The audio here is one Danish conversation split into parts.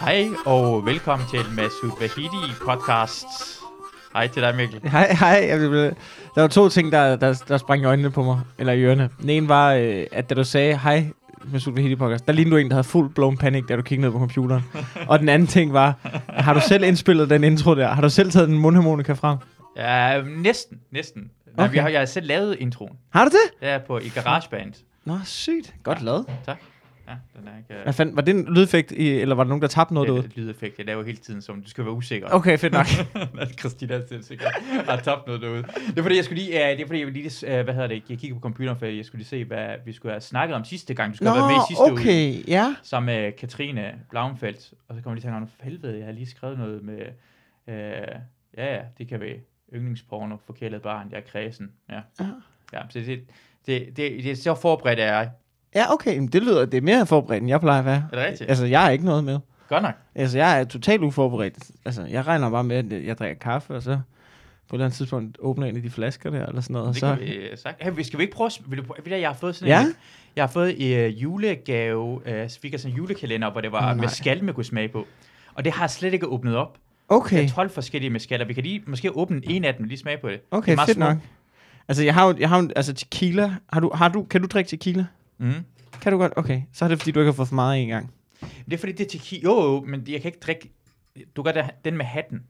Hej og velkommen til Masud Vahidi podcast. Hej til dig Mikkel. Hej, hej. Jeg blev, der var to ting, der, der, der sprang i øjnene på mig, eller i ørerne. Den ene var, øh, at da du sagde hej Super Hit podcast, der lignede du en, der havde fuld blown panic, da du kiggede ned på computeren. og den anden ting var, har du selv indspillet den intro der? Har du selv taget den mundharmonika frem? Ja, næsten, næsten. Nej, Okay. vi har, jeg har selv lavet introen. Har du det? Det er på i GarageBand. Nå, sygt. Godt lavet. Tak. Ja, den er ikke... Hvad fanden, var det en lydeffekt, i, eller var der nogen, der tabte noget det derude? er et lydeffekt, jeg laver hele tiden, som du skal være usikker. Okay, fedt nok. Christina er selv sikkert har tabt noget derude. Det er fordi, jeg skulle lige, uh, det er fordi, jeg lige, uh, hvad hedder det, jeg kigger på computeren, for jeg skulle lige se, hvad vi skulle have snakket om sidste gang. Du skulle Nå, have været med i sidste uge. okay, ja. Sammen med Katrine Blauenfeldt. Og så kommer jeg lige til at tænke, helvede, jeg har lige skrevet noget med, øh, ja ja, det kan være yndlingsporno, forkælet barn, jeg er kredsen. Ja, Ja. ja så det, det, det, det er så forberedt er jeg. Ja, okay, men det lyder, det er mere forberedt, end jeg plejer at være. Er det rigtigt? Altså, jeg har ikke noget med. Godt nok. Altså, jeg er totalt uforberedt. Altså, jeg regner bare med, at jeg drikker kaffe, og så på et eller andet tidspunkt åbner en af de flasker der, eller sådan noget. Og Det så, kan vi øh, sagt. Hey, skal vi ikke prøve, vil du, prøve- jeg har fået sådan Ja? en, jeg har fået uh, julegave, uh, så fik jeg sådan en julekalender, hvor det var oh, med skal, man kunne smage på. Og det har jeg slet ikke åbnet op. Der okay, er 12 forskellige med skaller. Vi kan lige, måske åbne en af dem og lige smage på det. det okay, er meget fedt små. nok. Altså, jeg har jo, jeg har jo, altså tequila, har du, har du, kan du drikke tequila? Mm. Kan du godt? Okay, så er det, fordi du ikke har fået for meget en gang. Det er fordi, det er tequila. Jo, jo, men jeg kan ikke drikke... Du gør det, den med hatten.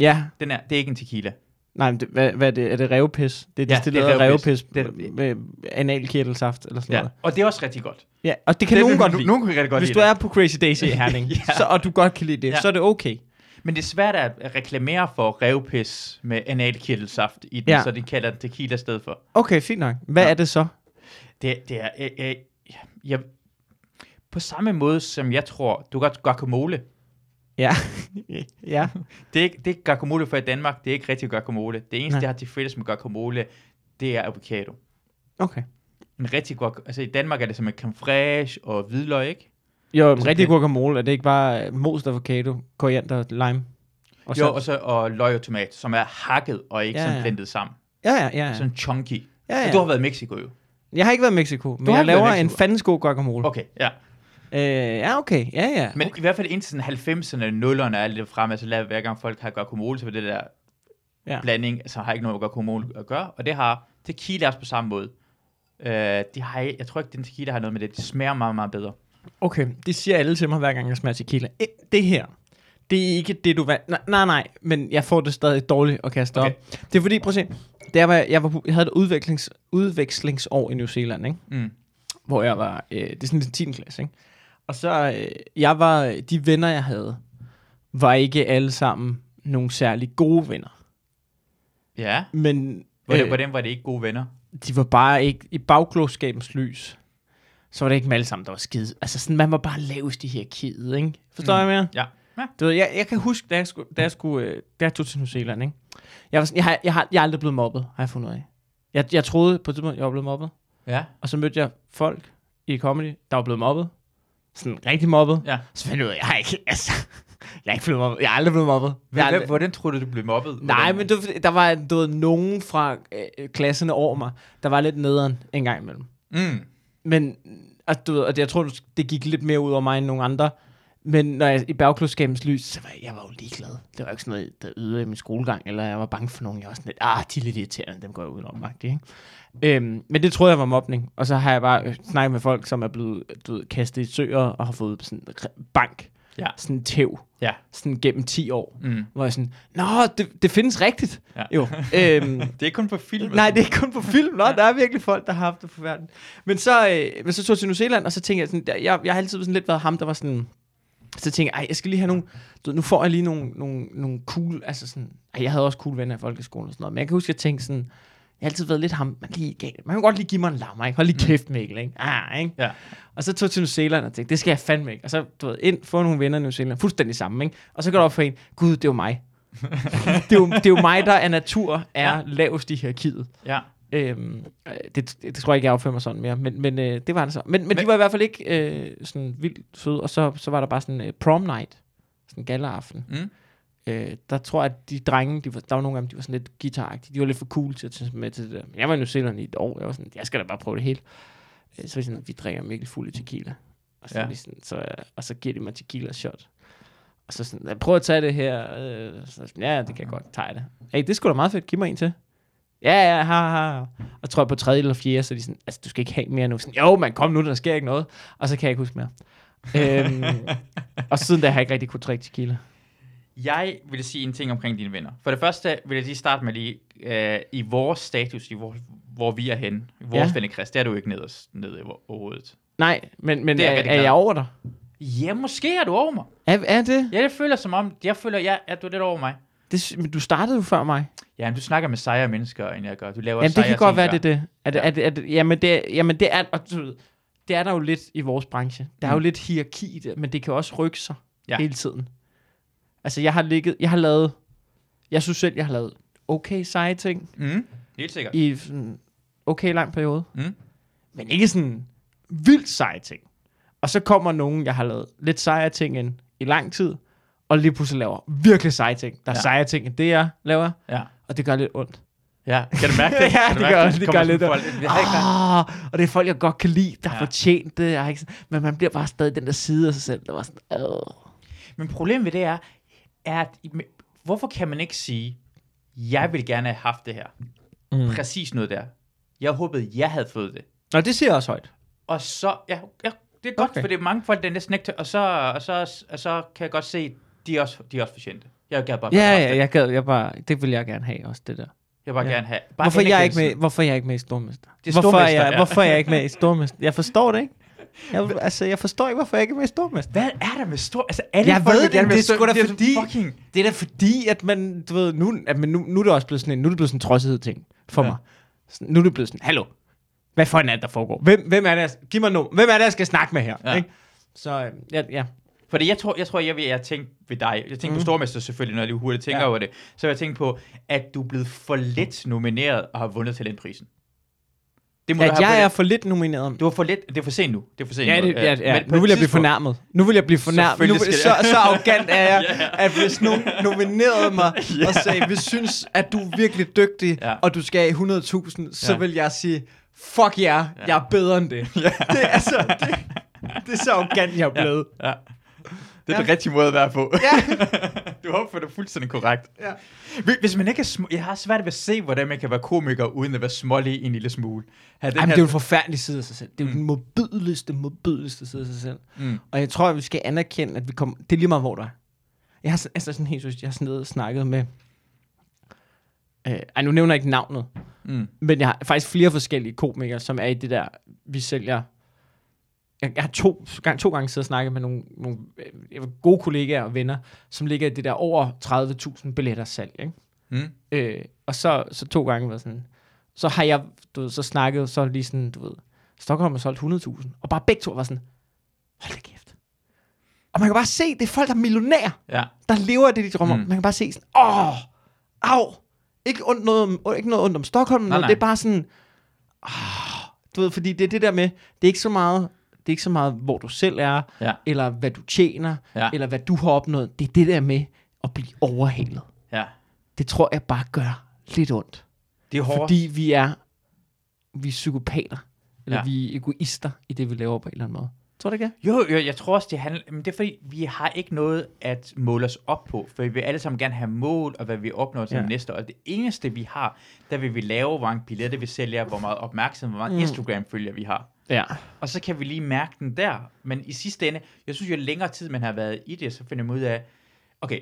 Ja, Den er, det er ikke en tequila. nej, men det, hvad, hvad er det? Er det revpis? Det er Ja, det er revpis. revpis, med analkirtelsaft eller sådan Ja. noget. Og det er også rigtig godt. Ja, og det kan det, nogen godt lide. Nogen kan rigtig godt Hvis lide du det. er på Crazy Daisy i Herning, Ja. så, og du godt kan lide det, Ja. så er det okay. Men det er svært at reklamere for revpis med analkirtelsaft i den, Ja. så de kalder det tequila i stedet for. Okay, fint nok. Hvad Ja. er det så? Det, det er... Øh, øh, jeg, på samme måde som jeg tror, du gør guacamole. Ja. ja. Det er ikke, det er ikke guacamole for i Danmark, det er ikke rigtig guacamole. Det eneste, Nej. jeg har til fælles med guacamole, det er avocado. Okay. En rigtig guac- altså i Danmark er det som en creme fraiche og hvidløg, ikke? Jo, Altså, rigtig det- guacamole, er det ikke bare øh, most avocado, koriander, lime? Og jo, og, så, og løg og tomat, som er hakket og ikke Ja, sådan blendet sammen. Ja, ja, ja. ja. Sådan chunky. ja, Ja. ja. Du har været i Mexico jo. Jeg har ikke været i Mexico, men jeg laver en fandens god guacamole. Okay, ja. Øh, ja, okay. Ja, ja. Men okay. i hvert fald indtil sådan 90'erne, 0'erne er lidt frem, altså lad, hver gang folk har guacamole, så vil det der Ja. blanding, altså har ikke noget med guacamole at gøre, og det har tequila også på samme måde. Øh, de har, jeg tror ikke, den tequila har noget med det. Det smager meget, meget bedre. Okay, det siger alle til mig, hver gang jeg smager tequila. Det her, det er ikke det, du vandt. Nej, nej, nej, men jeg får det stadig dårligt at kaste Okay. op. Det er fordi, prøv at se, der var, jeg, var, jeg havde et udvekslings, udvekslingsår i New Zealand, ikke? Mm. hvor jeg var, øh, det er sådan en 10. klasse, ikke? Og så, øh, jeg var, de venner, jeg havde, var ikke alle sammen nogle særlig gode venner. Ja. Men Hvordan, øh, hvordan var det ikke gode venner? de var bare ikke, i bagklogskabens lys, så var det ikke dem alle sammen, der var skide. Altså sådan, man var bare lavest i hierarkiet, ikke? Forstår mm. jeg mere? Ja. Ja. Du ved, jeg, jeg kan huske, da jeg, skulle, da jeg, skulle, øh, da jeg tog til New Zealand, ikke? Jeg, var sådan, jeg, har, jeg, har, jeg er aldrig blevet mobbet, har jeg fundet ud af. Jeg, jeg troede på et tidspunkt, jeg var blevet mobbet. Ja. Og så mødte jeg folk i comedy, der var blevet mobbet. Sådan rigtig mobbet. ja. Så fandt jeg ud af, jeg har ikke, altså, jeg er ikke blevet mobbet. Jeg er aldrig blevet mobbet. Hvordan, aldrig, hvordan tror du, du blev mobbet? nej, men fordi, der var du ved, nogen fra øh, klasserne over mig, der var lidt nederen en gang imellem. Mm. Men altså, du ved, og det, jeg tror, det gik lidt mere ud over mig end nogle andre. Men når jeg i bagklodskabens lys, så var jeg, jeg var jo ligeglad. Det var ikke sådan noget, der ydede i min skolegang, eller jeg var bange for nogen. Jeg var sådan lidt, ah, de er lidt irriterende, dem går jeg udenom, ikke? Øhm, men det troede jeg var mobning. Og så har jeg bare øh, snakket med folk, som er blevet du ved, kastet i søer og har fået sådan bank. Ja. Sådan en tæv. Ja. Sådan gennem 10 år. Mm. Hvor jeg sådan, nå, det, det findes rigtigt. Ja. Jo. øhm, Det er kun på film. Nej, det er ikke kun på film. Nå, der er virkelig folk, der har haft det forfærdeligt. Men så, øh, men så tog jeg til New Zealand, og så tænkte jeg sådan, jeg, jeg har altid sådan lidt været ham, der var sådan, så tænkte jeg, jeg skal lige have nogle, du nu får jeg lige nogle, nogle, nogle cool, altså sådan, ej, jeg havde også cool venner i folkeskolen og sådan noget, men jeg kan huske, at jeg tænkte sådan, jeg har altid været lidt ham, man, lige, man kan godt lige give mig en lammer, ikke? Hold lige kæft, Mikkel, ikke? Ah, ikke? Ja. Og så tog jeg til New Zealand og tænkte, det skal jeg fandme ikke. Og så, du ved, ind, få nogle venner i New Zealand, fuldstændig samme, ikke? Og så går der op for en, gud, det er jo mig. det, er jo, det er jo mig, der af natur er Ja. lavest i hierarkiet. Ja. Øhm, øh, det, det, tror jeg ikke, jeg opfører mig sådan mere, men, men øh, det var det så. Men, men, men de var i hvert fald ikke øh, sådan vildt søde, og så, så var der bare sådan øh, prom night, sådan en galleraften. Mm. Øh, der tror jeg, at de drenge, de var, der var nogle af dem, de var sådan lidt guitaragtige, de var lidt for cool til at tage med til det der. Men jeg var i New Zealand i et år, jeg var sådan, jeg skal da bare prøve det hele. Øh, så var de sådan, vi drikker Mikkel fuld i tequila. Og så, Ja. sådan, så, øh, og så giver de mig tequila shot. Og så sådan, "Jeg prøver at tage det her. Øh, så ja, det kan jeg godt tage det. Hey, det skulle da meget fedt. Giv mig en til. Ja, ja, ha, ha. Og tror jeg på tredje eller fjerde, så er de sådan, altså, du skal ikke have mere nu. Sådan, jo, man kom nu, der sker ikke noget. Og så kan jeg ikke huske mere. øhm, og siden da har jeg ikke rigtig kunne drikke tequila. Jeg vil sige en ting omkring dine venner. For det første vil jeg lige starte med lige, øh, i vores status, i hvor, hvor vi er henne, i vores Ja. vennekreds, der er du ikke nede i overhovedet. Nej, men, men er er, jeg er, jeg over dig? Ja, måske er du over mig. Er, er det? Ja, det føler som om, jeg føler, ja, at du er lidt over mig. Det? Men du startede jo før mig. Ja, men du snakker med sejre mennesker, end jeg gør. Du laver Jamen, det kan godt være, det er det. Er er det, er det jamen, det, jamen, det er, og du det er der jo lidt i vores branche. Der er jo Mm. lidt hierarki i det, men det kan også rykke sig ja. Hele tiden. Altså, jeg har ligget, jeg har lavet, jeg synes selv, jeg har lavet okay seje ting Mm, helt sikkert. i sådan okay lang periode. Mm. Men ikke sådan vildt seje ting. Og så kommer nogen, jeg har lavet lidt seje ting end i lang tid, og lige pludselig laver virkelig seje ting. Der er ja. Seje ting end det, jeg laver, Ja. og det gør lidt ondt. Ja, kan du mærke det? Ja, det gør- det kommer gør lidt. Folk, det har. Ah, og det er folk, jeg godt kan lide, der har Ja. fortjent det. Jeg har ikke, men man bliver bare stadig den der side af sig selv, der var sådan, Åh. Men problemet ved det er, er at, hvorfor kan man ikke sige, jeg vil gerne have haft det her. Mm. Præcis noget der. Jeg håbede, jeg havde fået det. Nå, det siger jeg også højt. Og så, ja, ja det er godt, Okay. for det er mange folk, der er næsten ikke og så, og så, og så kan jeg godt se, de er også, de er også fortjente. Jeg gad bare, Ja, ja, jeg, gad, jeg bare, det vil jeg gerne have også, det der. jeg vil bare ja. gerne have. Bare Hvorfor jeg ikke med, hvorfor jeg ikke med i Stormester? Det er hvorfor, er jeg, ja. hvorfor jeg ikke med i Stormester? Jeg forstår det ikke. Jeg, altså, jeg forstår ikke, hvorfor jeg ikke er med i Stormester. Hvad er der med stor... Altså, alle Jeg folk ved det, det er sgu da fordi- Fucking... Det er da fordi, at man, du ved, nu, at man, nu, nu er det også blevet sådan en, nu er det blevet sådan en trodsighed ting for Ja. mig. Nu er det blevet sådan, hallo, hvad for en er det, der foregår? Hvem, hvem er det, jeg, giv mig nu, hvem er det, jeg skal snakke med her? Ja. Ikke? Så øh, ja, ja. Fordi jeg tror, jeg, tror, jeg vil jeg tænke ved dig. Jeg tænker mm. På Stormester selvfølgelig, når jeg lige hurtigt tænker Ja. over det. Så jeg tænke på, at du er blevet for let nomineret og har vundet talentprisen. Det må At jeg er for lidt nomineret om Du var for let. Det er for sent nu. Det er for sent Ja, nu. det, ja, ja. Men nu vil jeg blive fornærmet. Nu vil jeg blive fornærmet. Nu, så, så arrogant er jeg, ja. at hvis nogen nominerede mig Ja. og sagde, vi synes, at du er virkelig dygtig, Ja. og du skal have 100.000, så vil jeg sige, fuck jer, Ja. jeg er bedre end det. Ja. Det er, altså, det, det er så arrogant, jeg er blevet. Ja. Det er Ja. den rigtige måde at være på. Ja. du håber, det er fuldstændig korrekt. Ja. Hvis- Hvis man ikke er sm- Jeg har svært ved at se, hvordan man kan være komiker, uden at være smålig en lille smule. Have den Ej, men her... det er jo en forfærdelig side af sig selv. Det er jo Mm. den modbydeligste, modbydeligste side af sig selv. mm. Og jeg tror, at vi skal anerkende, at vi kommer... Det er lige meget, hvor du er. Jeg har altså sådan helt seriøst, jeg har sådan noget snakket med... Øh, ej, nu nævner jeg ikke navnet. Mm. Men jeg har faktisk flere forskellige komikere, som er i det der, vi sælger... Jeg, jeg har to, gang, to gange siddet og snakket med nogle, nogle øh, gode kollegaer og venner, som ligger i det der over 30.000 billetter salg, ikke? Mm. Øh, og så, så to gange var sådan, så har jeg du ved, så snakket, så lige sådan, du ved, Stockholm har solgt 100.000, og bare begge to var sådan, hold da kæft. Og man kan bare se, det er folk, der er millionærer, Ja. der lever af det, de drømmer. Mm. Man kan bare se sådan, åh, au, ikke, ondt noget ikke noget ondt om Stockholm, Nej, noget, nej. det er bare sådan, åh, du ved, fordi det er det der med, det er ikke så meget, det er ikke så meget, hvor du selv er, Ja. eller hvad du tjener, Ja. eller hvad du har opnået. Det er det der med at blive overhalet. Ja. Det tror jeg bare gør lidt ondt. Det er hårdt. Fordi vi er, vi er psykopater. Eller Ja. vi er egoister i det, vi laver på en eller anden måde. Tror du ikke det? Jo, jo, jeg tror også, det handler... Men det er fordi, vi har ikke noget at måle os op på, for vi vil alle sammen gerne have mål, og hvad vi opnår til Ja. næste år. Og det eneste, vi har, der vil vi lave, hvor mange billetter vi sælger, hvor meget opmærksomhed, hvor meget Mm. mm. Instagram-følger vi har. Ja. Og så kan vi lige mærke den der. Men i sidste ende, jeg synes jo længere tid, man har været i det, så finder man ud af, okay,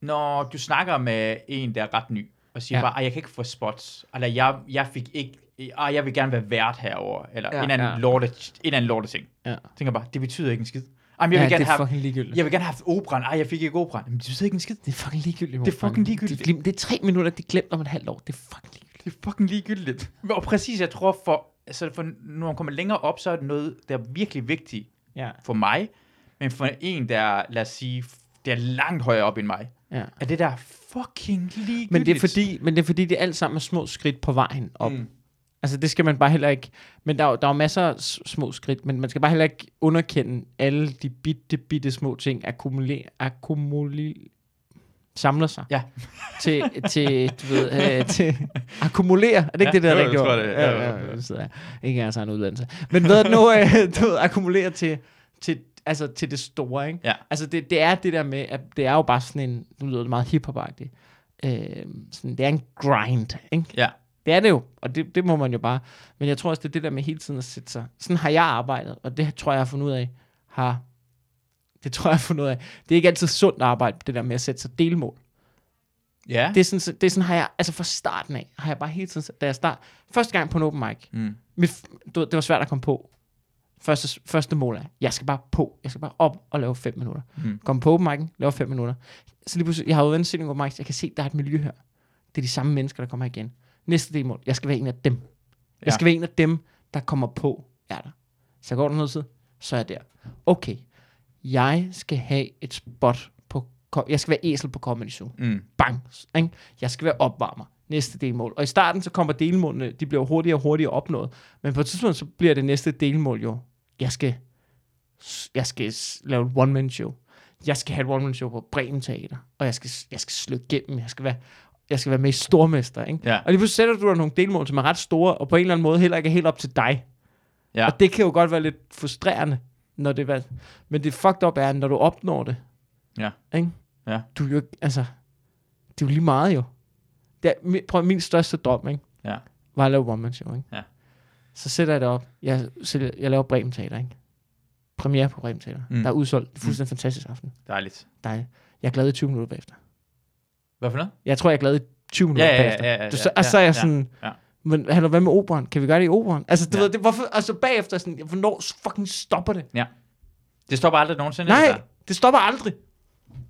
når du snakker med en, der er ret ny, og siger Ja. ja. bare, "Ej, jeg kan ikke få spots, eller jeg, jeg fik ikke, ej, jeg vil gerne være vært herover eller Ja, ja, en anden ja. lorte, en anden lorte ting. Ja. Tænker bare, det betyder ikke en skid. Ej, men jeg ja, vil gerne det er have, fucking ligegyldigt. jeg vil gerne have haft operan. Ej, jeg fik ikke operan. Men det betyder ikke en skid. Det er fucking ligegyldigt. Det er fucking ligegyldigt. Det, glim- det er tre minutter, det er glemt om et halvt år. Det er fucking ligegyldigt. Det er fucking ligegyldigt. Og præcis, jeg tror for, altså for, når man kommer længere op, så er det noget, der er virkelig vigtigt Ja. for mig, men for en, der er, lad os sige, der er langt højere op end mig, ja. er det der fucking ligegyldigt. Men det, er fordi, men det er fordi, det alt sammen er små skridt på vejen op. Mm. Altså det skal man bare heller ikke, men der er, der er jo masser af små skridt, men man skal bare heller ikke underkende alle de bitte, bitte små ting, akkumulere, akkumulere, samler sig Ja. til, til, du ved, øh, til akkumulere, er det ikke Ja, det, der er jeg tror ord? det. Ja, Ja, ja, ja, så. Ikke jeg har en uddannelse. Men hvad nu, øh, du ved, akkumulere til, til altså til det store, ikke? Ja. Altså det, det er det der med, at det er jo bare sådan en, nu lyder det meget hiphop øh, sådan, det er en grind, ikke? Ja. Det er det jo, og det, det må man jo bare. Men jeg tror også, det er det der med hele tiden at sætte sig. Sådan har jeg arbejdet, og det tror jeg, jeg har fundet ud af, har, det tror jeg, jeg har fundet ud af. Det er ikke altid sundt arbejde, det der med at sætte sig delmål. Ja. Det er sådan, det er sådan har jeg, altså fra starten af, har jeg bare hele tiden, da jeg start, første gang på en open mic, Mm. mit, du, det var svært at komme på. Første, første mål er, jeg skal bare på, jeg skal bare op og lave 5 minutter. Mm. Kom på open mic'en, lave 5 minutter. Så lige pludselig, jeg har været en open mic, jeg kan se, der er et miljø her. Det er de samme mennesker, der kommer igen. Næste delmål, jeg skal være en af dem. Jeg Ja. skal være en af dem, der kommer på, er der. Så går der noget tid, så er jeg der. Okay, jeg skal have et spot på, jeg skal være æsel på Comedy Zoo Mm. bang, ikke? jeg skal være opvarmer. Næste delmål. Og i starten, så kommer delmålene, de bliver hurtigere og hurtigere opnået. Men på et tidspunkt, så bliver det næste delmål jo, jeg skal, jeg skal lave et one-man show. Jeg skal have et one-man show på Bremen Teater. Og jeg skal, jeg skal slå igennem. Jeg skal være, jeg skal være med i Stormester. Ikke? Ja. Og lige pludselig sætter du dig nogle delmål, som er ret store, og på en eller anden måde heller ikke er helt op til dig. Ja. Og det kan jo godt være lidt frustrerende, når det er, men det fucked up er, når du opnår det. Ja. Ikke? Ja. Du er jo, altså, det er jo lige meget jo. Det er, min, prøv, min største drøm, ikke? Ja. Var at lave one man show, ikke? Ja. Så sætter jeg det op. Jeg, sælger, jeg laver Bremen Teater, ikke? Premiere på Bremen Teater. Mm. Mm. Der er udsolgt. Det er fuldstændig mm. fantastisk aften. Dejligt. Dejligt. Jeg er glad i 20 minutter bagefter. Hvad for noget? Jeg tror, jeg er glad i 20 minutter Ja, ja, bagefter. ja, ja, du, så, ja, og så er jeg ja, sådan, ja. Men hallo, hvad med operan? Kan vi gøre det i operan? Altså, du Ja. ved, det, hvorfor, altså bagefter sådan, hvornår fucking stopper det? Det stopper aldrig nogensinde. Nej, det det stopper aldrig.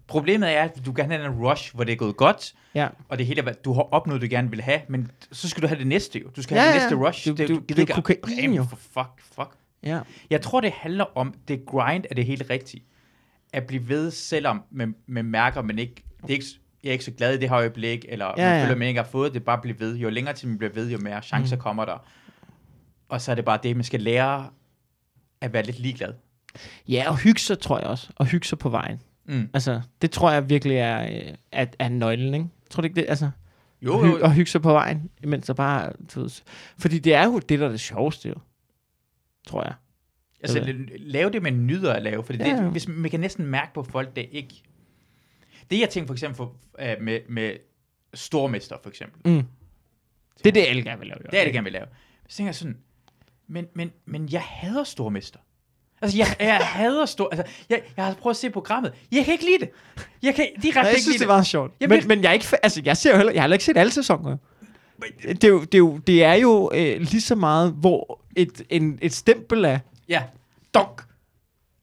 Problemet er, at du gerne have en rush, hvor det er gået godt, Ja. og det hele er, du har opnået, du gerne vil have, men så skal du have det næste jo. Du skal Ja, have det ja. næste rush. Du- det, du- gider det er kokain, breme jo. For fuck, fuck. Ja. Jeg tror, det handler om, det grind er det helt rigtige. At blive ved, selvom man, man mærker, man ikke, det er ikke, jeg er ikke så glad i det her øjeblik, eller ja, Ja, føler, man ikke har fået det, bare blive ved. Jo længere tid man bliver ved, jo mere chancer mm. kommer der. Og så er det bare det, man skal lære at være lidt ligeglad. ja, og hygge sig, tror jeg også. Og hygge sig på vejen. Mm. Altså, det tror jeg virkelig er, øh, er, er nøglen, ikke? Tror du ikke det? Altså, Jo, og, jo, og hygge sig på vejen, mens der bare... Ved, fordi det er jo det, der er det sjoveste, jo. Tror jeg. Altså, lave det, man nyder at lave. For det, Ja, det, hvis, man kan næsten mærke på folk, det ikke... Det jeg tænker for eksempel for, uh, med, med stormester, for eksempel. Mm. Det er det, alle gerne vil lave. jo. Det er det, gerne vil lave. Så tænker jeg sådan, men, men, men jeg hader stormester. Altså, jeg, jeg hader stor... Altså, jeg, jeg har prøvet at se programmet. Jeg kan ikke lide det. Jeg kan direkte Nej, jeg ikke synes, lide det var sjovt. Jeg men, men jeg er ikke... Altså, jeg ser jo heller... Jeg har heller ikke set alle sæsoner. Det er jo, det er jo, det er jo øh, lige så meget, hvor et, en, et stempel er... Ja, dog.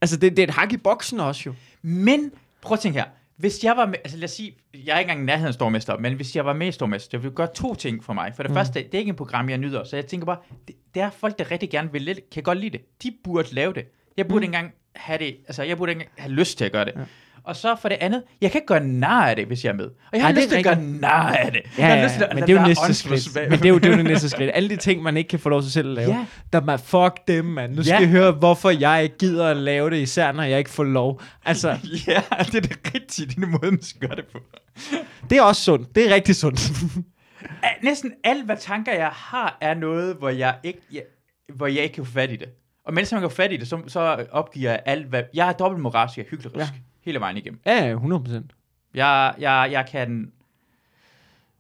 Altså, det, det er et hak i boksen også jo. Men, prøv at tænke her. Hvis jeg var med, altså lad os sige, jeg er ikke engang nærheden Stormester, men hvis jeg var med i Stormester, det ville gøre to ting for mig. For det mm. første, det er ikke et program, jeg nyder, så jeg tænker bare, det, det er folk, der rigtig gerne vil lidt, kan godt lide det. De burde lave det. Jeg burde mm. engang have det, altså jeg burde ikke engang have lyst til at gøre det. Ja. Og så for det andet, jeg kan ikke gøre nar af det, hvis jeg er med. Og jeg har Ej, det er lyst til at gøre nar af det. Ja, ja, lyst til ja, at- men det er jo næste skridt. Men det er jo, det er jo det næste skridt. Alle de ting, man ikke kan få lov til selv at lave. Ja. Der man, fuck dem, mand. Nu skal Ja. I høre, hvorfor jeg ikke gider at lave det, især når jeg ikke får lov. Altså, Ja, det er det rigtige, den måde, man skal gøre det på. det er også sundt. Det er rigtig sundt. Næsten alt, hvad tanker jeg har, er noget, hvor jeg ikke, jeg, hvor jeg ikke kan få fat i det. Og mens man kan få fat i det, så, så opgiver jeg alt, hvad... Jeg er dobbelt moralsk, jeg er hyggelig ja. Hele vejen igennem. ja, ja, 100 procent. Jeg, jeg, jeg kan...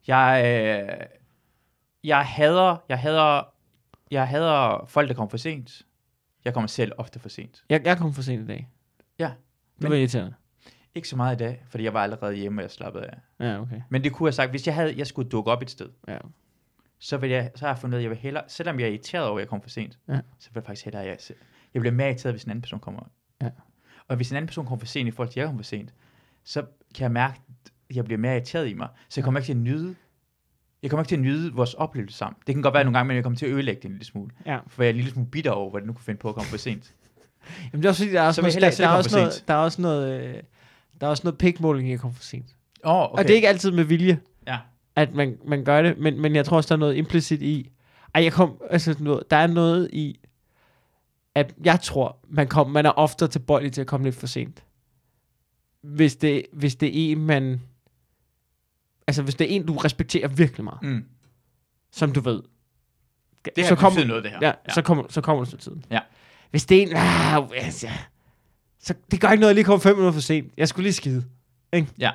Jeg, øh, jeg hader, jeg hader, jeg hader folk, der kommer for sent. Jeg kommer selv ofte for sent. Jeg, jeg kom for sent i dag. Ja. Det var irriterende. Ikke så meget i dag, fordi jeg var allerede hjemme, og jeg slappede af. Ja, okay. Men det kunne jeg sagt, hvis jeg havde, jeg skulle dukke op et sted, Ja. så, vil jeg, så har jeg fundet at jeg vil hellere, selvom jeg er irriteret over, at jeg kommer for sent, Ja. så vil jeg faktisk hellere, at jeg, jeg bliver mere irriteret, hvis en anden person kommer. Og hvis en anden person kommer for sent i forhold til, at jeg kommer for sent, så kan jeg mærke, at jeg bliver mere irriteret i mig. Så jeg kommer ikke til at nyde, jeg kommer ikke til at nyde vores oplevelse sammen. Det kan godt være nogle gange, men jeg kommer til at ødelægge det en lille smule. Ja. For jeg er en lille smule bitter over, hvad det nu kunne finde på at komme for sent. Jamen det er også fordi, der er også, jeg noget, der, der, er også noget, sent. der er også noget, øh, der er også noget pikmåling i at komme for sent. Oh, okay. Og det er ikke altid med vilje, Ja. at man, man gør det, men, men jeg tror også, der er noget implicit i. Ej, jeg kom, altså, noget, der er noget i, at jeg tror, man, kom, man er ofte tilbøjelig til at komme lidt for sent. Hvis det, hvis det er en, man... Altså, hvis det er en, du respekterer virkelig meget, Mm. som du ved. Det har betydet noget, det her. Ja, ja. Så, kommer, så kommer du til tiden. Ja. Hvis det er en... Ah, altså, Så det gør ikke noget, at jeg lige kommer fem minutter for sent. Jeg skulle lige skide. Ja.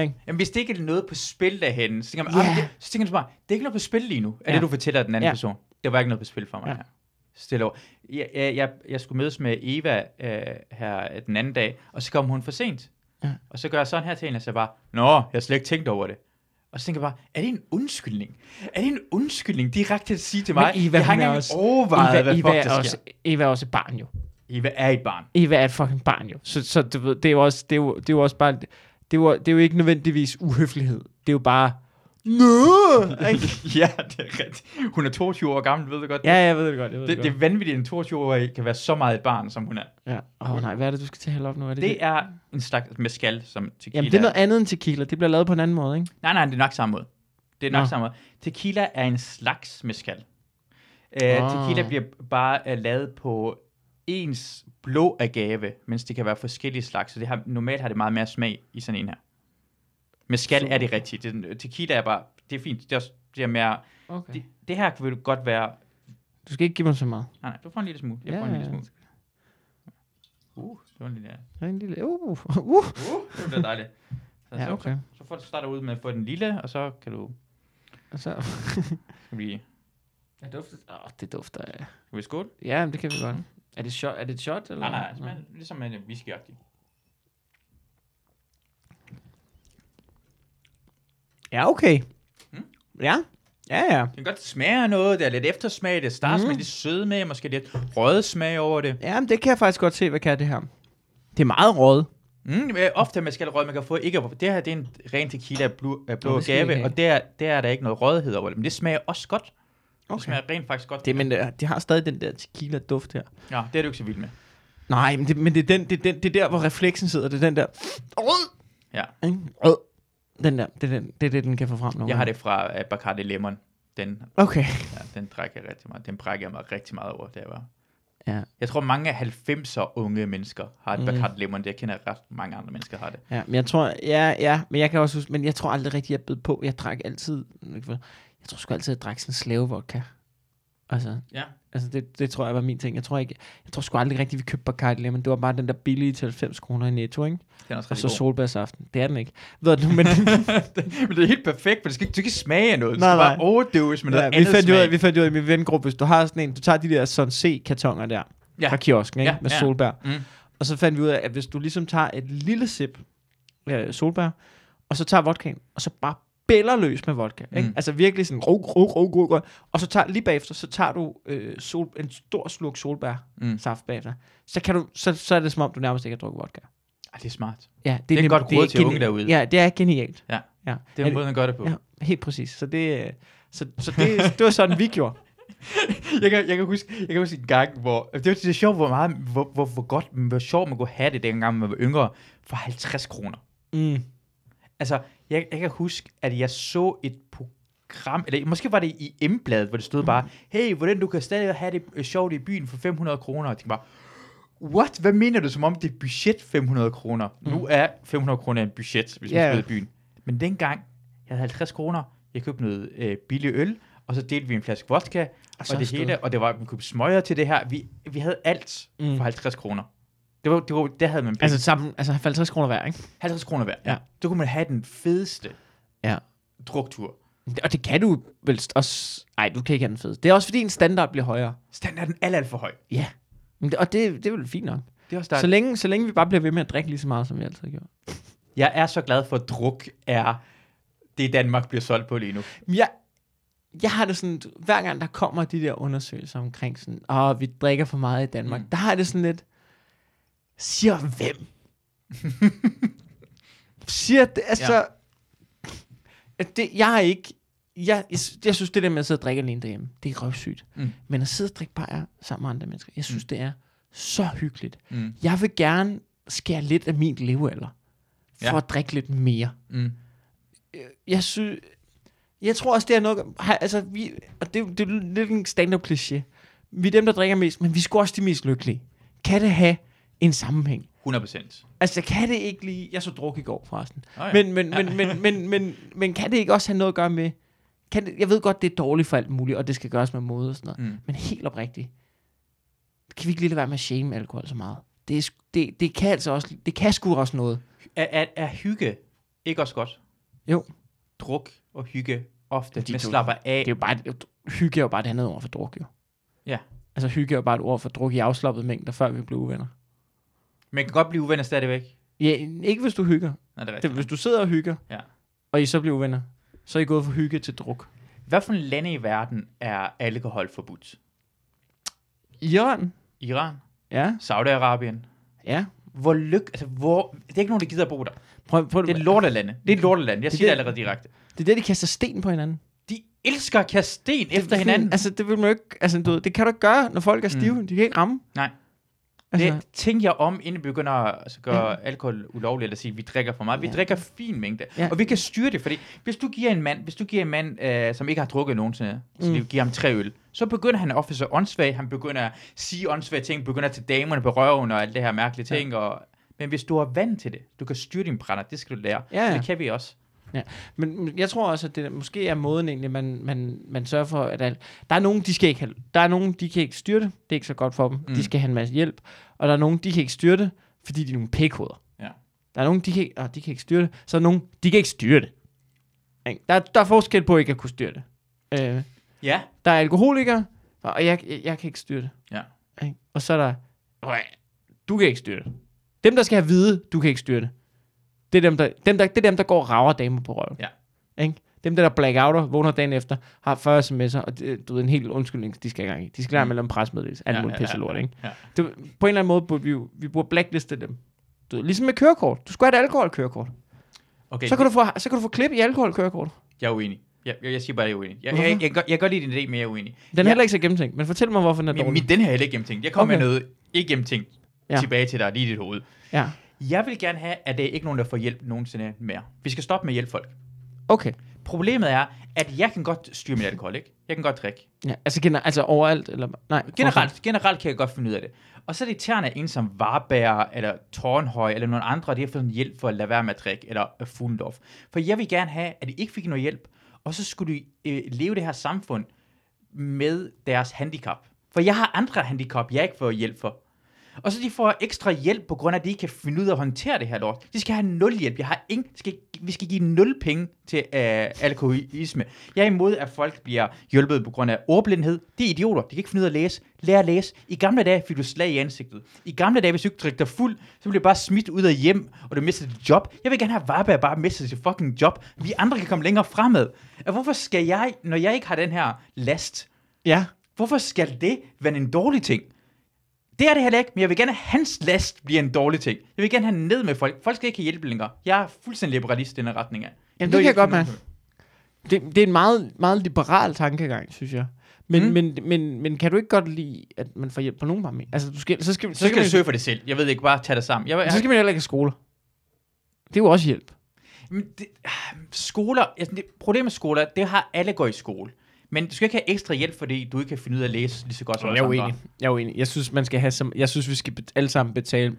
Ikke? Jamen, hvis det ikke er noget på spil derhen, så tænker man, yeah. så tænker du bare, det er ikke noget på spil lige nu. Er Ja. det, du fortæller den anden Ja. person? Det var ikke noget på spil for mig Ja. her. Stille over. Jeg, jeg, jeg, jeg skulle mødes med Eva øh, her den anden dag, og så kom hun for sent. Ja. Og så gør jeg sådan her til hende, og så bare, Nå, jeg har slet ikke tænkt over det. Og så tænker jeg bare, er det en undskyldning? Er det en undskyldning direkte at sige til mig? Men Eva, jeg har ikke er også- overvejet, Eva, hvad Eva, fuck er også. Eva er også et barn jo. Eva er et barn. Eva er et fucking barn jo. Så, så du ved, det er jo også, det er jo, det er jo også bare, det er, jo, det er jo ikke nødvendigvis uhøflighed. Det er jo bare, Nå! ja, det er rigtigt. Hun er 22 år gammel, ved du godt. ja, jeg ved det godt. Jeg ved Det, det, det er vanvittigt, at en 22-årig kan være så meget et barn, som hun er. Ja. Åh oh, nej, hvad er det, du skal til at hælde op nu? Er det, Det er en slags mescal, som tequila Jamen, det er noget andet end tequila. Det bliver lavet på en anden måde, ikke? Nej, nej, det er nok samme måde. Det er nok Nå. samme måde. Tequila er en slags mescal. Uh, Ah. Tequila bliver bare uh, lavet på ens blå agave, mens det kan være forskellige slags. Så det har, normalt har det meget mere smag i sådan en her. Super. er det rigtige. Det, tequila er bare, det er fint. Det er, også, det er mere, Okay. det, det her vil godt være, Du skal ikke give mig så meget. nej, nej, du får en lille smule. Jeg Ja, får en ja, lille ja. smule. Uh, det var en lille, Der er en lille... Uh, uh. uh, det var dejligt. Så, Ja, så- okay. Så, så får du starter ud med at få den lille, og så kan du, Og så... skal vi, Ja, dufter... Åh, oh, det dufter af... skal vi skåle? Ja, det kan vi godt. Er det shot? Er det et shot? Eller? Nej, nej, det smager ligesom en whisky -agtig. Ja, okay. Mm. Ja. Ja, ja. Det kan godt smage af noget, der er lidt eftersmag, det starter mm. Med lidt søde med, måske lidt røde smag over det. Ja, men det kan jeg faktisk godt se, hvad kan det her. Det er meget rødt. Mm, men ofte med skal rød, man kan få ikke, det her det er en ren tequila af blå, blå det gave, og der, der er der ikke noget rødhed over det, men det smager også godt. Okay. Det smager rent faktisk godt. Det, men øh, de har stadig den der tequila-duft her. Ja, det er du ikke så vild med. Nej, men det, men det, er den, det, er den, det er der, hvor refleksen sidder. Det er den der... Rød! Ja. Rød. Den der, det er, den, det er det, den kan få frem nogle Jeg har det fra uh, Bacardi Lemon. Den, Okay. ja, den drikker jeg rigtig meget. Den brækker jeg mig rigtig meget over, der var. Ja. Jeg tror, mange af 90'er unge mennesker har et Mm. Bacardi Lemon. Det jeg kender ret mange andre mennesker har det. Ja, men jeg tror, ja, ja, men jeg kan også huske, men jeg tror aldrig rigtig, jeg bed på. Jeg drak altid, jeg tror sgu altid, jeg drak sådan slavevodka. Altså, Ja. Altså det, det, tror jeg var min ting. Jeg tror ikke, jeg tror sgu aldrig rigtig, vi købte Bacardi Lemon. Det var bare den der billige til 90 kroner i Netto, ikke? Den er Og så solbærsaften. Det er den ikke. Ved du, men, men det er helt perfekt, for det skal, ikke- du kan smage af noget. Det Nej, nej. bare overdøves med noget ja, vi, andet fandt jo ud smag. af, vi fandt ud af i min vengruppe, hvis du har sådan en, du tager de der sådan C-kartoner der Ja. fra kiosken, ikke? Ja, med ja. solbær. Mm. Og så fandt vi ud af, at hvis du ligesom tager et lille sip øh, solbær, og så tager vodkaen, og så bare bæller løs med vodka. Ikke? Mm. Altså virkelig sådan, rug, rug, rug, rug, rug, og så tager, lige bagefter, så tager du øh, sol, en stor sluk solbær Mm. saft bagefter. Så, kan du, så, så er det som om, du nærmest ikke har drukket vodka. Ej, det er smart. Ja, Det er nem- godt råd til unge derude. Ja, det er genialt. Ja. ja. Det er en måde, han gør det på. Ja, helt præcis. Så det, øh, så, så det, det var sådan, vi gjorde. jeg, kan, jeg, kan huske, jeg kan huske en gang, hvor... Det var det er sjovt, hvor, meget, hvor, hvor, hvor godt, hvor sjovt man kunne have det, dengang man var yngre, for 50 kroner. Mm. Altså, jeg, jeg kan huske, at jeg så et program, eller måske var det i M-bladet, hvor det stod bare, hey, hvordan du kan stadig have det øh, sjovt i byen for 500 kroner. Og jeg tænkte bare, what? Hvad mener du, som om det er budget 500 kroner? Mm. Nu er 500 kroner en budget, hvis man yeah. skal ud i byen. Men dengang, jeg havde 50 kroner, jeg købte noget øh, billig øl, og så delte vi en flaske vodka, og, og det hele, og det var, vi købte smøger til det her. Vi, vi havde alt mm. for 50 kroner. Det var, det var, der havde man penge. Altså sammen, altså 50 kroner hver, ikke? 50 kroner hver. Ja. Så kunne man have den fedeste Ja. druktur. Og det kan du vel også... Nej, du kan ikke have den fed. Det er også fordi, en standard bliver højere. Standarden er alt, alt for høj. Ja. Og det, det er vel fint nok. Det er også Så længe, så længe vi bare bliver ved med at drikke lige så meget, som vi altid har gjort. Jeg er så glad for, at druk er det, Danmark bliver solgt på lige nu. Jeg, jeg har det sådan, hver gang der kommer de der undersøgelser omkring sådan, åh, vi drikker for meget i Danmark, mm. Der har det sådan lidt, siger hvem? siger det, altså, ja. det, jeg er ikke, jeg, jeg, jeg synes det der med at sidde og drikke alene derhjemme, det er røvsygt. Mm. Men at sidde og drikke bajer sammen med andre mennesker, jeg synes mm. det er så hyggeligt. Mm. Jeg vil gerne skære lidt af min levealder, for ja. At drikke lidt mere. Mm. Jeg synes, jeg tror også, det er noget, altså vi, og det, det er lidt en stand-up kliché. Vi er dem, der drikker mest, men vi er også de mest lykkelige. Kan det have en sammenhæng? 100 procent. Altså, kan det ikke lige... Jeg så druk i går, forresten. Oh, ja. Men, men, men, men, men, men, men kan det ikke også have noget at gøre med... Kan det, jeg ved godt, det er dårligt for alt muligt, og det skal gøres med måde og sådan noget. Mm. Men helt oprigtigt, kan vi ikke lige lade være med at shame alkohol så meget? det, er, det, det kan altså også, det kan sgu også noget. Er, er, er hygge ikke også godt? Jo. Druk og hygge ofte, De men slapper af. Det er jo bare, hygge er jo bare et andet ord for druk, jo. Ja. Altså hygge er jo bare et ord for druk i afslappet mængder, før vi blev uvenner. Man kan godt blive uvenner stadigvæk. Ja, ikke hvis du hygger. Nej, det er Det, hvis du sidder og hygger, Ja. og I så bliver uvenner, så er I gået fra hygge til druk. Hvad for en lande i verden er alkohol forbudt? Iran? Iran? Ja, Saudi-Arabien? ja. Hvor lyk... Altså, hvor... Det er ikke nogen, der gider bo der. Prøv, prøv, Det er lortelande. Det er et lortelande. Jeg Det er siger det det- allerede direkte. det er det, de kaster sten på hinanden. De elsker at kaste sten efter det, hinanden. Altså, det vil man jo ikke, altså, du, det kan du ikke gøre, når folk er stive. Mm. De kan ikke ramme. Nej. Altså, Det tænker jeg om, inden vi begynder at altså, gøre ja. alkohol ulovligt, eller sige, at vi drikker for meget. Vi Ja. drikker fin mængde. Ja. Og vi kan styre det, fordi hvis du giver en mand, hvis du giver en mand, øh, som ikke har drukket nogensinde, så Mm. mm. giver ham tre øl, så begynder han at opføre sig åndssvag, han begynder at sige åndssvage ting, begynder at tage damerne på røven og alt det her mærkelige ting. Og, men hvis du er vant til det, du kan styre dine brænder, det skal du lære. Ja, ja. Det kan vi også. Men men jeg tror også, at det måske er måden egentlig, man, man, man sørger for, at al- der er nogen, de skal ikke have, der er nogen, de kan ikke styre det, det er ikke så godt for dem, mm. De skal have en masse hjælp, og der er nogen, de kan ikke styre det, fordi de er nogle pækhoveder. Ja. Der er nogen, de kan, ikke, åh, de kan ikke styre det, så er nogen, de kan ikke styre det. Der, der er forskel på ikke at kunne styre det. Øh, Ja. der er alkoholikere, og jeg, jeg, jeg kan ikke styre det. Ja. Og så er der, "Åh, du kan ikke styre det. Dem, der skal have vide, du kan ikke styre det. Det er dem, der, dem, der, det er dem, der går og rager damer på røven. Ja. Ikke? Dem, der, der blackouter, vågner dagen efter, har 40 sms'er, og det, du ved, en helt undskyldning, de skal i gang i. De skal lade en presmeddelelse. Alt Ja, muligt ja, pisse lort, ikke? ja. Det, på en eller anden måde burde vi, vi burde blackliste dem. Du ved, ligesom med kørekort. Du skulle have et alkoholkørekort. Okay, Så kan, du få, så kan du få klip i alkoholkørekort. jeg er uenig. Jeg, jeg, jeg siger bare, at jeg er uenig. Jeg, jeg, jeg, jeg, jeg, kan godt lide din idé, men jeg er uenig. Den er Ja. heller ikke så gennemtænkt, men fortæl mig, hvorfor den er dårlig. min, den her er heller ikke gennemtænkt. Jeg kommer Okay. med noget ikke gennemtænkt ja. tilbage til dig lige i dit hoved. Ja, Jeg vil gerne have, at det er ikke nogen, der får hjælp nogensinde mere. Vi skal stoppe med at hjælpe folk. okay. Problemet er, at jeg kan godt styre mit alkohol, ikke? Jeg kan godt drikke. Ja, altså, gener, altså overalt, eller... Nej, Generelt, generelt kan jeg godt finde ud af det. Og så er det irriterende, at en som Varberg, eller Tornhøj, eller nogle andre, de har fået en hjælp for at lade være med at drikke, eller Fuglendorf. For jeg vil gerne have, at de ikke fik noget hjælp, og så skulle de øh, leve det her samfund med deres handicap. For jeg har andre handicap, jeg ikke får hjælp for. Og så de får ekstra hjælp på grund af, at de ikke kan finde ud af at håndtere det her lort. De skal have nul hjælp. Jeg har ingen, skal, vi skal give nul penge til øh, alkoholisme. Jeg er imod, at folk bliver hjulpet på grund af ordblindhed. De er idioter. De kan ikke finde ud af at læse. Lær at læse. I gamle dage fik du slag i ansigtet. I gamle dage, hvis du ikke drikker dig fuld, så bliver du bare smidt ud af hjem, og du mister dit job. Jeg vil gerne have Varberg bare miste sit fucking job. Vi andre kan komme længere fremad. Og hvorfor skal jeg, når jeg ikke har den her last, Ja, Hvorfor skal det være en dårlig ting? Det er det heller ikke, men jeg vil gerne have hans last bliver en dårlig ting. Jeg vil gerne have ned med folk. Folk skal ikke have hjælp længere. Jeg er fuldstændig liberalist i den her retning af. Jamen, Nå, det kan jeg godt finder- det, det er en meget, meget liberal tankegang, synes jeg. Men, mm. Men, men, men kan du ikke godt lide, at man får hjælp på nogen parametre? Altså, du skal, så skal, Så skal man, du søge for det selv. Jeg ved ikke, bare tage det sammen. Jeg, jeg, så skal man heller ikke have skoler. Det er jo også hjælp. Men det, ah, skoler, altså det, problemet med skoler, det har alle går i skole. Men du skal ikke have ekstra hjælp, fordi du ikke kan finde ud af at læse lige så godt som Jeg er andre. uenig. Jeg er uenig. Jeg synes, man skal have som, jeg synes, vi skal bet- alle sammen betale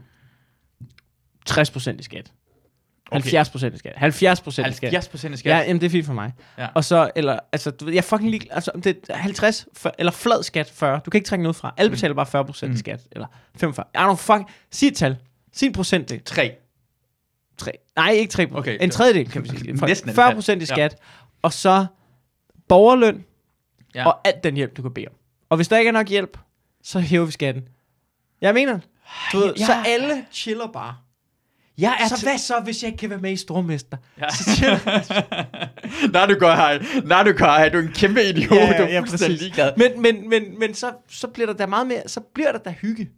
60% i skat. Okay. 70% i skat. 70% i skat. 70 procent af skat. Ja, jamen det er fint for mig. Ja. Og så, eller, altså, du ved, jeg er fucking lige, altså, om det er 50, for, eller flad skat 40. Du kan ikke trække noget fra. Alle betaler bare 40% mm. i Mm. skat, eller 45. I don't fuck, sig et tal. Sig en procentdel. 3. 3. Nej, ikke 3 Okay. En tredjedel, kan vi sige. Næsten en 40 procent i skat. Og så borgerløn Ja. og alt den hjælp, du kan bede om. Og hvis der ikke er nok hjælp, så hæver vi skatten. Jeg mener, du ved, Ja. så alle chiller bare. Jeg er Så hvad så, hvis jeg ikke kan være med i Stormester? Ja. Så Nej, du går her. Nej, du går her. Du er en kæmpe idiot. Ja, ja, du er ja, præcis. ligeglad. men, men, men, men så, så bliver der da meget mere, så bliver der da hygge.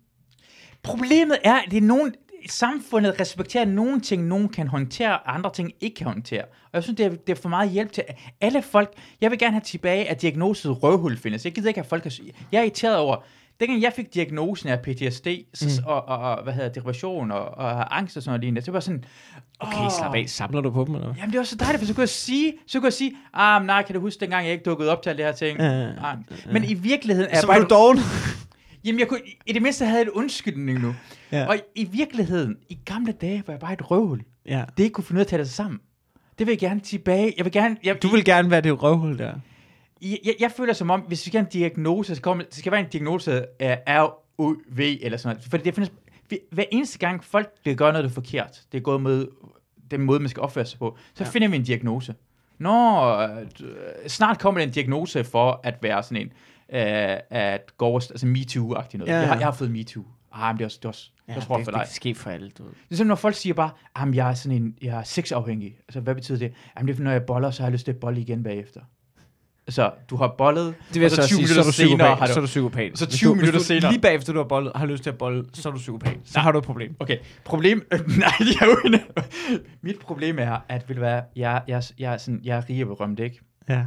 Problemet er, at det er nogen, samfundet respekterer nogle ting, nogen kan håndtere, og andre ting ikke kan håndtere. Og jeg synes, det er, det er for meget hjælp til alle folk. Jeg vil gerne have tilbage, at diagnoset røvhul findes. Jeg gider ikke, at folk kan... Jeg er irriteret over, dengang jeg fik diagnosen af PTSD, mm. og, og, og, hvad hedder depression og, og angst og sådan noget lignende, det var sådan... Okay, åh, slap af. Samler du på dem, eller? Jamen, det var så dejligt, for så kunne jeg sige, så kunne jeg sige, ah, nej, kan du huske dengang, jeg ikke dukkede op til alle det her ting? Øh, Ah, men i virkeligheden er Så var du doven. Jamen, jeg kunne, i det mindste havde jeg et undskyldning nu. Ja. Og i, i virkeligheden, i gamle dage, var jeg bare et røvhul. Ja. Det ikke kunne finde ud af at tage det sammen. Det vil jeg gerne tilbage. Jeg vil gerne... Jeg, Du vil gerne være det røvhul der. jeg, jeg, jeg føler som om, hvis vi skal have en diagnose, så kommer, det skal være en diagnose af RUV eller sådan noget. For det findes, hver eneste gang folk det gør noget, der er forkert, det er gået med den måde, man skal opføre sig på, så Ja. finder vi en diagnose. Nå, øh, snart kommer der en diagnose for at være sådan en, øh, at gå over, altså MeToo-agtig noget. Ja, Ja, jeg, har, jeg har fået MeToo. Ah, men det er også, det er også, det er også det, for det dig. kan ske for alle, du ved. Det er sådan, når folk siger bare, at jeg er sådan en, jeg er sexafhængig. Altså, hvad betyder det? Jamen, det er, når jeg boller, så har jeg lyst til at bolle igen bagefter. Altså, du har bollet, Det vil og så, 20 sige, så er minutter du senere har du... Så er du psykopat. Så Hvis 20 du, minutter du, senere. Lige bagefter du har, bollet, har lyst til at bolle, så er du psykopat. Så har du et problem. Okay, problem... Nej, jeg er uenig. Mit problem er, at vil være, jeg, jeg, jeg, er sådan, jeg er rig og berømt, ikke? Ja.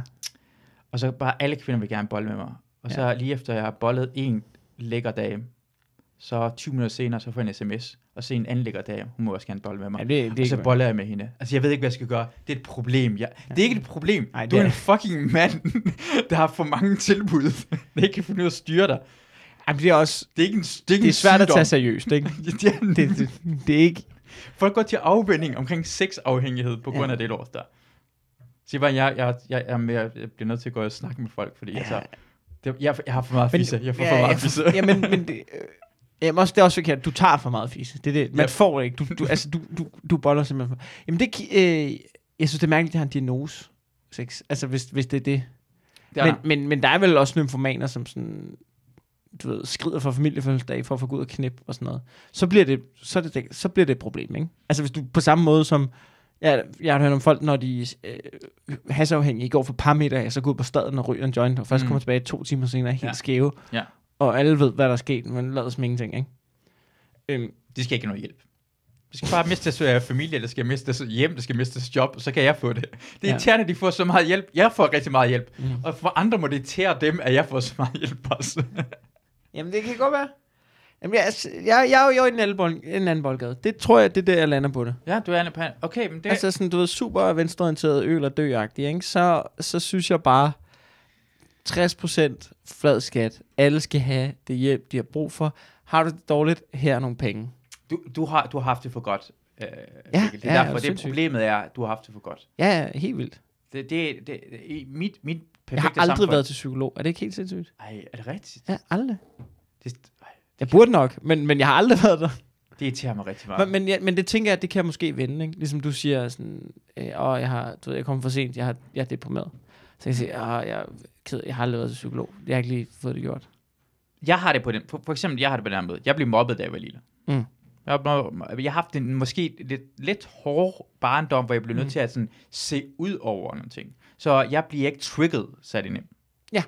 Og så bare alle kvinder vil gerne bolle med mig. Og så lige efter jeg har bollet en lækker dame, så 20 minutter senere, så får jeg en sms, og så en anden lækker dame, hun må også gerne bolle med mig. ja det, det og så boller jeg med hende. Altså, jeg ved ikke, hvad jeg skal gøre. Det er et problem. Jeg, Det er ikke et problem. Det du er er en fucking mand, der har for mange tilbud. der ikke kan finde ud af at styre dig. Jamen, det er også... Det er ikke en, det er Det er svært at sygdom. tage seriøst, ikke? det, er, Det, det, det er ikke... Folk går til afvending omkring sexafhængighed på grund Ja. af det lort der. Så bare, jeg, jeg, jeg, jeg, er mere, jeg bliver nødt til at gå og snakke med folk, fordi Ja. ja. altså, det, jeg, jeg har for meget fisse. Jeg får ja, for ja, meget fisse. Ja, men, men det, jamen også, det er også forkert. Du tager for meget fisse. Det er det. Man Ja. får det ikke. Du, du, altså, du, du, du boller simpelthen for... Jamen, det... Øh, jeg synes, det er mærkeligt, at det har en diagnose. Sex. Altså, hvis, hvis det er det. Er Men, men, men der er vel også nymfomaner, som sådan, du ved, skrider for familiefødselsdag for at få ud og knip og sådan noget. Så bliver det, så, det, så bliver det et problem, ikke? Altså hvis du på samme måde som, ja, jeg har hørt om folk, når de øh, hasafhængige går for par middag, så går ud på staden og ryger en joint, og først Mm. kommer tilbage to timer senere helt Ja. skæve. Ja. Og alle ved, hvad der er sket, men lader som ingenting, ikke? Øhm, De skal ikke have noget hjælp. De skal bare miste deres øh, familie, der skal miste deres hjem, der skal miste deres job, så kan jeg få det. Det er Ja. irriterende, at de får så meget hjælp. Jeg får rigtig meget hjælp. Mm. Og for andre må det irritere dem, at jeg får så meget hjælp også. Jamen, det kan godt være. Jamen, jeg, jeg, jeg er jo i en anden, bold, en anden boldgade. Det tror jeg, det er der, jeg lander på det. ja, du er pan. Okay, men det... Det... Altså sådan, du ved, super venstreorienteret øl og dø ikke? Så, så synes jeg bare, 60% flad skat. Alle skal have det hjælp, de har brug for. Har du det dårligt, her er nogle penge. Du, du, har, du har haft det for godt. Øh, Ja, Mikkel. det ja, er er derfor, det sindssyg. problemet er, at du har haft det for godt. Ja, ja, helt vildt. Det, det, det, det i mit, mit perfekte Jeg har aldrig samfund. været til psykolog. Er det ikke helt sindssygt? Ej, er det rigtigt? Ja, aldrig. Det, ej, Jeg burde nok, men, men jeg har aldrig været der. det irriterer mig rigtig meget. Men, men, ja, men det tænker jeg, at det kan jeg måske vende, ikke? Ligesom du siger sådan, øh, åh, jeg har, du ved, jeg kommer for sent, jeg, har, jeg er deprimeret. Så jeg sige, åh, jeg er ked, jeg har aldrig været psykolog. Jeg har ikke lige fået det gjort. Jeg har det på den, for, for eksempel, jeg har det på den her måde. Jeg blev mobbet, da jeg var lille. Mm. Jeg jeg har haft en måske lidt, lidt hård barndom, hvor jeg blev nødt Mm. til at sådan, se ud over nogle ting. Så jeg bliver ikke trigget, sat i nem. Ja.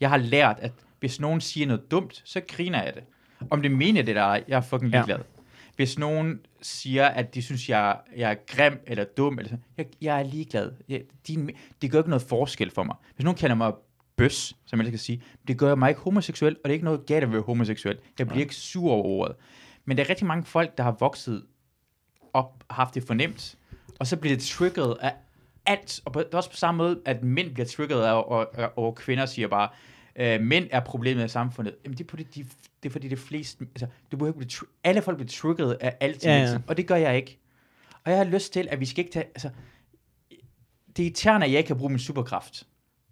Jeg har lært, at hvis nogen siger noget dumt, så griner jeg det. Om det mener det ej, jeg er fucking Ja. ligeglad. Hvis nogen siger, at de synes, jeg, jeg er grim eller dum, eller sådan, jeg, jeg er ligeglad. Jeg, din, det gør ikke noget forskel for mig. Hvis nogen kalder mig bøs, som jeg skal sige, det gør mig ikke homoseksuel, og det er ikke noget galt at være homoseksuel. Jeg bliver Nej. ikke sur over ordet. Men der er rigtig mange folk, der har vokset op, haft det fornemt, og så bliver det triggeret af alt. Og på, det er også på samme måde, at mænd bliver triggeret af, og, og, og kvinder siger bare, øh, mænd er problemet i samfundet. Jamen det er, på det, de, det er fordi det fleste, altså, du behøver ikke blive, alle folk bliver trigget af alt, Ja, ja, og det gør jeg ikke. Og jeg har lyst til, at vi skal ikke tage, altså, det er irriterende, at jeg ikke kan bruge min superkraft.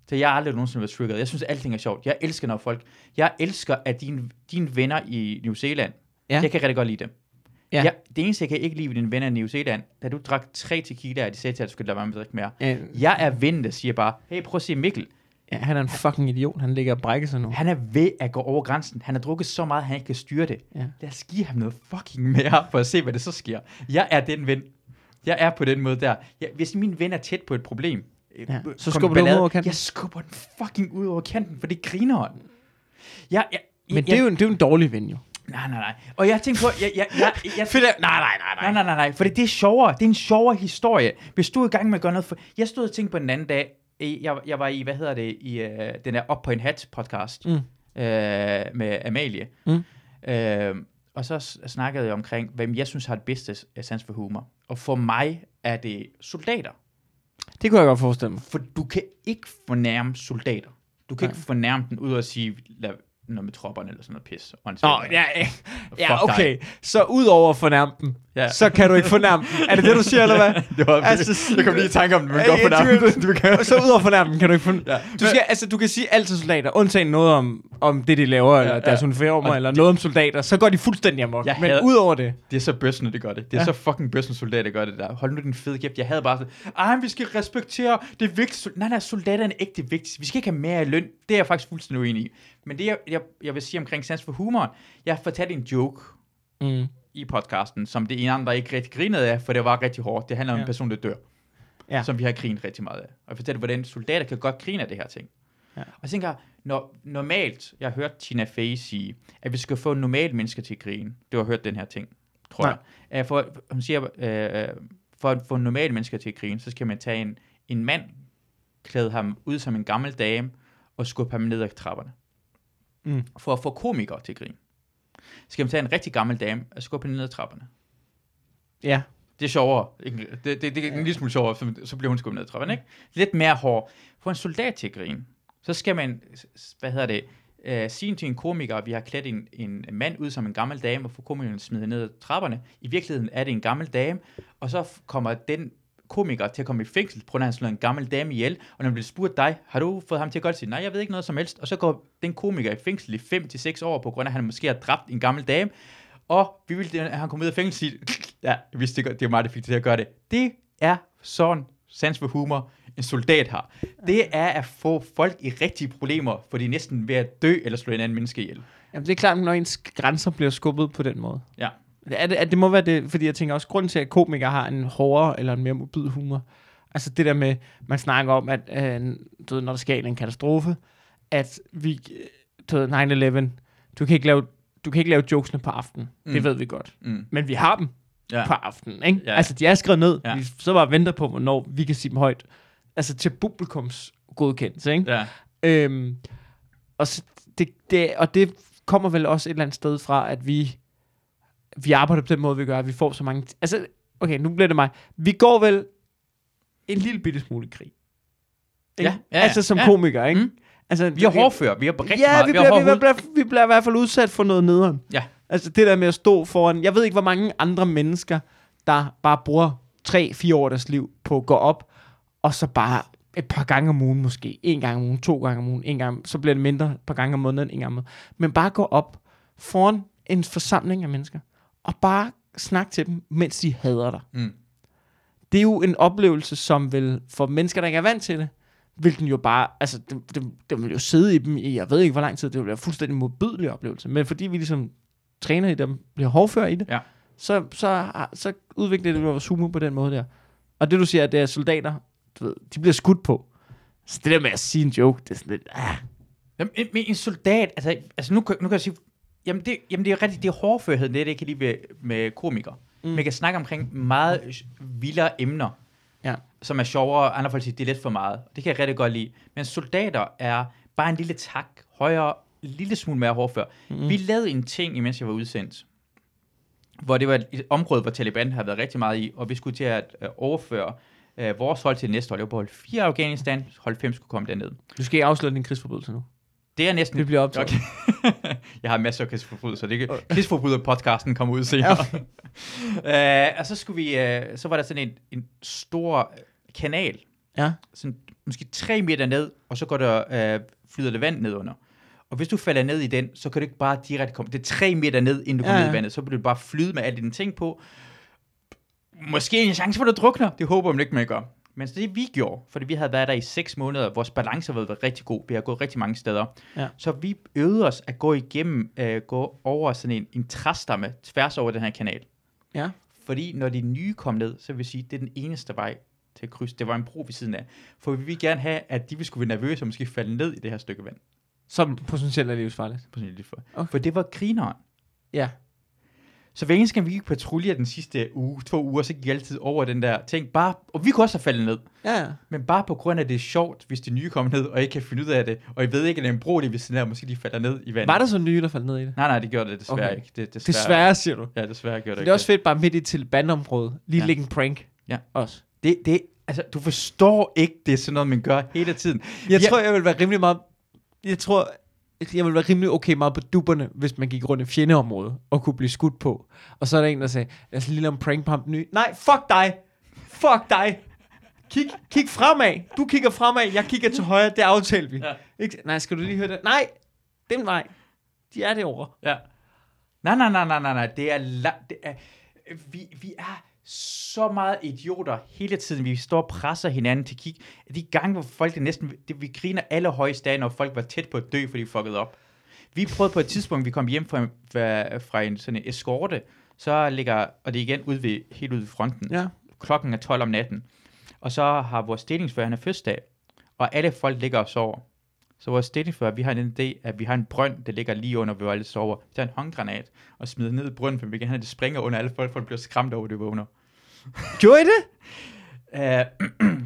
Så jeg har aldrig nogensinde været trigget. Jeg synes, at alting er sjovt. Jeg elsker, når folk... Jeg elsker, at dine, dine venner i New Zealand, Ja. jeg kan rigtig godt lide dem. Ja. Jeg, det eneste, jeg kan ikke lide ved dine venner i New Zealand, da du drak tre tequila, og de sagde til, at du skulle lade være med at drikke mere. Ja, Jeg er vennen, der siger bare, hey, prøv at se Mikkel. Ja, han er en fucking idiot. Han ligger og brækker sig nu. Han er ved at gå over grænsen. Han har drukket så meget, at han ikke kan styre det. Ja. Lad os give ham noget fucking mere, for at se, hvad det så sker. Jeg er den ven. Jeg er på den måde der. Jeg, hvis min ven er tæt på et problem, øh, Ja. kom Så skubber du ballade, ud over kanten? Jeg skubber den fucking ud over kanten, for det griner han. Jeg, jeg, Men det er, jo, en- det er jo en dårlig ven, jo. Nej, nej, nej. Og jeg tænkte på, jeg, jeg, jeg, jeg, Fedt, nej, nej, nej, Nej, nej, nej, nej, for det er sjovere. Det er en sjovere historie. Hvis du er i gang med at gøre noget for... Jeg stod og tænkte på den anden dag, jeg, jeg var i, hvad hedder det, i uh, den der Up på en Hat podcast Mm. uh, med Amalie. Mm. Uh, og så snakkede jeg omkring, hvem jeg synes har det bedste sans for humor. Og for mig er det soldater. Det kunne jeg godt forestille mig. For du kan ikke fornærme soldater. Du kan Nej. ikke fornærme den ud og sige, lad, noget med tropperne eller sådan noget pis. Nå, Åndssvagt. ja, ja, ja dig. okay. Så udover fornærme dem, Ja. så kan du ikke fornærme dem. Er det det, du siger, eller hvad? det var Altså, jeg kom lige i tanke om det, men godt for ja, navnet. du- kan. Så udover fornærme dem, kan du ikke fornærme Ja. du, skal, altså, du kan sige alt til soldater, undtagen noget om, om det, de laver, ja, eller ja. deres uniformer, eller noget om soldater, så går de fuldstændig amok. Jeg Men udover det, Det er så bøssen, det gør det. Det er Ja. så fucking bøssen soldater, gør det der. Hold nu din fede kæft. Jeg havde bare sådan, ej, vi skal respektere det vigtigste. Nej, nej, soldaterne er ikke det vigtigste. Vi skal ikke have mere løn. Det er jeg faktisk fuldstændig uenig i. Men det, jeg, jeg, jeg vil sige omkring sans for humor, jeg har fortalt en joke mm. i podcasten, som det ene andre ikke rigtig grinede af, for det var rigtig hårdt. Det handler om Ja. en person, der dør. Ja. Som vi har grinet rigtig meget af. Og jeg fortalte, hvordan soldater kan godt grine af det her ting. Ja. Og så tænker jeg, når, normalt, jeg har hørt Tina Fey sige, at vi skal få normale mennesker til at grine. Du har hørt den her ting, tror Nej. jeg. Uh, for, hun siger, uh, for at få normale mennesker til at grine, så skal man tage en, en mand, klæde ham ud som en gammel dame, og skubbe ham ned ad trapperne. Mm. For at få komikere til at grine. Skal man tage en rigtig gammel dame, og skubbe hende ned ad trapperne. Ja. Det er sjovere. Ikke? Det, det, det er en lille smule sjovere, så, så bliver hun skubbet ned ad trappen, ikke? Lidt mere hård. For en soldat til at grine, så skal man, hvad hedder det, øh, sige til en komiker, at vi har klædt en, en mand ud som en gammel dame, og få komikeren smidt ned ad trapperne. I virkeligheden er det en gammel dame, og så kommer den komiker til at komme i fængsel, på grund af, at han slår en gammel dame ihjel, og når man bliver spurgt dig, har du fået ham til at godt sige, nej, jeg ved ikke noget som helst, og så går den komiker i fængsel i 5 til seks år, på grund af, at han måske har dræbt en gammel dame, og vi vil, at han kommer ud af fængsel og siger, ja, jeg vidste det det er mig, der fik det til at gøre det. Det er sådan sans for humor, en soldat har. Det er at få folk i rigtige problemer, for de er næsten ved at dø, eller slå en anden menneske ihjel. Jamen, det er klart, når ens grænser bliver skubbet på den måde. Ja. Det, at det må være det, fordi jeg tænker også, grund til, at komikere har en hårdere eller en mere mobil humor, altså det der med, man snakker om, at øh, du ved, når der sker en katastrofe, at vi, øh, du ved, 9-11, du kan ikke lave, du kan ikke lave jokesene på aftenen. Mm. Det ved vi godt. Mm. Men vi har dem ja. På aftenen, ikke? Ja. Altså, de er skrevet ned. Ja. Vi så bare venter på, hvornår vi kan sige dem højt. Altså, til publikums godkendelse, ikke? Ja. Øhm, og, så det, det, og det kommer vel også et eller andet sted fra, at vi, vi arbejder på den måde, vi gør, at vi får så mange... Altså, okay, nu bliver det mig. Vi går vel en lille bitte smule i krig. Ikke? Ja, ja, altså som ja. komiker, ikke? Mm. Altså, Vi har hårdfør, vi har rigtig ja, meget. vi vi bliver, vi, bliver, vi bliver i hvert fald udsat for noget nederen. Ja. Altså det der med at stå foran... Jeg ved ikke, hvor mange andre mennesker, der bare bruger 3-4 år af deres liv på at gå op, og så bare et par gange om ugen måske. En gang om ugen, to gange om ugen, en gang, så bliver det mindre et par gange om måneden, en gang om måneden. Men bare gå op foran en forsamling af mennesker, og bare snak til dem, mens de hader dig. Mm. Det er jo en oplevelse, som vil, for mennesker, der ikke er vant til det, vil den jo bare, altså, det, det, det vil jo sidde i dem i, jeg ved ikke hvor lang tid, det vil være en fuldstændig modbydelig oplevelse. Men fordi vi ligesom træner i dem, bliver hårdfør i det, Ja. så, så, så udvikler det vores humor på den måde der. Og det du siger, at det er soldater, du ved, de bliver skudt på. Så det der med at sige en joke, det er sådan lidt, ah, Jamen, en- men en soldat, altså, altså nu, nu kan jeg sige, jamen det, jamen det er rigtigt, det er hårdførhed, det det, jeg kan lide med, med komikere. Mm. Man kan snakke omkring meget vildere emner, Ja. som er sjovere, andre folk siger, det er lidt for meget. Det kan jeg rigtig godt lide. Men soldater er bare en lille tak højere, en lille smule mere hårdfør. Mm. Vi lavede en ting, imens jeg var udsendt, hvor det var et område, hvor Taliban har været rigtig meget i, og vi skulle til at øh, overføre øh, vores hold til næste hold. Det var på hold 4 i Afghanistan, hold 5 skulle komme derned. du skal ikke afsløre din krigsforbrydelse nu. Det er næsten... Det bliver optaget. Okay. jeg har masser af krigsforbrydelser. Det er krigsforbryder-podcasten kommer ud senere. Ja. uh, og så skulle vi... Uh, så var der sådan en, en stor kanal, Ja. sådan måske tre meter ned, og så går der, uh, flyder det vand ned under. Og hvis du falder ned i den, så kan du ikke bare direkte komme... Det er tre meter ned, inden du kommer Ja, ned i vandet. Så bliver du bare flyde med alle dine ting på. Måske en chance for, at du drukner. Det håber man ikke, man gør. Men så det vi gjorde, fordi vi havde været der i seks måneder, vores balance havde været rigtig god. Vi har gået rigtig mange steder. Ja. Så vi øvede os at gå igennem, øh, gå over sådan en, en træstamme tværs over den her kanal. Ja. Fordi når de nye kom ned, så vil sige, det er den eneste vej til at krydse. Det var en bro ved siden af. For vi vil gerne have, at de vil skulle være nervøse og måske falde ned i det her stykke vand. Som potentielt er livsfarligt. Lidt for. Okay. for det var grineren. Ja. Så hver eneste gang vi gik patrulje den sidste uge, to uger, så gik jeg altid over den der ting. Bare, og vi kunne også have faldet ned. Ja, ja. Men bare på grund af, at det er sjovt, hvis de nye kommer ned, og ikke kan finde ud af det. Og I ved ikke, at det er en bro, det er ved siden af, måske de falder ned i vandet. Var der så nye, der faldt ned i det? Nej, nej, det gjorde det desværre Okay. ikke. Det, desværre. Desværre, siger du. Ja, desværre gjorde det Det ikke. er også fedt bare midt i Taliban-området. Lige ja. Lægge en prank. Ja. Også. Det, det, altså, du forstår ikke, det er sådan noget, man gør hele tiden. Jeg Ja. tror, jeg vil være rimelig meget... Jeg tror, jeg ville være rimelig okay meget på dupperne, hvis man gik rundt i fjendeområdet og kunne blive skudt på. Og så er der en, der sagde, lad os lige lave en prank på ham den nye. Nej, fuck dig! Fuck dig! Kig, kig fremad. Du kigger fremad, jeg kigger til højre. Det aftalte vi. Ja. Ikke? Nej, skal du lige høre det? Nej, den vej. De er derovre. Ja. Nej, nej, nej, nej, nej, nej. Det er, la- det er vi, vi er så meget idioter hele tiden. Vi står og presser hinanden til kig. De gange, hvor folk det næsten... Det, vi griner alle højst af, når folk var tæt på at dø, fordi de fuckede op. Vi prøvede på et tidspunkt, vi kom hjem fra, fra, fra en sådan en eskorte, så ligger, og det er igen ude ved, helt ude ved fronten. Ja. Klokken er 12 om natten. Og så har vores delingsfører, han er fødselsdag, og alle folk ligger og sover. Så vores delingsfører, vi har en idé, at vi har en brønd, der ligger lige under, hvor alle sover. Tager en håndgranat og smider ned i brønden, for vi kan have, det springer under alle folk, folk bliver skræmt over, det vågner. Gjorde I det? Uh,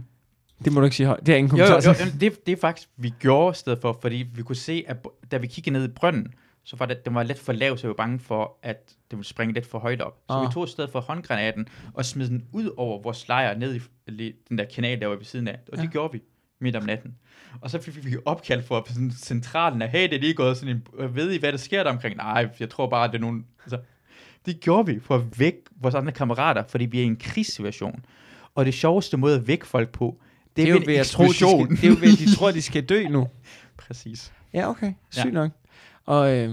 Det må du ikke sige højt. Det er ingen jo, jo, kommentar jo, til. jo, det, det er faktisk, vi gjorde i stedet for, fordi vi kunne se, at da vi kiggede ned i brønden, så var det, den var lidt for lav, så jeg var bange for, at det ville springe lidt for højt op. Så Ah. vi tog i stedet for håndgranaten og smed den ud over vores lejr ned i den der kanal, der var ved siden af. Og det Ja. gjorde vi midt om natten. Og så fik vi opkald for sådan centralen af, hey, det er lige gået sådan en, øh, ved I, hvad der sker der omkring? Nej, jeg tror bare, at det er nogen... Altså, det gjorde vi for at vække vores andre kammerater, fordi vi er i en krigssituation. Og det sjoveste måde at vække folk på, det, Det er jo ved at tro, de skal, det er jo ved, at de tror, de skal dø nu. Præcis. Ja, okay. Sygt Ja. nok. Og øh,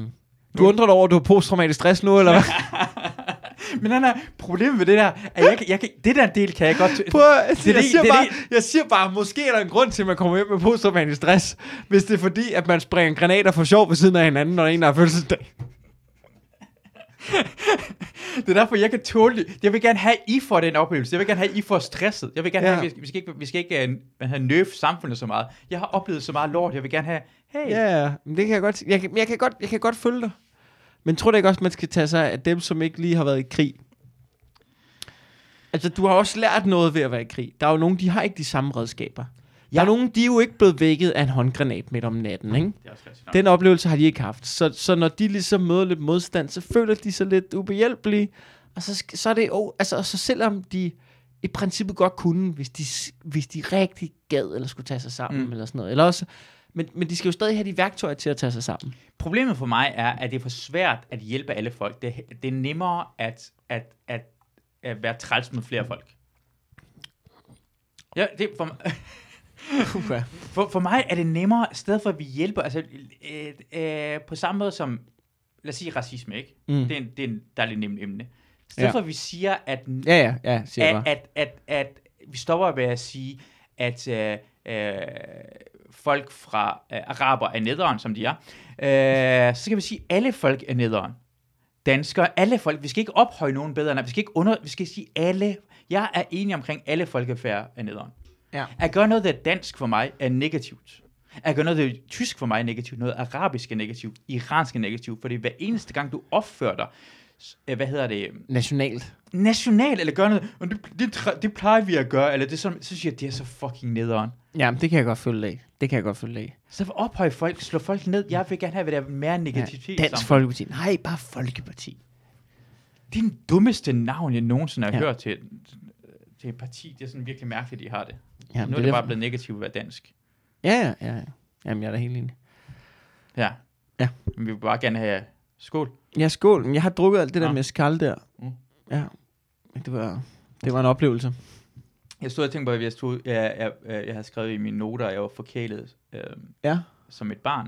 du undrer dig over, at du har posttraumatisk stress nu, eller hvad? Men nej, nej, problemet med det der, at jeg, jeg det der del kan jeg godt... Prøv, at- jeg, det- siger det bare, det- jeg siger bare, måske er der en grund til, at man kommer hjem med posttraumatisk stress, hvis det er fordi, at man springer granater for sjov ved siden af hinanden, når er en, har fødselsdag. Det er derfor, jeg kan tåle det. Jeg vil gerne have, I får den oplevelse. Jeg vil gerne have, I får stresset. Jeg vil gerne Ja. have, vi, vi skal ikke, vi skal ikke uh, have nerf samfundet så meget. Jeg har oplevet så meget lort. Jeg vil gerne have, hey, Ja, ja, men det kan jeg godt, jeg, kan- jeg, kan godt, jeg kan godt følge dig. Men tror du ikke også, man skal tage sig af dem, som ikke lige har været i krig? Altså, du har også lært noget ved at være i krig. Der er jo nogen, de har ikke de samme redskaber. Ja. Der er nogen, de er jo ikke blevet vækket af en håndgranat midt om natten, ikke? Det er også. Den oplevelse har de ikke haft. Så, så når de ligesom møder lidt modstand, så føler de sig lidt ubehjælpelige. Og så, så er det oh, altså, så selvom de i princippet godt kunne, hvis de, hvis de rigtig gad, eller skulle tage sig sammen, Mm. eller sådan noget. Eller også, men, men de skal jo stadig have de værktøjer til at tage sig sammen. Problemet for mig er, at det er for svært at hjælpe alle folk. Det, det er nemmere at, at, at, at være træls med flere folk. Ja, det for, mig-. for, for mig er det nemmere, i stedet for at vi hjælper, altså øh, øh, på samme måde som, lad os sige racisme, ikke? Mm. Det, er en, det er en dejlig nemt emne. I stedet Ja. for at vi siger, at, Ja, ja, ja, siger at, at, at, at vi stopper med at sige, at øh, øh, folk fra øh, araber er nederen, som de er, øh, så skal vi sige, at alle folk er nederen. Danskere, alle folk. Vi skal ikke ophøje nogen bedre end Vi skal ikke under, vi skal sige alle. Jeg er enig omkring, alle folkefærd er nederen. Ja. At gøre noget, der er dansk for mig, er negativt. At gøre noget, der er tysk for mig, er negativt. Noget arabisk er negativt. Iransk er negativt. Fordi hver eneste gang, du opfører dig, øh, hvad hedder det, Nationalt. national, eller gør noget, og det, det, det plejer vi at gøre, eller det sådan, så synes jeg, det er så fucking nederen. Ja, det kan jeg godt følge af. Det kan jeg godt følge af. Så for ophøje folk, slå folk ned, jeg vil gerne have, hvad der er mere negativitet. Ja, Dansk. Folkeparti. Nej, bare Folkeparti. Det er den dummeste navn, jeg nogensinde har Ja. hørt til, til et parti. Det er sådan virkelig mærkeligt, de har det. Ja, nu er det, derfor- bare blevet negativt at være dansk. Ja, ja, ja. ja. Jamen, jeg er da helt enig. Ja. Ja. Men vi vil bare gerne have skål. Ja, skål. Men Jeg har drukket alt det der med skal der. Mm. Ja. Det var, det var en oplevelse. Jeg stod og tænkte på, at jeg, stod, jeg, jeg, jeg, jeg havde skrevet i mine noter, at jeg var forkælet øh, Ja. som et barn.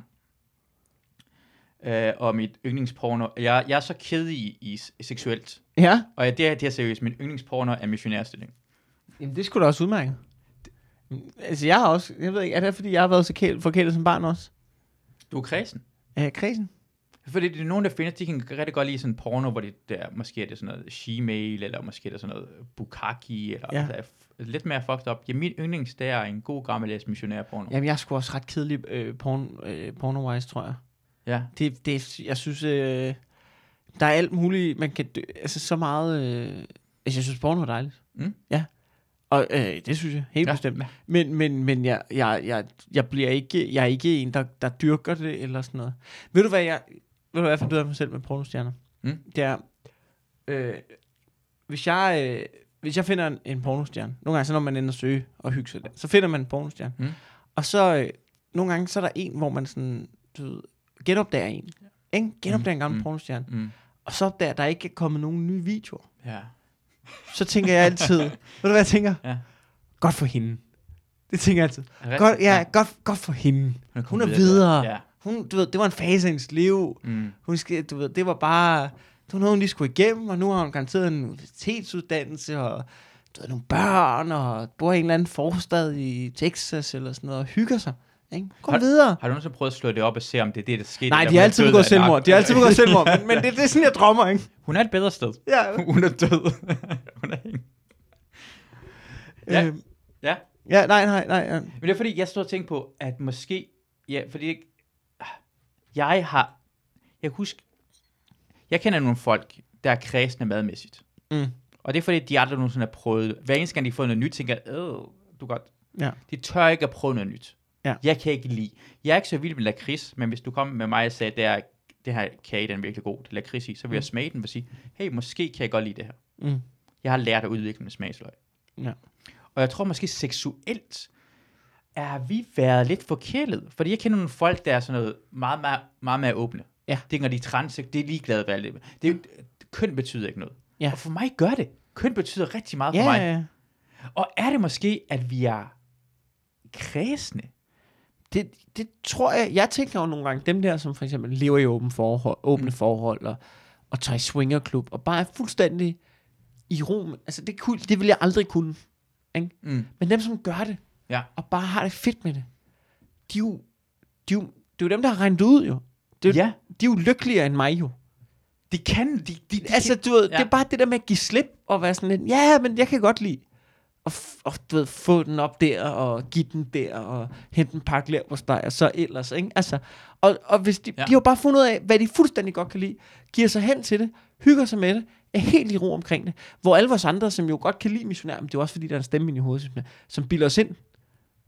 Øh, og mit yndlingsporno. Jeg, jeg er så kedig i, i, i seksuelt. Ja. Og jeg, det er det er seriøst. Min yndlingsporno er missionærstilling. Jamen, det skulle da også udmærket. Altså, jeg har også, jeg ved ikke, er det fordi, jeg har været så kæl, forkælet som barn også? Du er kredsen. Er jeg kredsen? Fordi det er nogen, der findes, de kan rigtig godt lide sådan porno, hvor det der, måske er det sådan noget Gmail, eller måske er det sådan noget Bukaki, eller Ja. der f- lidt mere fucked up. Ja, min yndlings, det er en god gammeldags missionærporno. Ja. Jamen, jeg sgu også ret kedelig øh, porn, øh, porno-wise, tror jeg. ja. Det, det, jeg synes, øh, der er alt muligt, man kan dø, altså så meget, øh, altså jeg synes, porno er dejligt. Mm. Ja. Og øh, det synes jeg, helt ja. bestemt. Men, men, men jeg, jeg, jeg, jeg bliver ikke, jeg er ikke en, der, der dyrker det, eller sådan noget. Ved du hvad, jeg, ved du hvad jeg fandt ud af mig selv med pornostjerner? Mm. Det er, øh, hvis jeg, øh, hvis jeg finder en, en pornostjerne, nogle gange så når man ender og søge og hygge sig der, så finder man en pornostjerne. Mm. Og så, øh, nogle gange så er der en, hvor man sådan, du ved, genopdager en. Ikke? Genopdager en gammel Mm. pornostjerne. Mm. Og så opdager, at der ikke er kommet nogen nye videoer. Ja. Så tænker jeg altid, ved du hvad jeg tænker? Ja. Godt for hende. Det tænker jeg altid. Godt, rigtigt? ja, godt, godt for hende. Hun Hun er videre. Ja. Hun, du ved, det var en fase af hendes liv. Mm. Hun skal, du ved, det var bare, det var noget, hun lige skulle igennem, og nu har hun garanteret en universitetsuddannelse, og du ved, nogle børn, og bor i en eller anden forstad i Texas, eller sådan noget, og hygger sig. Ikke? Gå Har- videre. Har du nogensinde prøvet at slå det op og se, om det er det, der skete? Nej, de har altid begået selvmord. De har altid begået selvmord, men, men det, det er sådan, jeg drømmer, ikke? Hun er et bedre sted. Ja. Hun er død. Hun er ikke. Ja. Øh, Ja. ja, nej, nej, nej. Ja. Men det er fordi, jeg stod og tænkte på, at måske... Ja, fordi jeg har... Jeg kan huske... Jeg kender nogle folk, der er kredsende madmæssigt. Mm. Og det er fordi, de aldrig nogensinde har prøvet... Hver eneste gang, de får noget nyt, tænker jeg, øh, du er godt. Ja. De tør ikke at prøve noget nyt. Ja. Jeg kan ikke lide. Jeg er ikke så vild med lakrids, men hvis du kom med mig og sagde, det, er, det her kage, den er virkelig god, det er lakrids i, så vil jeg smage den og sige, hey, måske kan jeg godt lide det her. Mm. Jeg har lært at udvikle min smagsløg. Ja. Og jeg tror måske seksuelt er vi været lidt forkælet. Fordi jeg kender nogle folk, der er sådan noget meget, meget, meget mere åbne. Ja. Det er, når de er trans, det er ligeglade alt det. det er, køn betyder ikke noget. Ja. Og for mig gør det. Køn betyder rigtig meget for Ja, mig. ja, ja. Og er det måske, at vi er kredsende? Det, det tror jeg, jeg tænker jo nogle gange, dem der, som for eksempel lever i åbne forhold, åbne mm. forhold og, og tager i swingerklub, og bare er fuldstændig i ro. Altså, det, kunne, det vil jeg aldrig kunne. Mm. Men dem, som gør det, Ja. og bare har det fedt med det, de er jo, de er jo, det er jo dem, der har regnet ud jo. Det er, Ja. De er jo lykkeligere end mig jo. De kan, de, de, de Altså, du ved, ja. det er bare det der med at give slip og være sådan lidt, ja, men jeg kan godt lide. Og, og du ved, få den op der, og give den der, og hente en pakke lær på steg, og så ellers, ikke? Altså, og, og hvis de, Ja. de har bare fundet ud af, hvad de fuldstændig godt kan lide, giver sig hen til det, hygger sig med det, er helt i ro omkring det. Hvor alle vores andre, som jo godt kan lide missionær, men det er også fordi, der er en stemme i hovedet, som, bilder os ind.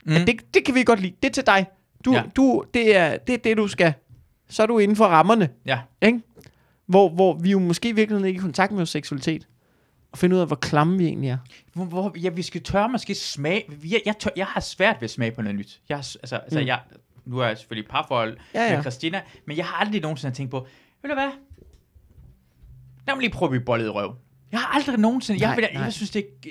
Mm. At det, det kan vi godt lide. Det er til dig. Du, Ja. ja. du, det, er, det er det, du skal. Så er du inden for rammerne. ja. Ikke? Hvor, hvor vi jo måske i virkeligheden ikke er i kontakt med vores seksualitet. Og finde ud af, hvor klamme vi egentlig er. Hvor, hvor, ja, vi skal tørre måske smage. Jeg, jeg, tør, jeg har svært ved at smage på noget nyt. Jeg, har altså, altså, Mm. jeg, nu er jeg selvfølgelig parforhold Ja, med ja. Christina, men jeg har aldrig nogensinde tænkt på, ved du hvad? Lad mig lige prøve at bollet i røv. Jeg har aldrig nogensinde, jeg, Nej, vil, jeg, nej. jeg synes det er,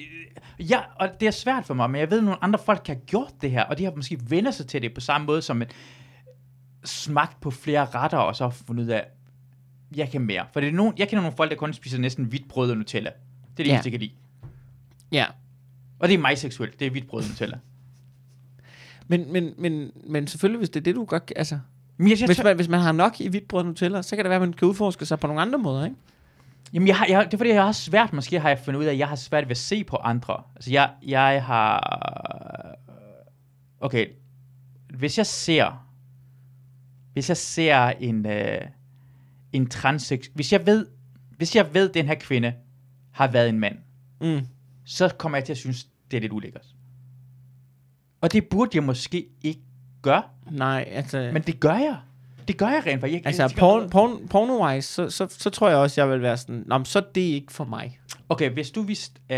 ja, og det er svært for mig, men jeg ved, at nogle andre folk har gjort det her, og de har måske vendt sig til det på samme måde som et smagt på flere retter, og så fundet ud af, jeg kan mere. For det er nogen, jeg kender nogle folk, der kun spiser næsten hvidt brød og Nutella. Det er det Ja. eneste, jeg kan lide. Ja. Og det er mig seksuelt, det er hvidt brød Nutella. Men, men, men, men selvfølgelig, hvis det er det, du godt kan... Altså, Men jeg, jeg, hvis, man, hvis man har nok i hvidt brød Nutella, så kan det være, at man kan udforske sig på nogle andre måder, ikke? Jamen, jeg har, jeg, det er fordi, jeg har svært, måske har jeg fundet ud af, at jeg har svært ved at se på andre. Altså, jeg, jeg har... Okay, hvis jeg ser... Hvis jeg ser en, øh, en transsex... Hvis jeg ved, hvis jeg ved, den her kvinde har været en mand, Mm. så kommer jeg til at synes, det er lidt ulækkert. Og det burde jeg måske ikke gøre, Nej, altså... men det gør jeg. Det gør jeg rent faktisk. Jeg, altså, porn, porn, porno-wise, så, så, så tror jeg også, jeg vil være sådan... Nå, men så er det ikke for mig. Okay, hvis du vidste, øh,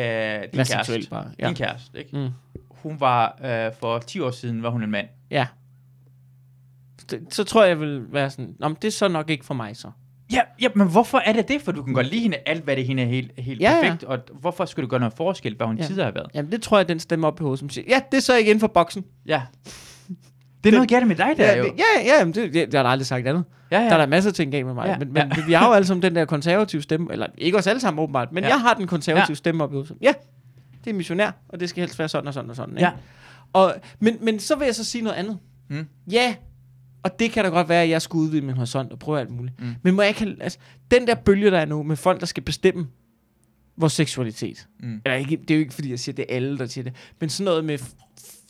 din kæreste, bare. Ja. din kæreste, ikke? Mm. hun var, øh, for 10 år siden var hun en mand. ja. Det, så tror jeg, jeg vil være sådan... Nå, men det er så nok ikke for mig, så. Ja, ja, men hvorfor er det det? For du kan godt lide hende alt, hvad det hende er helt, helt Ja, ja. perfekt. Og hvorfor skulle du gøre noget forskel, hvad hun Ja. tidligere har været? Jamen, det tror jeg, den stemme op i hovedet, som siger, ja, det er så ikke inden for boksen. Ja. Det er noget galt med dig der, Ja, jo. det- ja, ja, jamen, det, det, det har der aldrig sagt andet. Ja, Ja. ja. Der er der masser af ting galt med mig. Ja, Ja. Men, men ja. vi har jo alle sammen den der konservative stemme, eller ikke os alle sammen åbenbart, men Ja. ja. jeg har den konservative Ja. ja. stemme op i hovedet. som, Ja, det er missionær, og det skal helst være sådan og sådan og sådan. Ikke? Ja. Og, men, men så vil jeg så sige noget andet. Mm. Ja, og det kan da godt være, at jeg skulle udvide min horisont og prøve alt muligt. Mm. Men må jeg ikke altså, den der bølge, der er nu, med folk, der skal bestemme vores seksualitet. Mm. Eller ikke, det er jo ikke, fordi jeg siger, det er alle, der siger det. Men sådan noget med,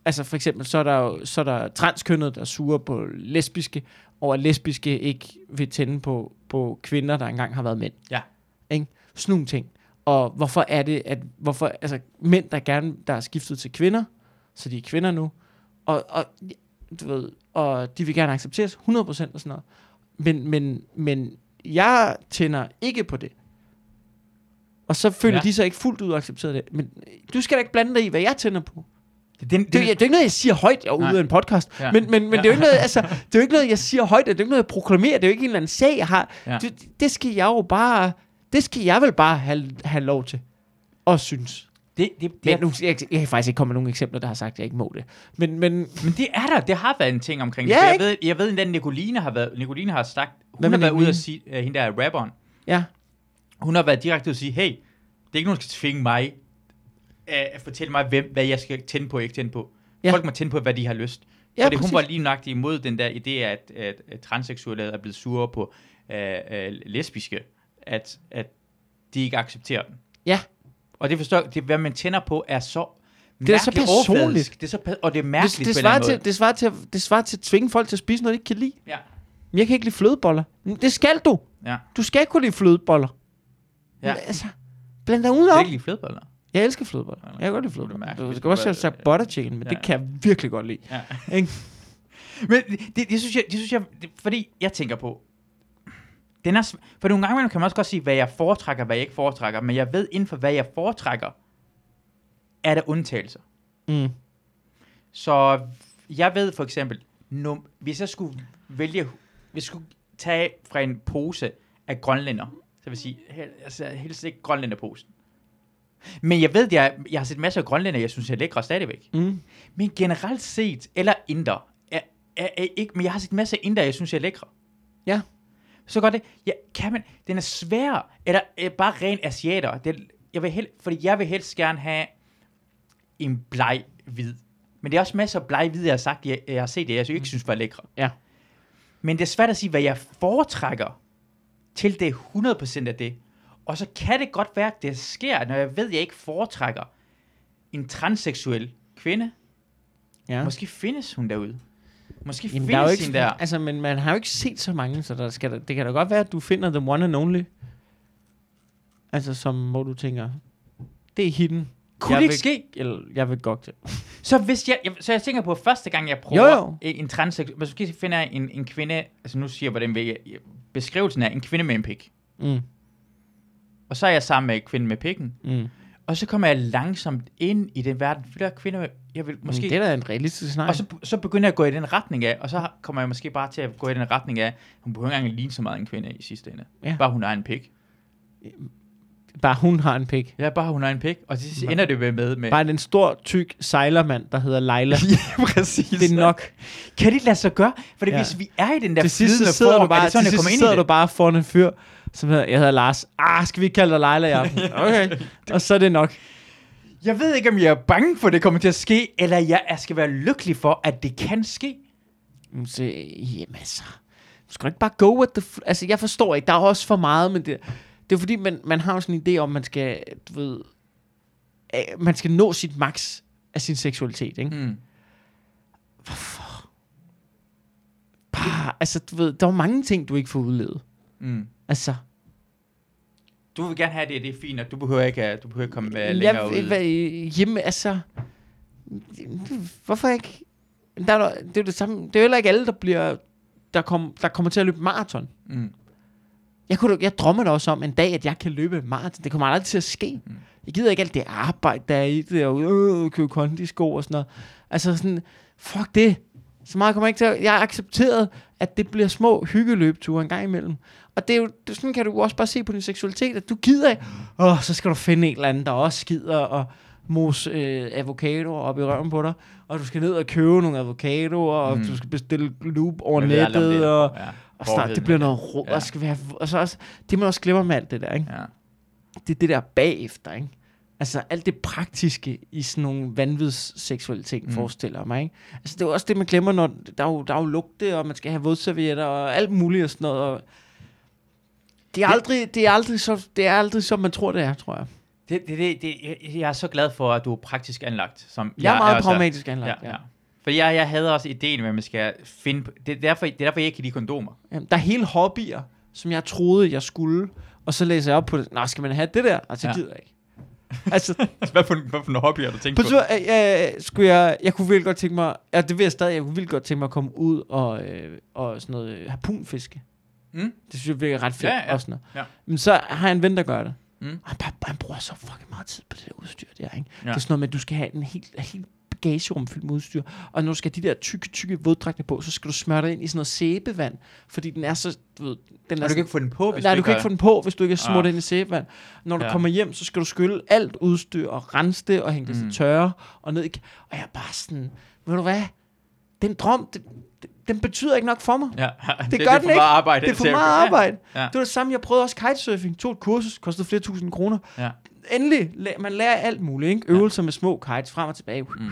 altså for eksempel, så er der jo så er der transkønnet, der suger på lesbiske, og at lesbiske ikke vil tænde på, på kvinder, der engang har været mænd. Ja. Ikke? Sådan nogle ting. Og hvorfor er det, at hvorfor, altså mænd, der gerne, der er skiftet til kvinder, så de er kvinder nu, og, og du ved, og de vil gerne accepteres 100% og sådan noget. Men, men, men jeg tænder ikke på det. Og så føler Ja. de sig ikke fuldt ud accepteret det. Men du skal da ikke blande dig i, hvad jeg tænder på. Den, den, Det, er- det er jo ikke noget, jeg siger højt jeg ude af en podcast. Ja. Men, men, men Ja. det er jo ikke noget, altså, det er jo ikke noget, jeg siger højt. Det er jo ikke noget, jeg proklamerer. Det er jo ikke en eller anden sag, jeg har. Ja. Det, det skal jeg jo bare... Det skal jeg vel bare have, have lov til. Og synes. Det, det, det, Men er, nu, jeg, jeg kan faktisk ikke komme med nogle eksempler, der har sagt, at jeg ikke må det. Men, men men det er der. Det har været en ting omkring det. Ja, jeg ikke? ved, jeg ved, at Nicoline har været, Nicoline har sagt, hun Hvem har været ude at sige, uh, hende der er rapperen, ja, hun har været direkte ud at sige, hey, det er ikke nogen, der skal tvinge mig uh, at fortælle mig, hvem, hvad jeg skal tænde på og ikke tænde på. Ja. Folk må tænde på, hvad de har lyst. Ja, Fordi hun var lige nøjagtig imod den der idé, at, at, at transseksuelle er blevet sure på uh, uh, lesbiske, at, at de ikke accepterer den. ja. Og det forstår det, hvad man tænder på, er så Det er så personligt. overfladisk. Det er så, og det er mærkeligt Det, det, svarer til, det, svarer til, det svarer til at tvinge folk til at spise noget, de ikke kan lide. Ja. Men jeg kan ikke lide flødeboller. Det skal du. Ja. Du skal kunne lide flødeboller. Ja. Men, altså, bland dig ud kan om. ikke lide flødeboller. Jeg elsker flødeboller. Jeg kan godt lide er flødeboller. Du du også bare- have sagt butter chicken, men Ja. det kan jeg virkelig godt lide. Ja. Ikke? Men det, det, det, synes jeg, det synes jeg, det, fordi jeg tænker på, den er, for nogle gange kan man også godt sige, hvad jeg foretrækker, hvad jeg ikke foretrækker, men jeg ved inden for, hvad jeg foretrækker, er der undtagelser. Mm. Så jeg ved for eksempel, num, hvis jeg skulle vælge, hvis jeg skulle tage fra en pose af grønlænder, så vil jeg sige, hel, altså helst ikke grønlænderposen. Men jeg ved, jeg, jeg har set masser af grønlænder, jeg synes er lækre stadigvæk. Mm. Men generelt set, eller inder, er, er, er ikke, men jeg har set masser af inder, jeg synes er lækre. Ja. Så godt det, ja, kan man, den er svær, eller øh, bare ren asiater. Det, jeg vil hel, fordi jeg vil helst gerne have en bleg hvid. Men det er også masser af bleg hvid, jeg har sagt, jeg, jeg har set det, jeg ikke synes var lækre. Ja. Men det er svært at sige, hvad jeg foretrækker, til det er 100% af det. Og så kan det godt være, at det sker, når jeg ved, at jeg ikke foretrækker en transseksuel kvinde. Ja. Måske findes hun derude. Måske Jamen, der er jo ikke, der. altså, men man har jo ikke set så mange, så der skal, det kan da godt være, at du finder the one and only. Altså, som, hvor du tænker, det er hidden. Kunne jeg det ikke vil, ske? Eller, jeg vil godt til. Så hvis jeg, jeg, så jeg tænker på, at første gang jeg prøver Jo, jo. en, transseksuel, måske finder jeg en, en kvinde, altså nu siger jeg, hvordan vil jeg, beskrivelsen er en kvinde med en pik. Mm. Og så er jeg sammen med en kvinde med pikken. Mm. Og så kommer jeg langsomt ind i den verden, for der er kvinder, jeg vil måske... Måske. Det er da en realistisk snak. Og så, så begynder jeg at gå i den retning af, og så kommer jeg måske bare til at gå i den retning af, hun behøver ikke engang ligne så meget en kvinde i sidste ende. Ja. Bare hun har en pik. Bare hun har en pik. Ja, bare hun har en pik. Og så ender det med, med, med Bare en stor, tyk sejlermand, der hedder Leila. ja, præcis. det er nok. Kan det lade sig gøre? For Ja. hvis vi er i den der Til sidst så sidder form, du bare, er det sådan, til sidst sidder det? du bare foran en fyr, som hedder, jeg hedder Lars. Ah, skal vi ikke kalde dig Leila i aften? Okay. Og så er det nok. Jeg ved ikke, om jeg er bange for, at det kommer til at ske, eller jeg er- skal være lykkelig for, at det kan ske. Mm, Så, jamen altså, du skal ikke bare go with the... F- altså, jeg forstår ikke, der er også for meget, men det, det er fordi, man, man har jo sådan en idé om, man skal, du ved, øh, man skal nå sit max af sin seksualitet, ikke? Mm. Bare, altså, du ved, der er jo mange ting, du ikke får udlevet. Mm. Altså, Du vil gerne have det, det er fint, og du behøver ikke, du behøver ikke komme jeg, længere ud. hvad, hjemme, altså, hvorfor ikke? Der er, det er jo det samme, det er jo heller ikke alle, der bliver, der, kom, der kommer til at løbe maraton. Mm. Jeg, kunne, jeg drømmer da også om en dag, at jeg kan løbe maraton. Det kommer aldrig til at ske. Mm. Jeg gider ikke alt det arbejde, der er i det, og øh, købe kondisko og sådan noget. Altså sådan, fuck det. Så meget kommer jeg ikke til at... Jeg har accepteret, at det bliver små hyggeløbture en gang imellem. Og det er jo, det, sådan kan du også bare se på din seksualitet, at du gider ikke. Åh, så skal du finde en eller anden, der også gider og mos øh, avocadoer op i røven på dig. Og du skal ned og købe nogle avocadoer, og Mm. du skal bestille loop over nettet, det er- og, ja, og snart, det bliver noget råd, Ja. og skal være, og så også, det man også glemmer med alt det der, ikke? Ja. det er det der bagefter, ikke? Altså alt det praktiske i sådan nogle vanvidsseksualitet, Mm. mm. forestiller mig, ikke? Altså det er jo også det, man glemmer, når der er jo, der er jo lugte, og man skal have vådservietter, og alt muligt og sådan noget, og det er aldrig, det er aldrig så, det er aldrig som man tror, det er, tror jeg. Det, det, det, det, jeg- jeg er så glad for, at du er praktisk anlagt. Som Jeg er meget også pragmatisk Ja, anlagt, ja. ja. For jeg, jeg havde også ideen med, at man skal finde... på- Det er derfor, det er derfor jeg ikke kan lide kondomer. Jamen, Der er hele hobbyer, som jeg troede, jeg skulle, og så læser jeg op på det. Nå, skal man have det der? Altså, Ja. ja. gider jeg ikke. altså, hvad, for, hvad for en hobby har du tænkt På tur, øh, øh, skulle jeg, jeg kunne virkelig godt tænke mig, ja, det vil jeg stadig, jeg kunne virkelig godt tænke mig at komme ud og, øh, og sådan noget øh, harpunfiske. Mm? Det synes jeg virker ret fedt. Ja, ja, og sådan noget. ja. Men så har jeg en ven, der gør det. Mm. Han, bare, han bruger så fucking meget tid på det der udstyr der, ikke? Ja. Det er sådan noget med, at du skal have en helt, helt bagagerum fyldt med udstyr. Og når du skal have de der tykke, tykke våddragter på, så skal du smøre dig ind i sådan noget sæbevand. Fordi den er så, du ved, den er Og du kan ikke få den på, hvis Nej, du du kan ikke få den på, hvis du ikke er smurt Ah. ind i sæbevand. Når du Ja. kommer hjem, så skal du skylle alt udstyr og rense det og hænge det Mm. til tørre og ned i... Og jeg er bare sådan, ved du hvad? Den drøm, det, den betyder ikke nok for mig. Ja, Det, det gør er den for ikke. meget arbejde. det er for meget arbejde. Ja. Det var det samme, jeg prøvede også kitesurfing. Tog et kursus, kostede flere tusind kroner. Ja. Endelig, man lærer alt muligt. Ikke? Øvelser med små kites, frem og tilbage. Mm.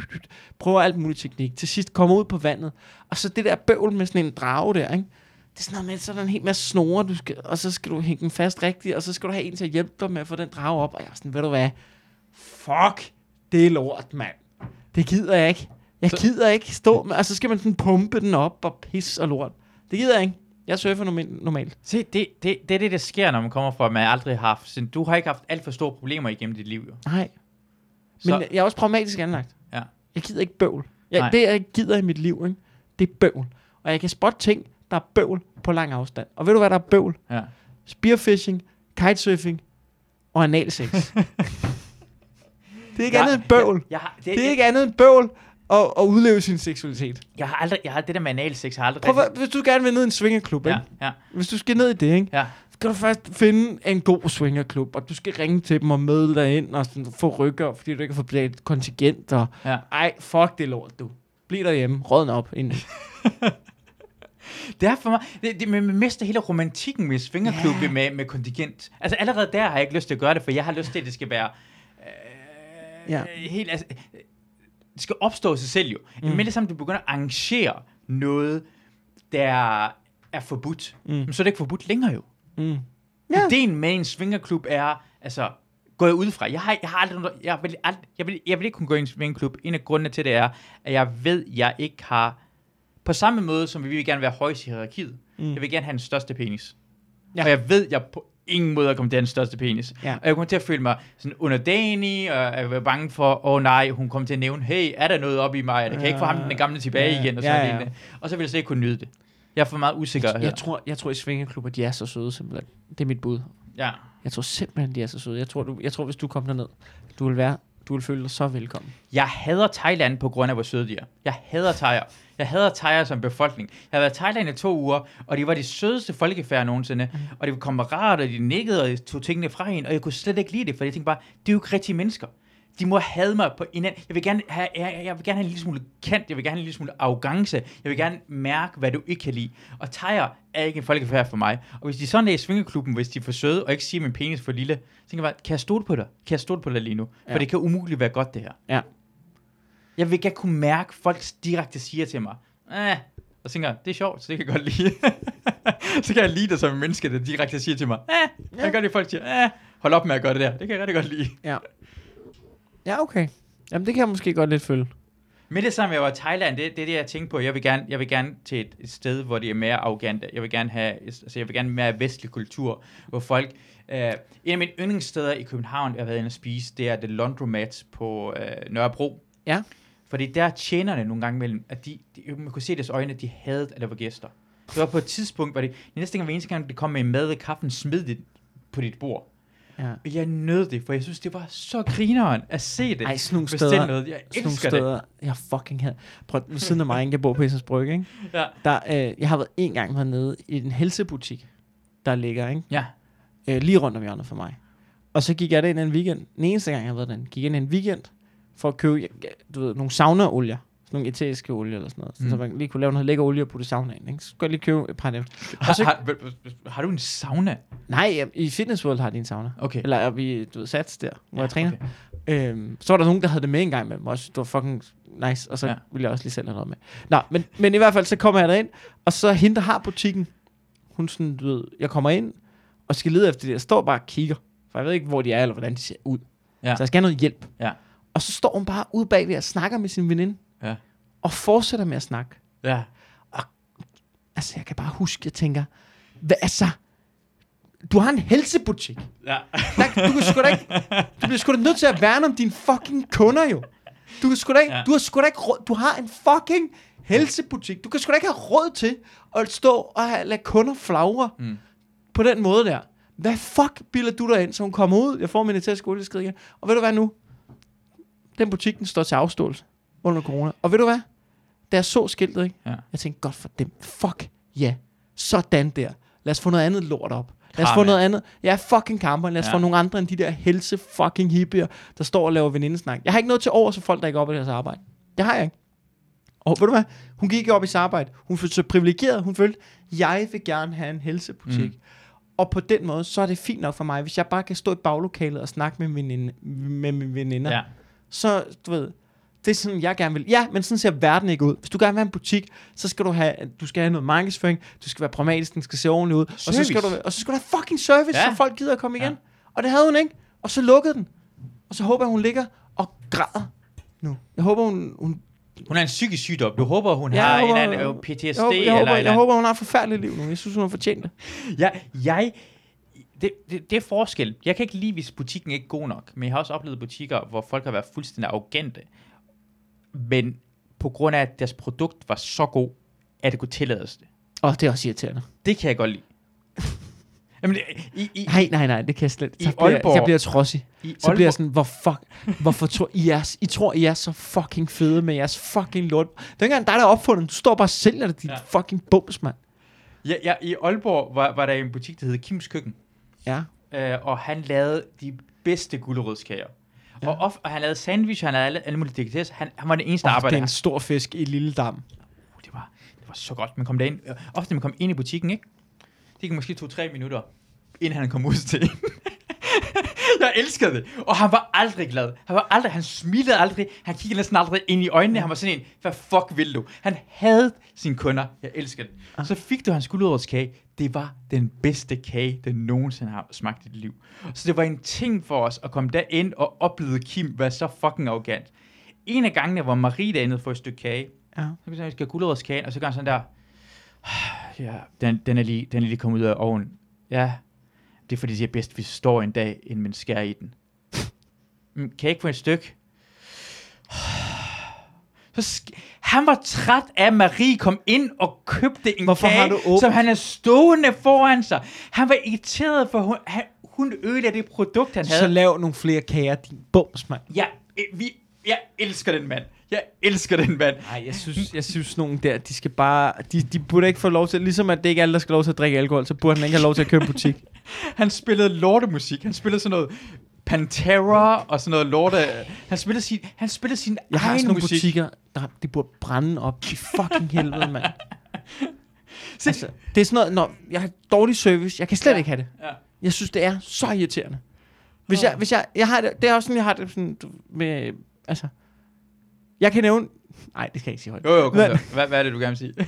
Prøver alt muligt teknik. Til sidst kommer ud på vandet. Og så det der bøvl med sådan en drage der, ikke? Det er sådan noget med, så er der en hel masse snore, du skal, og så skal du hænge den fast rigtigt, og så skal du have en til at hjælpe dig med at få den drage op. Og jeg er sådan, ved du hvad? Fuck, det er lort, mand. Det gider jeg ikke. Jeg Så- gider ikke stå med, og så skal man sådan pumpe den op og pis og lort. Det gider jeg ikke. Jeg surfer norm- normalt. Se, det, det, det er det, der sker, når man kommer fra, at man aldrig har haft... Du har ikke haft alt for store problemer igennem dit liv, jo. Nej. Så, Men jeg er også pragmatisk anlagt. Ja. Jeg gider ikke bøvl. Jeg, Nej. det, jeg gider i mit liv, ikke? det er bøvl. Og jeg kan spotte ting, der er bøvl på lang afstand. Og ved du, hvad der er bøvl? ja. Spearfishing, kitesurfing og analsex. det er ikke Jeg- andet end bøvl. Jeg har, det, Det er ikke andet end bøvl at, at udleve sin seksualitet. Jeg har aldrig... Jeg har det der med analsex, har aldrig... Prøv, hvis du gerne vil ned i en swingerklub, Ja, ikke? ja, hvis du skal ned i det, ikke? ja. skal du først finde en god swingerklub, og du skal ringe til dem og møde dig ind og sådan, få rykker, fordi du ikke har fået kontingent. Og, Ja. Ej, fuck det lort, du. Bliv derhjemme, rådne op. Ind. Det er for mig... Det, det, man mister hele romantikken med svingerklub Ja. med, med kontingent. Altså allerede der har jeg ikke lyst til at gøre det, for jeg har lyst til, at det skal være... Øh, ja. helt, altså, det skal opstå sig selv jo. Mm. Men det samme, du begynder at arrangere noget, der er forbudt, Mm. så er det ikke forbudt længere jo. Mm. Ja. Ideen med en svingerklub er, altså, går jeg ud fra. Jeg har, jeg har aldrig, noget- jeg vil, aldrig, jeg, vil, jeg vil ikke kunne gå i en svingerklub. En af grundene til det er, at jeg ved, jeg ikke har, på samme måde som vi vil gerne være højst i hierarkiet, Mm. jeg vil gerne have den største penis. Ja. Ja. Og jeg ved, jeg på ingen måde til at have den største penis. Ja. Og jeg kommer til at føle mig sådan underdanig, og jeg være bange for, åh oh, nej, hun kommer til at nævne, hey, er der noget oppe i mig? Jeg kan ikke få ham den gamle tilbage Ja, igen. Og, ja, sådan ja. noget. og så vil jeg slet ikke kunne nyde det. Jeg er for meget usikker Jeg, her. jeg, tror, jeg tror, i svingerklubber, de er så søde simpelthen. Det er mit bud. Ja. Jeg tror simpelthen, de er så søde. Jeg tror, du, jeg tror hvis du kom derned, du vil være, du vil føle dig så velkommen. Jeg hader Thailand på grund af, hvor søde de er. Jeg hader thaier. Jeg hader thaier som befolkning. Jeg har været i Thailand i to uger, og de var de sødeste folkefærd nogensinde. Mm. Og de var kammerat, og de nikkede, og tog tingene fra hende, og jeg kunne slet ikke lide det, for jeg tænkte bare, det er jo ikke rigtige mennesker. De må have mig på en Jeg vil gerne have, jeg, jeg vil gerne have en lille smule kant, jeg vil gerne have en lille smule arrogance, jeg vil gerne mærke, hvad du ikke kan lide. Og thaier er ikke en folkefærd for mig. Og hvis de sådan er i svingeklubben, hvis de er for søde, og ikke siger, at min penis er for lille, så tænker jeg bare, kan jeg stole på dig? Kan jeg stole på dig lige nu? For Ja. det kan umuligt være godt, det her. Ja. Jeg vil gerne kunne mærke, folk direkte siger til mig, eh, og tænker det er sjovt, så det kan jeg godt lide. så kan jeg lide det som en menneske, der direkte siger til mig, eh, jeg kan godt lide, folk siger, eh, hold op med at gøre det der. Det kan jeg rigtig godt lide. Ja. Ja, okay. Jamen, det kan jeg måske godt lidt følge. Med det samme, jeg var i Thailand, det, det er det, jeg tænkte på. Jeg vil gerne, jeg vil gerne til et, et sted, hvor det er mere arrogante. Jeg vil gerne have, altså jeg vil gerne mere vestlig kultur, hvor folk... Øh, en af mine yndlingssteder i København, jeg har været inde og spise, det er The Laundromat på øh, Nørrebro. Ja. Fordi der tjenerne nogle gange mellem, at de, de, man kunne se i deres øjne, at de havde, at der var gæster. Det var på et tidspunkt, hvor det, næste gang, hver eneste gang, det kom med mad og kaffen, smed det på dit bord. Ja. Og jeg nød det, for jeg synes, det var så grineren at se det. Ej, sådan nogle steder, noget. Jeg sådan nogle elsker det. steder, jeg fucking havde. Prøv, ved siden af mig, jeg bor på Isens Brygge, ikke? Ja. Der, øh, jeg har været en gang hernede i en helsebutik, der ligger, ikke? Ja. Øh, lige rundt om hjørnet for mig. Og så gik jeg derind en weekend. Den eneste gang, jeg har været derinde, gik jeg ind en weekend for at købe, du ved, nogle saunaolier. Nogle etæriske olie eller sådan noget. Mm. Så man lige kunne lave noget lækker olie og putte i saunaen, ikke? Så skulle jeg lige købe et par af dem. Har, så- har, har du en sauna? Nej, i Fitness World har de en sauna. Okay. Eller er vi, du ved, sats der, hvor Ja, jeg træner. okay. Øhm, så var der nogen, der havde det med en gang med mig. Også, det var fucking nice. Og så. Ja. ville jeg også lige selv have noget med. Nå, men, men i hvert fald, så kommer jeg derind. Og så hende, der har butikken. Hun sådan, du ved, jeg kommer ind og skal lede efter det. Jeg står bare og kigger. For jeg ved ikke, hvor de er, eller hvordan de ser ud. Ja. Så jeg skal have noget hjælp. Ja. Og så står hun bare ude bagved og snakker med sin veninde. Ja. Og fortsætter med at snakke. Ja. Altså, jeg kan bare huske, jeg tænker, hvad altså, du har en helsebutik. Ja. Der, du kan sgu da ikke, du bliver sgu da nødt til at værne om dine fucking kunder jo. Du kan sgu da ikke, ja. Du har sgu da ikke råd, du har en fucking helsebutik. Du kan sgu da ikke have råd til at stå og have, lade kunder flagre Mm. på den måde der. Hvad fuck bilder du dig ind, så hun kommer ud, jeg får min etæriske olieskrid igen. Og ved du hvad nu? Den butik, den står til afståelse. Under corona. Og ved du hvad? Da jeg så skiltet, ikke? Ja. Jeg tænkte, godt for dem. Fuck, ja. Sådan der. Lad os få noget andet lort op. Lad os få Karma. noget andet. Ja, fucking kamper. Lad os Ja. få nogle andre end de der helse fucking hippier, der står og laver venindesnak. Jeg har ikke noget til over, så folk, der ikke er oppe i deres arbejde. Det har jeg ikke. Og ved du hvad? Hun gik op i sit arbejde. Hun følte sig privilegeret. Hun følte, jeg vil gerne have en helsebutik. Mm. Og på den måde, så er det fint nok for mig, hvis jeg bare kan stå i baglokalet og snakke med, min med mine veninder. Ja. Så, du ved, det er sådan, jeg gerne vil. Ja, men sådan ser verden ikke ud. Hvis du gerne vil have en butik, så skal du have, du skal have noget markedsføring, du skal være pragmatisk, den skal se ordentligt ud, og så, skal Service. du, og så skal du have fucking service, Ja. så folk gider at komme igen. Ja. Og det havde hun ikke. Og så lukkede den. Og så håber jeg, hun ligger og græder nu. Jeg håber, hun, hun Hun har en psykisk sygdom. Du håber, hun har jeg en håber- eller anden PTSD jeg, håber, jeg, eller håber, en jeg eller håber, hun har et forfærdeligt liv nu. Jeg synes, hun har fortjent det. Ja, jeg... Det, det, det er forskel. Jeg kan ikke lide, hvis butikken ikke er god nok. Men jeg har også oplevet butikker, hvor folk har været fuldstændig arrogante. Men på grund af, at deres produkt var så god, at det kunne tillades det. Åh, det er også irriterende. Det kan jeg godt lide. Jamen, i, i, Nej, nej, nej, det kan jeg slet I så bliver, jeg- Aalborg- Jeg bliver trodsig. i Så bliver jeg sådan, hvor fuck, hvorfor tror I er, I tror, I er så fucking fede med jeres fucking lort. Det er ikke engang dig, der har opfundet den. Du står bare og sælger det, dit ja. fucking bums, mand. Ja, ja, i Aalborg var, var der en butik, der hed Kims Køkken, Ja. øh, og han lavede de bedste gulerødskager. Ja. Og, of, og han lavede sandwich, han lavede alle, alle mulige delikatesser. Han, han var den eneste, der Oh, det arbejdede er en stor fisk i et lille dam. Uh, det var, det var så godt. Man kom derind. Ofte man kom ind i butikken, ikke? Det gik måske to-tre minutter, inden han kom ud til en. jeg elskede det. Og han var aldrig glad. Han var aldrig, han smilede aldrig. Han kiggede næsten aldrig ind i øjnene. Han var sådan en, hvad fuck vil du? Han havde sine kunder. Jeg elsker det. Så fik du hans guldrødskage. Det var den bedste kage, den nogensinde har smagt i dit liv. Så det var en ting for os at komme derind og opleve Kim være så fucking arrogant. En af gangene, hvor Marie derinde for et stykke kage, Ja. så kan jeg skal guldrødskagen, og så gør han sådan der, ja, den, den, er lige, den er lige kommet ud af ovnen. Ja, det er fordi, det er bedst, hvis vi står en dag, inden man skærer i den. Mm, kan jeg ikke få et stykke? Så sk- han var træt af, at Marie kom ind og købte en Hvorfor kage, som han er stående foran sig. Han var irriteret, for hun, han, hun ødelagde det produkt, han havde. Så lav nogle flere kager, din bums, mand. Ja, øh, vi, jeg elsker den mand. Jeg elsker den mand. Nej, jeg synes, jeg synes nogen der, de skal bare, de, de burde ikke få lov til, ligesom at det ikke er alle, der skal have lov til at drikke alkohol, så burde han ikke have lov til at købe butik. Han spillede lortemusik. Han spillede sådan noget Pantera og sådan noget lorte. Han spillede sin, han spillede sin Jeg har egen sådan nogle musik. butikker, der, de burde brænde op i fucking helvede, mand. Se- Altså, det er sådan noget, når jeg har dårlig service, jeg kan slet Ja. ikke have det. Ja. Jeg synes, det er så irriterende. Hvis jeg, hvis jeg, jeg har det, det er også sådan, jeg har det sådan, med, altså, jeg kan nævne, nej, det skal jeg ikke sige højt. Jo, jo, kom Men- så. Hvad, hvad er det, du gerne vil sige?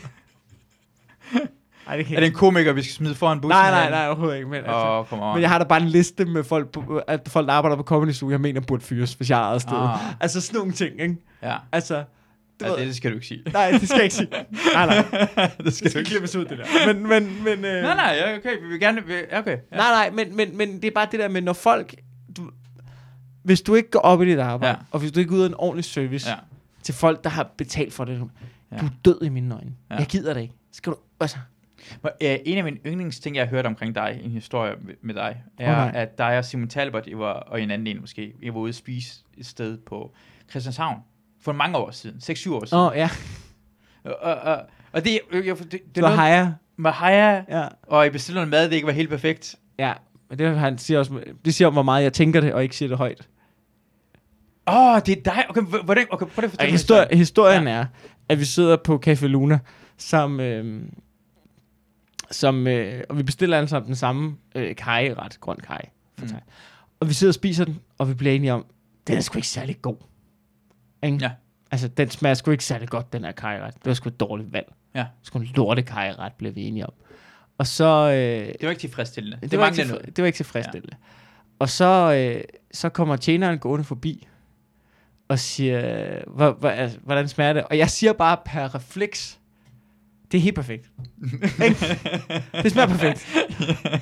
Nej, det kan Er det en komiker, vi skal smide foran bussen? nej, nej, nej, overhovedet ikke. Men, altså, oh, on. men jeg har da bare en liste med folk, på, at folk, der arbejder på Comedy Zoo, jeg mener burde fyres, hvis jeg ejer sted. Ah. Altså sådan nogle ting, ikke? Ja, Altså, du ja ved, det, det skal du ikke sige. nej, det skal jeg ikke sige. Nej, nej, det det skal klippes ud, det der. Men, men, men, øh, Nej, nej, okay, vi vil gerne... Okay, ja. Nej, nej, men, men, men det er bare det der med, når folk... Du, hvis du ikke går op i dit arbejde, Ja. og hvis du ikke yder en ordentlig service ja. til folk, der har betalt for det, Ja. ja. du er død i mine øjne. Ja. Jeg gider det ikke. Skal du... Altså, en af mine yndlingsting, jeg har hørt omkring dig, en historie med, dig, er, nej. at dig og Simon Talbot, I var, og en anden en måske, I var ude at spise et sted på Christianshavn for mange år siden, 6-7 år siden. åh, oh, ja. Og, og, og, det, øh, jeg, det, det, Det var hejer. med Haya, Ja. og I bestilte noget mad, det ikke var helt perfekt. Ja, men det, han siger også, det siger om, hvor meget jeg tænker det, og ikke siger det højt. Åh, oh, det er dig. Okay, hvordan, okay, prøv at fortælle Og mig historie, historien ja. er, at vi sidder på Café Luna, som, øh, som øh, og vi bestiller alle sammen den samme øh, kajeret, grøn kaj. Mm. Og vi sidder og spiser den, og vi bliver enige om, den er sgu ikke særlig god. Ikke? Ja. Altså, den smager sgu ikke særlig godt, den her kajeret. Det var sgu et dårligt valg. Ja. Sgu en lorte kajeret, blev vi enige om. Og så... Øh, Det var ikke tilfredsstillende. Det, det, var ikke tilfre- noget. det var ikke tilfredsstillende. Ja. Og så, øh, så kommer tjeneren gående forbi og siger, "Hvor- hvor- altså, hvordan smager det? Og jeg siger bare per refleks, det er helt perfekt. Ikke? det smager perfekt.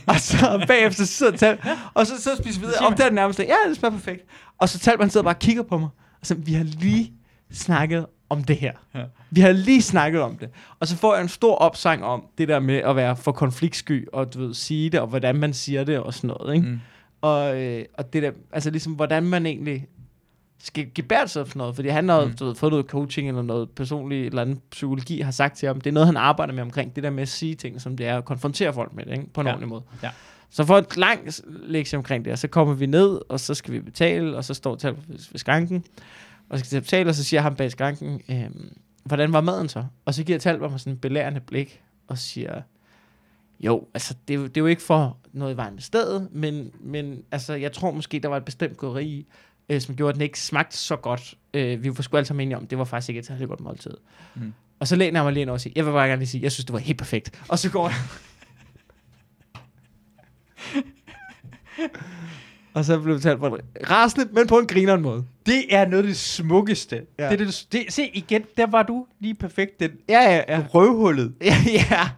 og så bagefter sidder Tal, og så, så spiser vi videre, og der er det nærmest, ja, det smager perfekt. Og så Talman sidder bare og kigger på mig, og så, vi har lige snakket om det her. Ja. Vi har lige snakket om det. Og så får jeg en stor opsang om det der med at være for konfliktsky, og du ved, sige det, og hvordan man siger det, og sådan noget, ikke? Mm. Og, øh, og det der, altså ligesom, hvordan man egentlig skal gebære sig for noget, fordi han har Mm. du ved, fået noget coaching eller noget personligt eller andet psykologi har sagt til ham, det er noget, han arbejder med omkring, det der med at sige ting, som det er, at konfrontere folk med det, ikke? på en Ja. ordentlig måde. Ja. Så for et langt lektie omkring det, og så kommer vi ned, og så skal vi betale, og så står tal ved, skranken, og så skal vi betale, og så siger ham bag skranken, øhm, hvordan var maden så? Og så giver Talbot mig sådan en belærende blik, og siger, jo, altså, det, er jo- det er jo ikke for noget i vejen med stedet, men, men altså, jeg tror måske, der var et bestemt krydderi i, øh, som gjorde, at den ikke smagte så godt. Øh, vi var sgu alle sammen enige om, det var faktisk ikke et særligt godt måltid. Mm. Og så læner jeg mig lige ind og siger, jeg vil bare gerne lige sige, jeg synes, det var helt perfekt. Og så går jeg. og så blev det talt på en rasende, men på en grineren måde. Det er noget af det smukkeste. Ja. Det, det, det, se igen, der var du lige perfekt. Den Ja, ja, ja. røvhullet. ja, ja.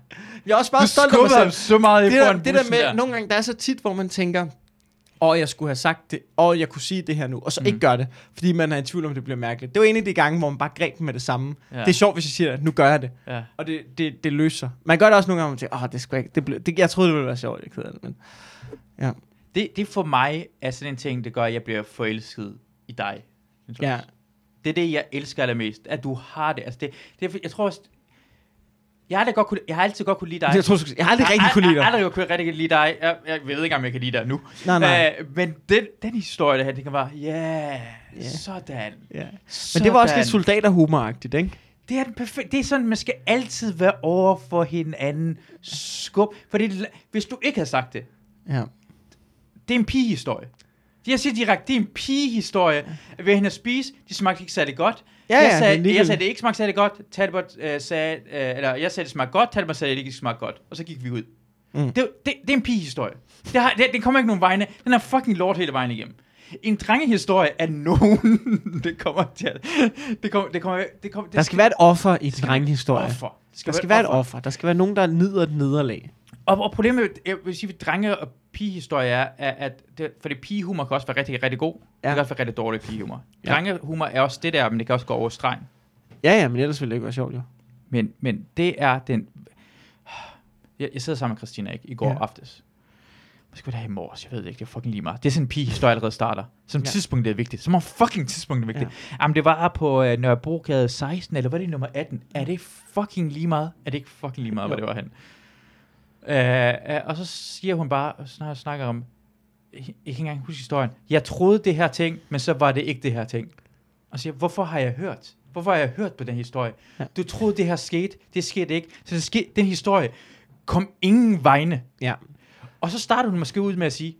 Jeg er også bare Du stolt af mig selv. så meget i det der, det der med, der. nogle gange, der er så tit, hvor man tænker, åh, jeg skulle have sagt det, åh, jeg kunne sige det her nu, og så Mm. ikke gør det, fordi man er i tvivl om, det bliver mærkeligt. Det var en af de gange, hvor man bare greb med det samme. Ja. Det er sjovt, hvis jeg siger, nu gør jeg det. Ja. Og det, det, det løser. Man gør det også nogle gange, hvor man tænker, åh, det skal ikke, det blev, det, jeg troede, det ville være sjovt, jeg er ked af det, men ja. Det, det for mig er sådan en ting, der gør, at jeg bliver forelsket i dig. Ja. Det er det, jeg elsker allermest. At du har det. Altså det, det jeg tror også... Jeg har, da godt kunne, jeg har altid godt kunne lide dig. Jeg, tror, jeg har aldrig rigtig kunne lide Jeg har dig. aldrig kunne rigtig lide dig. Jeg, jeg ved ikke om jeg kan lide dig nu. Nej, nej. Øh, men den, den historie, der her, det kan bare, ja, yeah, sådan. Ja. Men det var også lidt soldaterhumoragtigt, ikke? Det er den perfekt. Det er sådan, man skal altid være over for hinanden. Skub. Fordi hvis du ikke havde sagt det, Ja. det er en pigehistorie. Jeg siger direkte, det er en pigehistorie. Ved hende at spise, de smagte ikke særlig godt. Ja, jeg, ja, sagde, ligegyldigt. jeg sagde, det ikke smagte særlig godt. Talbot øh, sagde, øh, eller jeg sagde, det smagte godt. Talbot sagde, det ikke smagte godt. Og så gik vi ud. Mm. Det, det, det, er en pigehistorie. Det, har, det, det kommer ikke nogen vegne. Den er fucking lort hele vejen igennem. En drengehistorie er nogen, det kommer til at, det kommer, det kommer, det kommer, det Der skal være et offer i skal drengehistorie. offer. Det Der skal være et offer. Der skal være nogen, der nyder et nederlag. Og, og problemet jeg vil sige, ved drenge- og pigehistorie er, er at det, fordi pigehumor kan også være rigtig, rigtig god. Ja. Det kan også være rigtig dårlig pigehumor. Ja. Drengehumor er også det der, men det kan også gå over stregen. Ja, ja, men ellers ville det ikke være sjovt, jo. Men, men det er den... Jeg, jeg sidder sammen med Christina ikke, i går ja. Aftes. Hvad skal vi da have i morges? Jeg ved det ikke, det er fucking lige meget. Det er sådan en pigehistorie allerede starter. Som ja. Tidspunkt er vigtigt. Som om fucking tidspunkt er vigtigt. Ja. Jamen det var på øh, Nørrebrogade 16, eller var det nummer 18? Er det fucking lige meget? Er det ikke fucking lige meget, hvor Jo. det var han? Øh, øh, og så siger hun bare, og snakker, snakker om, jeg, jeg kan ikke engang huske historien. Jeg troede det her ting, men så var det ikke det her ting. Og siger, hvorfor har jeg hørt? Hvorfor har jeg hørt på den historie? Ja. Du troede, det her skete. Det skete ikke. Så det skete, den historie kom ingen vegne. Ja. Og så starter hun måske ud med at sige,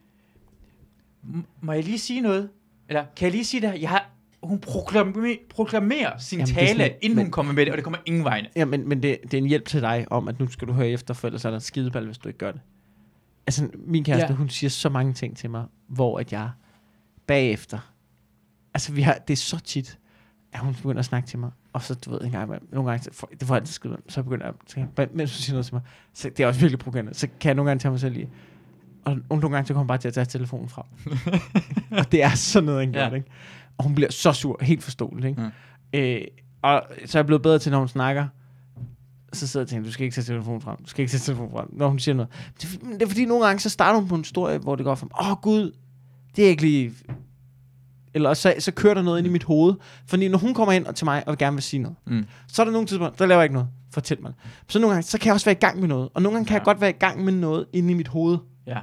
"M- må jeg lige sige noget? Eller kan jeg lige sige det her? Jeg har, hun proklamerer, proklamerer sin Jamen, tale, sådan- inden men- hun kommer med det, og det kommer ingen vegne. Ja, men, men det, det er en hjælp til dig om, at nu skal du høre efter, for ellers er der en skideball, hvis du ikke gør det. Altså, min kæreste, Ja. hun siger så mange ting til mig, hvor at jeg bagefter, altså vi har, det er så tit, at hun begynder at snakke til mig, og så, du ved, en gang, nogle gange, får- det får altid skidt, så begynder jeg, så, jeg- mens hun siger noget til mig, så det er også virkelig provokerende, så kan jeg nogle gange tage mig selv i, og nogle gange, så kommer hun bare til at tage telefonen frem. og det er sådan noget? Ja. Ja. ikke? Og hun bliver så sur, helt forståeligt, ikke? Mm. Øh, og så er jeg blevet bedre til, når hun snakker, så sidder jeg og tænker, du skal ikke tage telefonen frem, du skal ikke tage telefonen frem, når hun siger noget. Det, det er fordi, nogle gange, så starter hun på en historie, hvor det går fra, åh oh, gud, det er ikke lige... Eller så, så kører der noget ind i mit hoved. Fordi når hun kommer ind og til mig og gerne vil sige noget, Mm. så er der nogle tidspunkter, der laver jeg ikke noget. Fortæl mig. Så nogle gange, så kan jeg også være i gang med noget. Og nogle gange kan Ja. jeg godt være i gang med noget inde i mit hoved. Ja.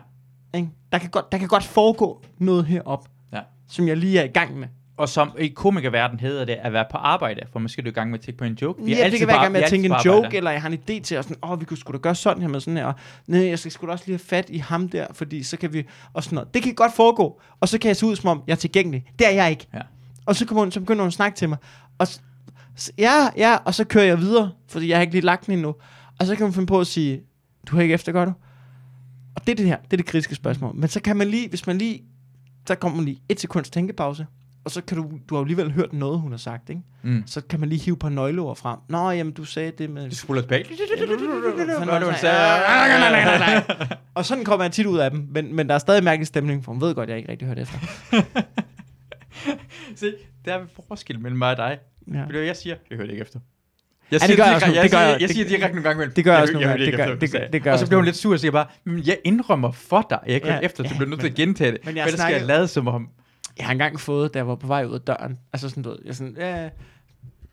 Ikke? Der, kan godt, der kan godt foregå noget herop, Ja. som jeg lige er i gang med. Og som i komikerverden hedder det at være på arbejde, for måske er du i gang med at tænke på en joke. Vi ja, det kan være i gang med er at tænke en joke, arbejde. eller jeg har en idé til, at sådan, åh, vi kunne sgu da gøre sådan her med sådan her, og nej, jeg skal sgu da også lige have fat i ham der, fordi så kan vi, og sådan noget. Det kan godt foregå, og så kan jeg se ud som om, jeg er tilgængelig. Det er jeg ikke. Ja. Og så, kommer hun, så begynder hun at snakke til mig, og ja, ja, og så kører jeg videre, fordi jeg har ikke lige lagt den endnu. Og så kan hun finde på at sige, du har ikke efter, gør du? Og det er det her, det er det kritiske spørgsmål. Men så kan man lige, hvis man lige, så kommer man lige et sekunds tænkepause, og så kan du, du har alligevel hørt noget, hun har sagt, ikke? Mm. så kan man lige hive par nøgleord frem. Nå, jamen, du sagde det med... Du nej, nej. Og sådan kommer jeg tit ud af dem, men, men der er stadig mærkelig stemning, for hun ved godt, jeg ikke rigtig hørt efter. Se, der er forskel mellem mig og dig. Ja. Ved du, jeg siger? Jeg hører det ikke efter. Jeg Ja, det gør jeg også nu. Det gør siger, jeg. jeg Det- siger direkte nogle gange imellem. det gør jeg også hørte ikke Det gør- det gør- det gør Og så bliver hun lidt sur og siger bare, jeg indrømmer for dig. Jeg kan Ja, efter, så bliver nødt til at gentage det. men jeg Men jeg skal lade som om. Jeg har engang fået, da jeg var på vej ud af døren, altså sådan noget, jeg sådan, ja,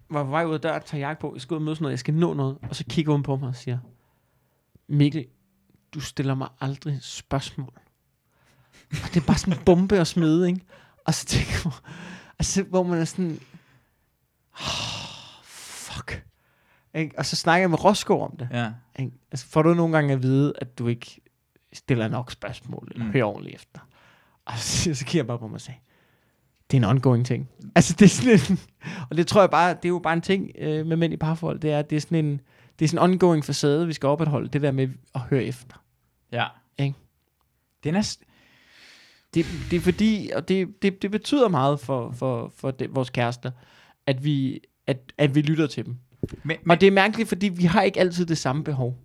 var på vej ud af døren, tager jakke på, jeg skal ud og møde sådan noget, jeg skal nå noget, og så kigger hun på mig og siger, Mikkel, du stiller mig aldrig spørgsmål. Og det er bare sådan en bombe at smide, ikke? Og så tænker man, altså, hvor man er sådan, oh, fuck. Ikke? Og så snakker jeg med Roskov om det. Ja. Ikke? Altså, får du nogle gange at vide, at du ikke stiller nok spørgsmål, eller mm. hører ordentligt efter. Og så, så kigger jeg bare på mig og siger, det er en ongoing ting. Altså, det er sådan en, og det tror jeg bare, det er jo bare en ting øh, med mænd i parforhold, det er, at det er sådan en, det er sådan en ongoing facade, vi skal opretholde, det der med at høre efter. Ja. Ikke? Den er... s- Det, det er fordi, og det, det, det betyder meget for, for, for det, vores kærester, at vi, at, at vi lytter til dem. Men, men, Og det er mærkeligt, fordi vi har ikke altid det samme behov.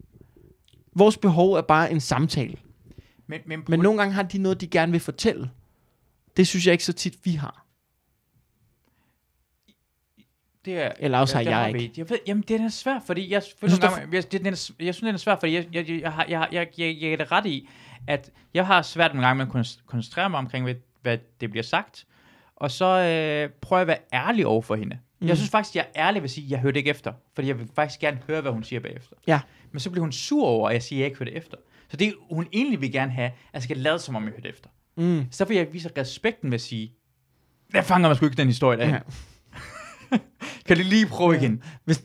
Vores behov er bare en samtale. men, men, Men nogle gange har de noget, de gerne vil fortælle. Det synes jeg ikke så tit, vi har. det er, Eller også har den jeg vi. ikke. Jeg ved, jamen, det er svært, fordi jeg, Jeg synes, gange, jeg, det, den er, jeg synes, den er svært, fordi jeg, jeg, jeg, jeg, har- jeg, jeg, jeg, jeg er det ret i, at jeg har svært nogle gange med at kon- koncentrere mig omkring, hvad, hvad det bliver sagt, og så øh, prøver jeg at være ærlig over for hende. Mm. Jeg synes faktisk, jeg er ærlig at sige, at jeg hørte ikke efter, fordi jeg vil faktisk gerne høre, hvad hun siger bagefter. Ja. Men så bliver hun sur over, at jeg siger, at jeg ikke hørte efter. Så det, hun egentlig vil gerne have, at jeg skal lade som om, jeg hørte efter. Mm. Så vil jeg vise respekten med at sige, jeg fanger mig sgu ikke den historie der. Ja. Ja. kan du lige prøve igen? Hvis,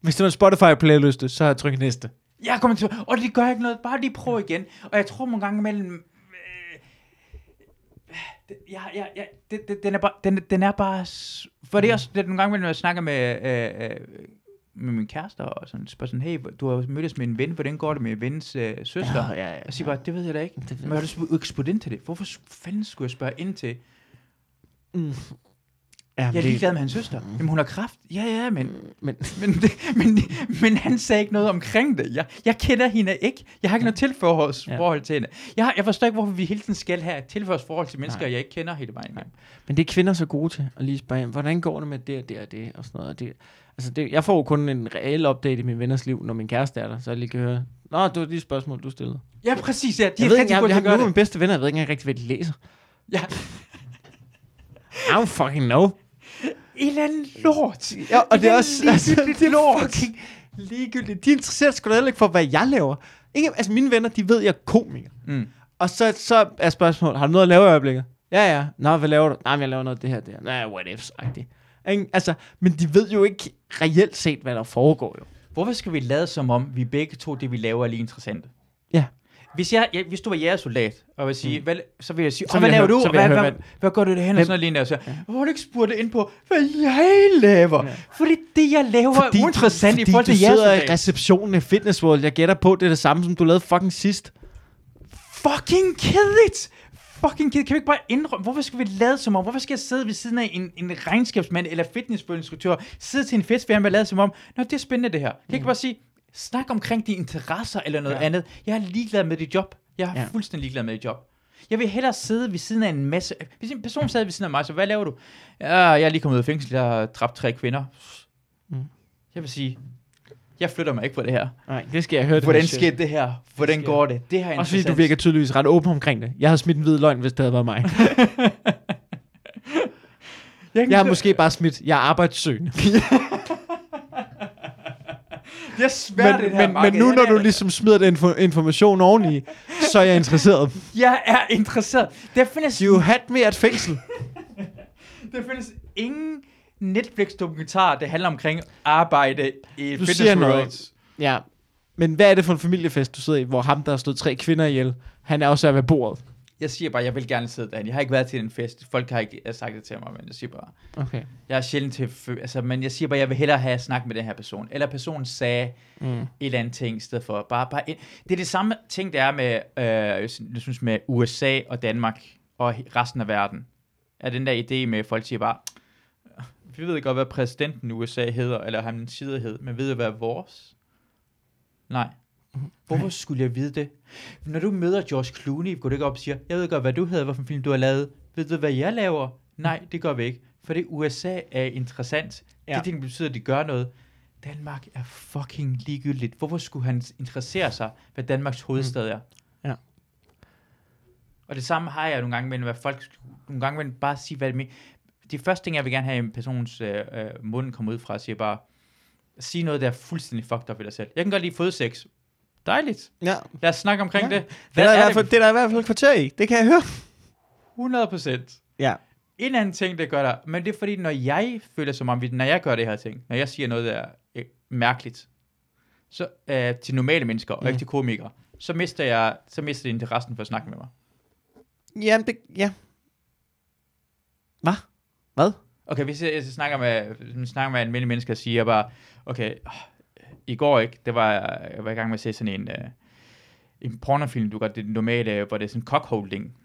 hvis det var en Spotify-playliste, så har jeg trykket næste. Jeg kommer til, og det gør ikke noget, bare lige prøv igen. Og jeg tror nogle gange imellem, ja, ja, ja, det, det, den, er bare, den, den er bare, for det er også, det er nogle gange når jeg snakker med, øh, øh, med min kæreste, og sådan, spørger sådan, hey, du har mødtes med en ven, hvordan går det med vens øh, søster? ja, ja. Jeg siger bare, det ved jeg da ikke. Det Men har du ikke spurgt ind til det? Hvorfor fanden skulle jeg spørge ind til? Mm. Ja, Jeg er ligeglad med hans søster. Jamen, hun har kraft. Ja, ja, men, Men, men, det, men, men han sagde ikke noget omkring det. Jeg, jeg kender hende ikke. Jeg har ikke noget tilførsforhold Ja. til hende. Jeg, jeg forstår ikke, hvorfor vi hele tiden skal have et tilførselsforhold til mennesker, Nej. jeg ikke kender hele vejen igennem. men det er kvinder så gode til at lige spørge, hvordan går det med det og det og det og sådan noget. Og Det, altså det, jeg får jo kun en reel update i min venners liv, når min kæreste er der, så jeg lige kan høre, Nå, det var de spørgsmål, du stillede. Ja, præcis. Ja. De Jeg er ved ikke, rigtig jeg, gode jeg, til jeg, at gøre det. mine bedste venner, jeg ved ikke engang rigtig, hvad de læser. Ja. I don't fucking know. En eller anden lort. Ja, og det er også altså, det er lort. fucking ligegyldigt. De interesserer sig sgu da heller ikke for, hvad jeg laver. Ingen, altså mine venner, de ved, jeg er komiker. Mm. Og så, så er spørgsmålet, har du noget at lave i øjeblikket? Ja, ja. Nå, hvad laver du? Nej, men jeg laver noget af det her, det her. Nej, what ifs, agtigt. Ikke? Altså, men de ved jo ikke reelt set, hvad der foregår jo. Hvorfor skal vi lade som om, vi begge to, det vi laver, er lige interessante? Ja. Hvis, jeg, jeg, hvis du var jægersoldat, og vil sige, mm. hvad, så vil jeg sige, Så vil hvad laver du? Hvad, høre, hvad, hvad gør du det hen? Og sådan noget lignende. Og så. Hvorfor har du ikke spurgt ind på, hvad jeg laver? Ja. Fordi det, jeg laver, er uinteressant i forhold til du sidder i receptionen i Fitness World. Jeg gætter på, det er det samme, som du lavede fucking sidst. Fucking kedeligt! Fucking kedeligt. Kan vi ikke bare indrømme, hvorfor skal vi lade som om, hvorfor skal jeg sidde ved siden af en, en regnskabsmand eller fitnessinstruktør, sidde til en festfærd og lade som om, nå, det er spændende det her. Kan jeg ikke bare sige, snak omkring dine interesser eller noget Ja. andet. Jeg er ligeglad med dit job. Jeg er ja. fuldstændig ligeglad med dit job. Jeg vil hellere sidde ved siden af en masse... Hvis en person sad ved siden af mig, så hvad laver du? Ja, jeg er lige kommet ud af fængsel, jeg har dræbt tre kvinder. Mm. Jeg vil sige, jeg flytter mig ikke på det her. Nej, det skal jeg høre. det Hvordan shit. skete det her? Hvordan sker- går det? Det her er Også fordi du virker tydeligvis ret åben omkring det. Jeg havde smidt en hvid løgn, hvis det havde været mig. Jeg, Jeg har måske bare smidt, jeg er arbejdssøgende. Det er svært, Men, det her men, marked. men nu når du ligesom smider den info- information oveni, så er jeg interesseret. Jeg er interesseret. Der findes, You had me at fængsel. der findes ingen Netflix-dokumentar, der handler omkring arbejde i Du fitness siger noget. worlds. Ja. Men hvad er det for en familiefest, du sidder i, hvor ham, der har slået tre kvinder ihjel, han er også ved bordet? Jeg siger bare, jeg vil gerne sidde derhen. Jeg har ikke været til en fest. Folk har ikke øh, sagt det til mig, men jeg siger bare, Okay. jeg er sjældent til, altså, men jeg siger bare, jeg vil hellere have snak med den her person. Eller personen sagde Mm. et eller andet ting, i stedet for bare, bare ind. Det er det samme ting, der er med, øh, jeg synes, med USA og Danmark og resten af verden. Er den der idé med, at folk siger bare, vi ved godt, hvad præsidenten i USA hedder, eller han side hed, men ved du, hvad vores? Nej. Hvorfor skulle jeg vide det? Når du møder George Clooney, går du ikke op og siger, jeg ved godt, hvad du hedder, hvilken film du har lavet. Ved du, hvad jeg laver? Nej, det gør vi ikke. For det USA er interessant. Ja. Ja. Det ting betyder, at de gør noget. Danmark er fucking ligegyldigt. Hvorfor skulle han interessere sig, hvad Danmarks hovedstad er? Ja. Og det samme har jeg nogle gange med, hvad folk, nogle gange med bare sige, hvad det mener. De første ting, jeg vil gerne have, en persons øh, øh, mund kommer ud fra, siger bare, sige noget, der er fuldstændig fucked up ved dig selv. Jeg kan godt lide fodsex. Dejligt. Ja. Lad os snakke omkring Ja. det. Det Hvad er, der i er hvert fald, det er der i hvert fald kvarter i. Det kan jeg høre. 100 procent. Ja. En anden ting, det gør der, men det er fordi, når jeg føler som om, når jeg gør det her ting, når jeg siger noget, der er øh, mærkeligt, så øh, til normale mennesker, og Mm. ikke til komikere, så mister jeg, så mister jeg interessen for at snakke med mig. Jamen, det... Ja. Hvad? Hvad? Okay, hvis jeg, jeg snakker med, hvis jeg snakker med almindelige mennesker, siger bare, okay, øh, i går ikke, det var, jeg var i gang med at se sådan en, øh, en pornofilm, du godt det normale, hvor det er sådan cockholding.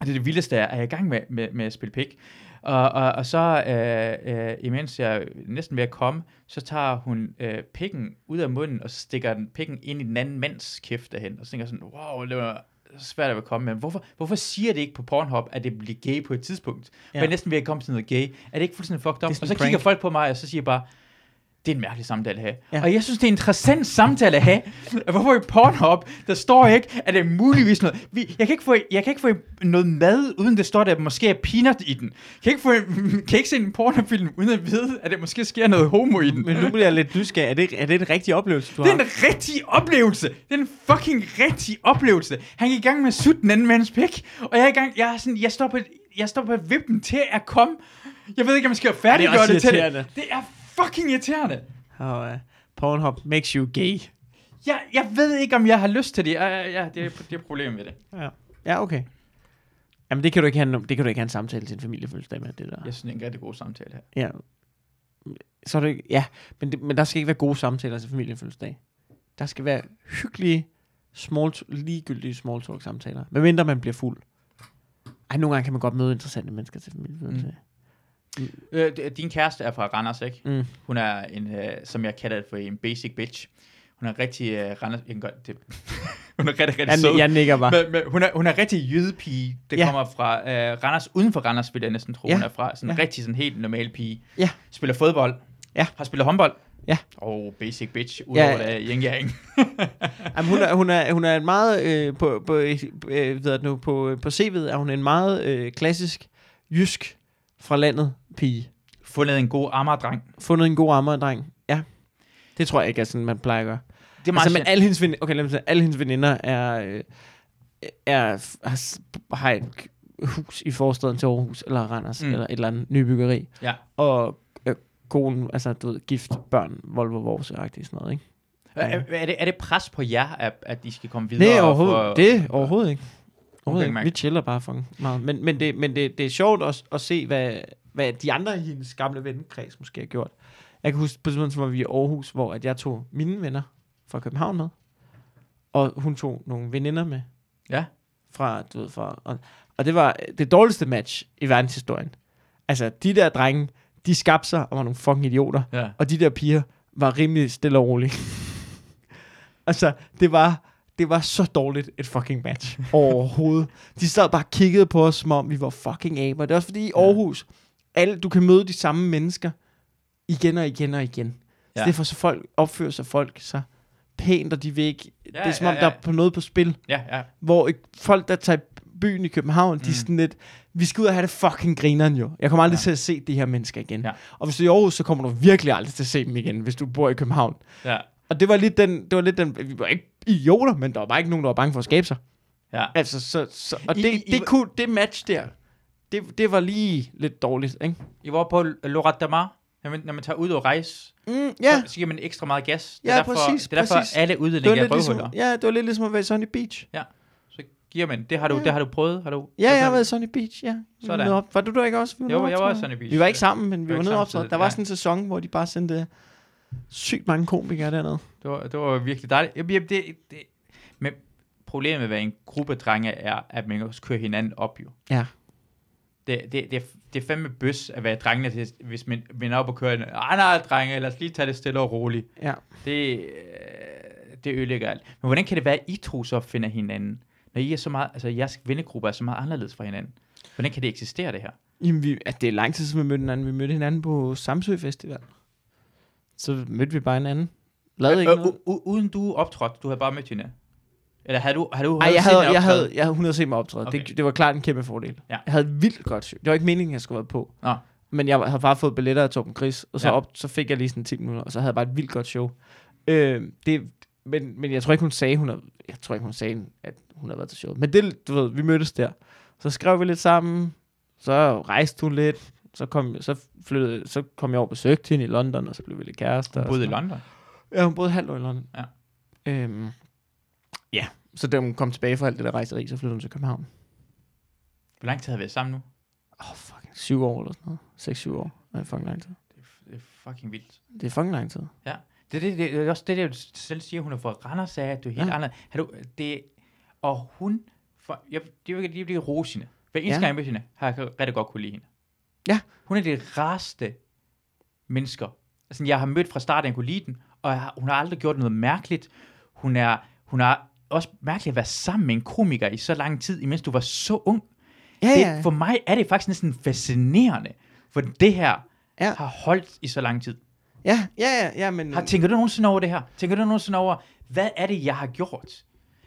Og det er det vildeste, er, jeg er i gang med, med, med at spille pik. Og, og, og så, øh, øh, imens jeg er næsten ved at komme, så tager hun øh, pikken ud af munden, og så stikker den pikken ind i den anden mands kæft derhen. Og så tænker sådan, wow, det var svært at komme med. Hvorfor, hvorfor siger det ikke på Pornhub, at det bliver gay på et tidspunkt? Ja. Er næsten ved at komme til noget gay. Er det ikke fuldstændig fucked up? Og så en kigger prank. folk på mig, og så siger jeg bare, det er en mærkelig samtale at have. Ja. Og jeg synes, det er en interessant samtale at have. Hvorfor i Pornhub, der står ikke, at det er muligvis noget... Vi, jeg, kan ikke få, jeg kan ikke få noget mad, uden det står, der måske er peanut i den. Jeg kan ikke, få, kan ikke se en pornofilm, uden at vide, at der måske sker noget homo i den. Men nu bliver jeg lidt nysgerrig. Er det, er det en rigtig oplevelse, du Det er har? en rigtig oplevelse. Det er en fucking rigtig oplevelse. Han gik i gang med at sutte den anden mands pik, og jeg er i gang, jeg er sådan, jeg står på, jeg står på vippen til at komme. Jeg ved ikke, om jeg skal færdiggøre også det til det. Det er fucking irriterende. Og, uh, Pornhub makes you gay. Jeg, jeg ved ikke, om jeg har lyst til det. Ja, ja, ja det, er, det er problemet med det. Ja, ja okay. Jamen, det kan du ikke have, en- det kan du ikke have en samtale til en familiefødselsdag med, det der. Jeg synes, det er en rigtig god samtale her. Ja. Så er det ja, men, det, men der skal ikke være gode samtaler til familiefødselsdag. Der skal være hyggelige, small, ligegyldige small talk samtaler. Medmindre man bliver fuld. Ej, nogle gange kan man godt møde interessante mennesker til familiefødselsdag. Øh, din kæreste er fra Randers, ikke? Mm. Hun er en, øh, som jeg kalder det for en basic bitch. Hun er rigtig øh, Randers... Jeg kan godt, det, hun er rigtig, rigtig sød. Jeg, nikker bare. Men, men, hun, er, hun er rigtig jydepige. Det Ja. kommer fra øh, Randers. Uden for Randers, vil jeg næsten tro, Ja. hun er fra. Sådan en Ja. rigtig sådan helt normal pige. Ja. Spiller fodbold. Ja. Har spillet håndbold. Ja. Og oh, basic bitch, udover ja. det yin yang. Jamen, hun, er, hun, er, hun er en meget, øh, på, på, øh, ved nu, på, på CV'et er hun en meget øh, klassisk, jysk, fra landet pige. Fundet en god ammerdreng. Fundet en god ammerdreng. Ja. Det tror jeg ikke er sådan, man plejer at gøre. Det er meget Altså, men alle hendes, veninder, okay, lad mig sige, alle hendes veninder er, øh, er, har, har et hus i forstaden til Aarhus, eller Randers, Mm. eller et eller andet nybyggeri. Ja. Og øh, konen, altså du ved, gift, børn, Volvo, vores agtigt sådan noget, ikke? er, er, det, er det pres på jer, at, at I skal komme videre? Nej, og overhovedet, få- det er overhovedet ikke. Okay. Mac. Vi chiller bare for meget. Men, men, det, men det, det er sjovt at, at se, hvad, hvad de andre i hendes gamle vennekreds måske har gjort. Jeg kan huske på et tidspunkt, var vi i Aarhus, hvor at jeg tog mine venner fra København med, og hun tog nogle veninder med Ja. fra, du ved, fra, og, og det var det dårligste match i verdenshistorien. Altså, de der drenge, de skabte sig og var nogle fucking idioter, Ja. og de der piger var rimelig stille og rolige. altså, det var, det var så dårligt et fucking match overhovedet. De sad bare og kiggede på os, som om vi var fucking aber. Det er også fordi i. Aarhus, alle, du kan møde de samme mennesker igen og igen og igen. Så Ja. det er for så folk opfører sig folk så pænt, og de vil ikke... Ja, det er som ja, om, ja. der er på noget på spil. Ja, ja. Hvor folk, der tager byen i København, de er Mm. sådan lidt, vi skal ud og have det fucking grineren jo. Jeg kommer aldrig ja. til at se de her mennesker igen. Ja. Og hvis du er i Aarhus, så kommer du virkelig aldrig til at se dem igen, hvis du bor i København. ja. Og det var lidt den, det var lidt den, vi var ikke idioter, men der var bare ikke nogen, der var bange for at skabe sig. ja. Altså, så, så og I- det, I- I- det, kunne, det match der, det, det var lige lidt dårligt, ikke? I var på Lorette Damar, når man, når man tager ud og rejse, Mm, ja. ja, så, så giver man ekstra meget gas. Det Ja, er derfor, præcis, Det er derfor, præcis. alle var, udledninger er ligesom, ja, det var lidt ligesom at være i Sunny Beach. Så giver man. Det har du, Ja. det har du prøvet, har du? Ja, jeg har været i Sunny Beach, ja. Vi var Sådan. Op. Var du der ikke også? Vi var Jo, jeg var i. Sunny Beach. Vi var ikke sammen, men vi var var ikke nede til- Der var ja. sådan en sæson, hvor de bare sendte sygt mange komikere dernede. Det var, det var virkelig dejligt. Jamen, jamen, det, det, men problemet med at være en gruppe drenge er, at man også kører hinanden op jo. Ja. Det, det, det, det er fandme bøs at være drengene, til, hvis man, man er oppe og kører en, ah nej, drenge, lad os lige tage det stille og roligt. Ja. Det, øh, det ødelægger alt. Men hvordan kan det være, at I to så finder hinanden? Når I er så meget, altså jeres vennegruppe er så meget anderledes fra hinanden. Hvordan kan det eksistere, det her? Jamen, vi, at det er lang tid siden, vi mødte hinanden. Vi mødte hinanden på Samsø Festival. Så mødte vi bare hinanden. Lavede ikke Øh, noget. u- u- uden du optrådte, du havde bare mødt hende. Eller havde du, havde du Ej, jeg havde, jeg havde, jeg havde 100 set mig optræde. Okay. Det, det var klart en kæmpe fordel. Ja. Jeg havde et vildt godt show. Det var ikke meningen, jeg skulle være på. Nå. Men jeg havde bare fået billetter af Torben Chris, og så, Ja. op, så fik jeg lige sådan 10 minutter, og så havde jeg bare et vildt godt show. Øh, det, men, men jeg tror ikke, hun sagde, hun havde, jeg tror ikke, hun sagde, at hun havde været til showet. Men det, du ved, vi mødtes der. Så skrev vi lidt sammen, så rejste hun lidt, så kom, så flyttede, så kom jeg over og besøgte hende i London, og så blev vi lidt kærester. Hun boede i. London. Ja, hun boede halvt år i London. Ja. Øhm, ja, så da hun kom tilbage fra alt det der rejseri, så flyttede hun til København. Hvor lang tid har vi været sammen nu? Åh, oh, fucking syv år eller sådan noget. Seks, syv år. Det er fucking lang tid. Det er, det er fucking vildt. Det er fucking lang tid. Det er det, det, det er også det, du selv siger, hun er fra Randers af, at du er helt Ja. ja. anderledes. Har du, det, og hun, for, jeg, det er jo det er rose hende. Hver eneste Ja. ja. gang jeg hende, har jeg rigtig godt kunne lide hende. Ja. Hun er det rareste mennesker. Altså, jeg har mødt fra starten, jeg kunne lide den, og jeg har, hun har aldrig gjort noget mærkeligt. Hun er, hun er også mærkeligt at være sammen med en komiker i så lang tid, imens du var så ung. Ja, Det, for mig er det faktisk næsten fascinerende, for det her Ja. har holdt i så lang tid. Ja, ja, ja, ja, men... Har, tænker du nogensinde over det her? Tænker du nogensinde over, hvad er det, jeg har gjort?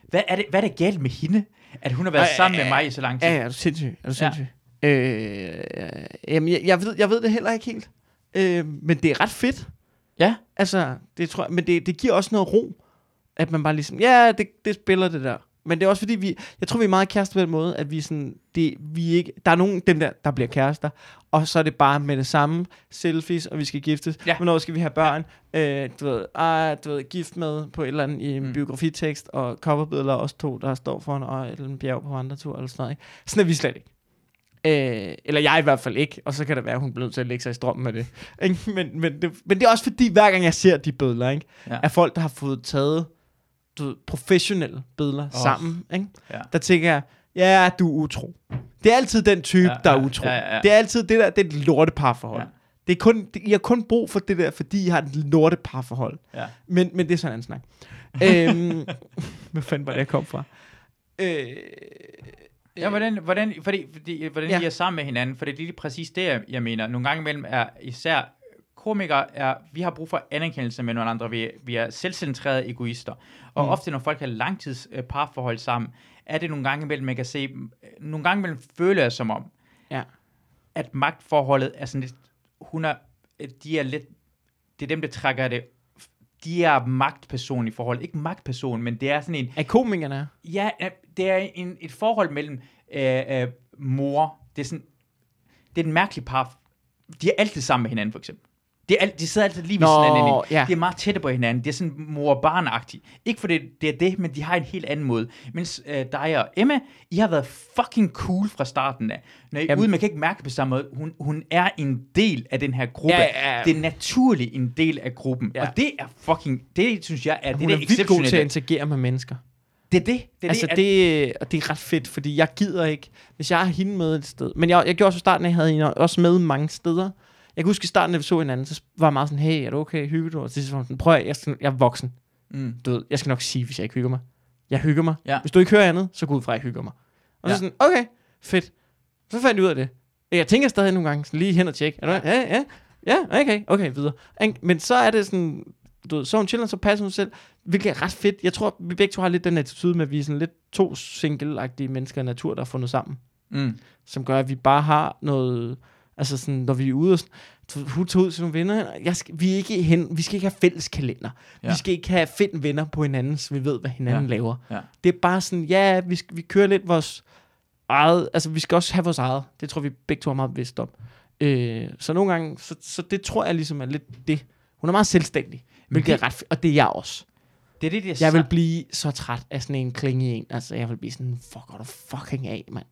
Hvad er det, hvad er det galt med hende, at hun har været Ej, sammen ej, med mig i så lang tid? Ja, ja, er du sindssyg? Er du sindssyg? Ja. Øh, jamen, jeg, jeg, ved, jeg ved det heller ikke helt. Øh, men det er ret fedt. Ja. Altså, det tror jeg, men det, det giver også noget ro, at man bare ligesom, ja, det, det spiller det der. Men det er også fordi, vi, jeg tror, vi er meget kærester på den måde, at vi sådan, det, vi ikke, der er nogen, dem der, der bliver kærester, og så er det bare med det samme, selfies, og vi skal giftes. Ja. Hvornår skal vi have børn? Øh, du, ved, ah, du ved, gift med på et eller andet i en. Mm. biografitekst, og coverbilleder også to, der står foran, og et eller andet bjerg på vandretur, eller sådan noget. Ikke? Sådan er vi slet ikke. Øh, eller jeg i hvert fald ikke, og så kan det være, at hun bliver nødt til at lægge sig i strømmen med det. Ikke? Men, men, det. men det er også fordi, hver gang jeg ser de billeder, ikke? Ja. af folk, der har fået taget du professionelle billeder oh. Sammen, ikke? Ja. der tænker jeg, ja, du er utro. Det er altid den type, Ja, der er utro. ja, ja, ja. Det er altid det der, det er et lorteparforhold. Ja. Det er kun, I har kun brug for det der, fordi I har et lorteparforhold. Ja. Men, men det er sådan en snak. øhm, hvad fanden var det, jeg kom fra? Øh, Ja, hvordan, hvordan, fordi, fordi, hvordan Ja. vi er sammen med hinanden, for det er lige præcis det, jeg, jeg mener. Nogle gange imellem er især komikere, er, vi har brug for anerkendelse med nogle andre. Vi, vi er selvcentrerede egoister. Og Mm. ofte, når folk har langtids øh, parforhold sammen, er det nogle gange imellem, man kan se, øh, nogle gange imellem føler jeg som om, Ja. at magtforholdet er sådan lidt, hun er, øh, de er lidt, det er dem, der trækker det, de er magtperson i forhold, ikke magtperson, men det er sådan en, er komikerne er? Ja, det er en, et forhold mellem øh, øh, mor. Det er sådan, det er et mærkeligt par. De er altid sammen med hinanden, for eksempel. De, er, alt- de sidder altid lige ved Nå, hinanden. ja. De er meget tætte på hinanden. Det er sådan mor og barn -agtigt. Ikke fordi det er det, men de har en helt anden måde. Mens øh, dig og Emma, I har været fucking cool fra starten af. Når I er Jamen- ude, man kan ikke mærke det på samme måde. Hun, hun er en del af den her gruppe. Ja, ja, ja. Det er naturligt en del af gruppen. Ja. Og det er fucking, det synes jeg er, Hun det er der vildt god til at interagere med mennesker. Det er det. det, er altså at- det, og det er ret fedt, fordi jeg gider ikke, hvis jeg har hende med et sted. Men jeg, jeg gjorde i starten, at jeg havde hende også med mange steder. Jeg kan huske i starten, da vi så hinanden, så var jeg meget sådan, hey, er du okay, hygger du? Og så var sådan, prøv at, jeg, skal, jeg er voksen. Mm. Du ved, jeg skal nok sige, hvis jeg ikke hygger mig. Jeg hygger mig. Ja. Hvis du ikke hører andet, så gå ud fra, at jeg hygger mig. Og så Ja. sådan, okay, fedt. Så fandt jeg ud af det. Jeg tænker stadig nogle gange, sådan lige hen og tjekke. Er du, ja, ja, ja, okay, okay, videre. Men så er det sådan, du ved, så hun chiller, så passer hun selv, hvilket er ret fedt. Jeg tror, vi begge to har lidt den attitude med, at vi er sådan lidt to single-agtige mennesker i natur, der er fundet sammen. Mm. Som gør, at vi bare har noget, altså sådan, når vi er ude og sådan, hun tager ud til nogle venner, jeg skal, vi, er ikke hen, vi skal ikke have fælles kalender. Ja. Vi skal ikke have find venner på hinanden, så vi ved, hvad hinanden ja. Laver. Ja. Det er bare sådan, ja, vi, skal, vi kører lidt vores eget, altså vi skal også have vores eget. Det tror vi begge to er meget bevidst om. Øh, så nogle gange, så, så det tror jeg ligesom er lidt det. Hun er meget selvstændig, hvilket det- er ret og det er jeg også. Det er det, det Jeg vil blive så træt af sådan en klinge en. Altså, jeg vil blive sådan, fuck, går du fucking af, mand.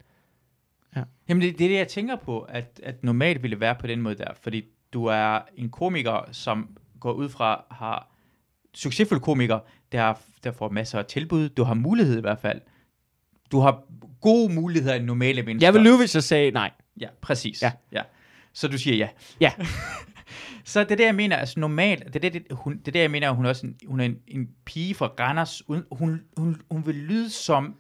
Jamen, det, det er det, jeg tænker på, at, at normalt ville være på den måde der, fordi du er en komiker, som går ud fra, har succesfuld komiker, der, der får masser af tilbud, du har mulighed i hvert fald. Du har gode muligheder end normale mennesker. Jeg vil lyve, hvis jeg sagde nej. Ja, præcis. Ja. ja. Så du siger ja. Ja. så det er det, jeg mener, altså normalt, det er det, det, hun, det, er det jeg mener, hun er også en, hun er en, en pige fra Randers, uden, hun, hun, hun vil lyde som,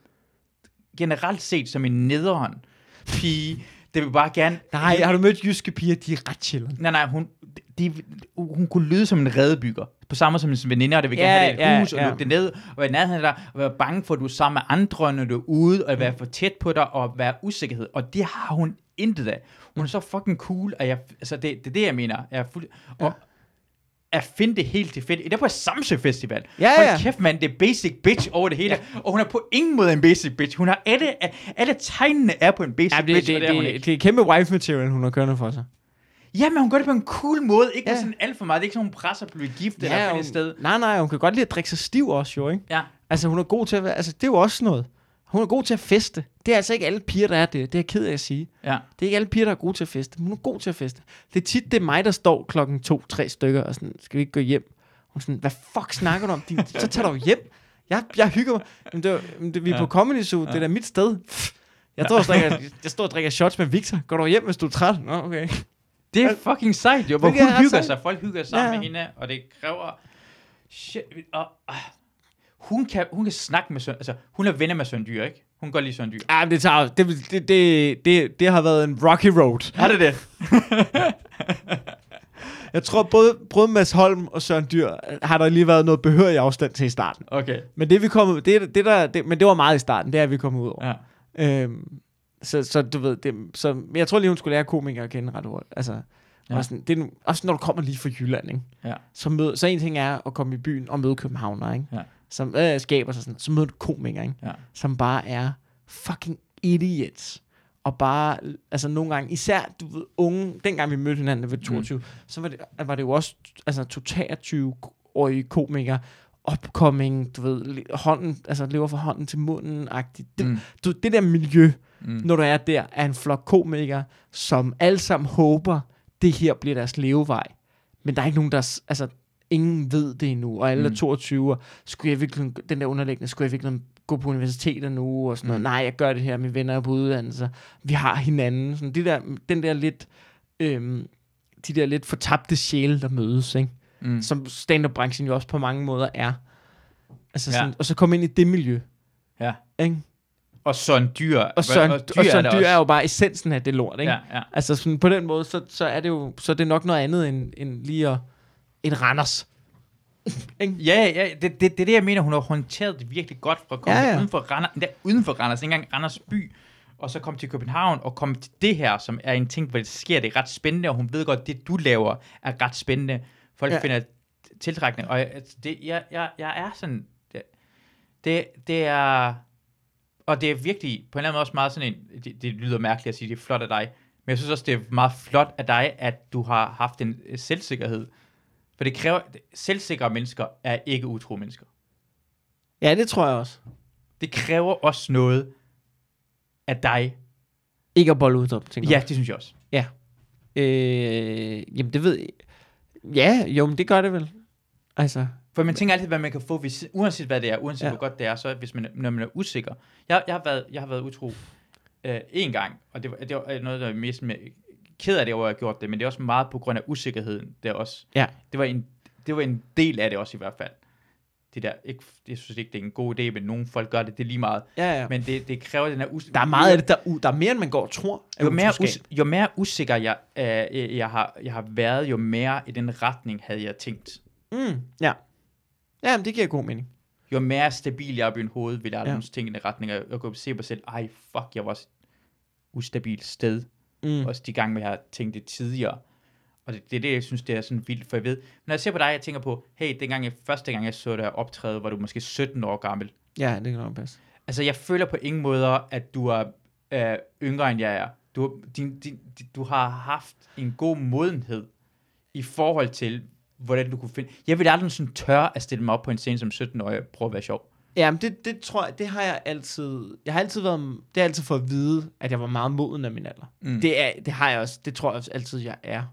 generelt set som en nederen pige, det vil bare gerne... Nej, har du mødt jyske piger? De er ret chillende. Nej, nej, hun, de, hun kunne lyde som en redebygger. På samme som en veninde, og det vil Ja, gerne have det i ja, hus, og ja. lukke det ned, og være nærheden af dig, og være bange for, at du er sammen med andre, når du er ude, og være for tæt på dig, og være usikkerhed. Og det har hun intet af. Hun er så fucking cool, og jeg, altså det, det er det, jeg mener. Jeg er fuld, og at finde det helt tilfældigt. Det er på Samsø Festival. Ja, Hold ja. kæft, mand, det er basic bitch over det hele. Og hun er på ingen måde en basic bitch. Hun har alle, alle tegnene er på en basic Ja, det, bitch, det, det, det, er det, det er kæmpe wife material, hun har kørende for sig. Ja, men hun gør det på en cool måde. Ikke Ja. ja. sådan alt for meget. Det er ikke sådan, hun presser på at blive gift eller finde hun, et sted. Nej, nej, hun kan godt lide at drikke sig stiv også, jo, ikke? Ja. Altså, hun er god til at være... Altså, det er jo også noget. Hun er god til at feste. Det er altså ikke alle piger, der er det. Det er jeg ked af at sige. Ja. Det er ikke alle piger, der er gode til at feste. Men hun er god til at feste. Det er tit, det er mig, der står klokken to, tre stykker, og sådan, skal vi ikke gå hjem? Hun er sådan, hvad fuck snakker du om? Din, så tager du hjem. Jeg, jeg hygger mig. Men det, var- det, vi er Ja. på Comedy Zoo, det er da mit sted. Jeg, står og drikker, jeg står og drikker shots med Victor. Går du hjem, hvis du er træt? Nå, okay. Det er fucking sejt, jo. Hvor hun hygger sig. Folk hygger sammen Ja. ja. med hende, og det kræver... Shit, og, uh, hun, kan, hun kan snakke med Søren... Altså, hun er venner med Søren Dyr, ikke? Hun godt lide Søren Dyr. Ja, men det, tager, det, det, det, det, det har været en rocky road. Er det det? Jeg tror, både, både Mads Holm og Søren Dyr øh, har der lige været noget behørig afstand til i starten. Okay. Men det vi kommet, det, det der, det, men det var meget i starten, det er vi kommet ud over. Ja. Øhm, så, så du ved, det, så, jeg tror lige, hun skulle lære komikere at kende ret hurtigt. Altså, Ja. ja. sådan, det er, også når du kommer lige fra Jylland, ikke? Ja. Så, mød, så en ting er at komme i byen og møde københavner, ikke? Ja. Som øh, skaber sig sådan, så møder du komikere, ikke? Ja. Som bare er fucking idiots. Og bare, altså nogle gange, især du ved, unge, dengang vi mødte hinanden ved 22, mm. så var det, var det jo også altså, to 23-årige komikere, upcoming, du ved, hånden, altså lever fra hånden til munden agtigt. Det, Mm. du, det der miljø, Mm. når du er der, er en flok komikere, som alle sammen håber, det her bliver deres levevej. Men der er ikke nogen, der... Altså, ingen ved det endnu, og alle Mm. er 22, og skulle jeg virkelig, den der underliggende, skulle jeg virkelig gå på universitetet nu, og sådan noget. Mm. Nej, jeg gør det her, mine venner er på uddannelse. Vi har hinanden. Sådan, det der, den der lidt... Øhm, de der lidt fortabte sjæle, der mødes, ikke? Mm. Som stand-up-branchen jo også på mange måder er. Altså Ja. sådan, Og så komme ind i det miljø, Ja. ikke? Og Søren Dyr. Og Søren, og Dyr Søren der Dyr er jo bare essensen af det lort, ikke? Ja, ja. Altså sådan, på den måde, så, så er det jo så er det nok noget andet end, end lige at, en Randers. Ja, ja, det, det, det er det, jeg mener, hun har håndteret det virkelig godt fra at komme Ja, ja, uden for Randers, endda uden for Randers, ikke engang Randers by, og så komme til København og komme til det her, som er en ting, hvor det sker, det er ret spændende, og hun ved godt, det du laver er ret spændende. Folk Ja. finder tiltrækning, og jeg, altså, det, jeg, jeg, jeg er sådan, det, det, det er, og det er virkelig på en eller anden måde også meget sådan en, det, det lyder mærkeligt at sige, det er flot af dig, men jeg synes også, det er meget flot af dig, at du har haft en selvsikkerhed. For det kræver, selvsikre mennesker er ikke utro mennesker. Ja, det tror jeg også. Det kræver også noget af dig. Ikke at bolle ud op, tænker Ja, jeg. det synes jeg også. Øh, jamen, det ved jeg. Ja, jo, men det gør det vel. Altså, For man tænker altid, hvad man kan få, hvis, uanset hvad det er, uanset Ja. ja. hvor godt det er, så hvis man, når man er usikker. Jeg, jeg, har, været, jeg har været utro øh, en gang, og det var, det var noget, der er mest med, ked af det, hvor jeg har gjort det, men det er også meget på grund af usikkerheden. Det, er også, Ja. det, var en, det var en del af det også i hvert fald. Det der, ikke, jeg synes ikke, det er en god idé, men nogle folk gør det, det er lige meget. ja, ja. Men det, det kræver den her usikkerhed. Der er meget af det, der, u- der er mere, end man går og tror. jo mere, us, jo mere usikker jeg, øh, jeg, har, jeg har været, jo mere i den retning havde jeg tænkt. Mm, ja. Ja, men det giver god mening. Jo mere stabil jeg er i mit hoved, vil jeg Ja. ja. ting i den retning. Og jeg kunne se mig selv, ej fuck, jeg var et ustabilt sted. Mm. Også de gange, jeg har tænkt det tidligere. Og det, det er det, jeg synes, det er sådan vildt, for jeg ved, når jeg ser på dig, jeg tænker på, hey, dengang jeg, første gang jeg så dig optræde, var du måske 17 år gammel. Ja, det kan nok passe. Altså, jeg føler på ingen måder, at du er øh, yngre, end jeg er. Du, din, din, din, du har haft en god modenhed i forhold til, hvordan du kunne finde... Jeg ville aldrig sådan tør at stille mig op på en scene som 17-årig og prøve at være sjov. Ja, men det, det tror jeg, det har jeg altid, jeg har altid været, det har altid fået at vide, at jeg var meget moden af min alder. Mm. Det, er, det har jeg også, det tror jeg også altid, jeg er.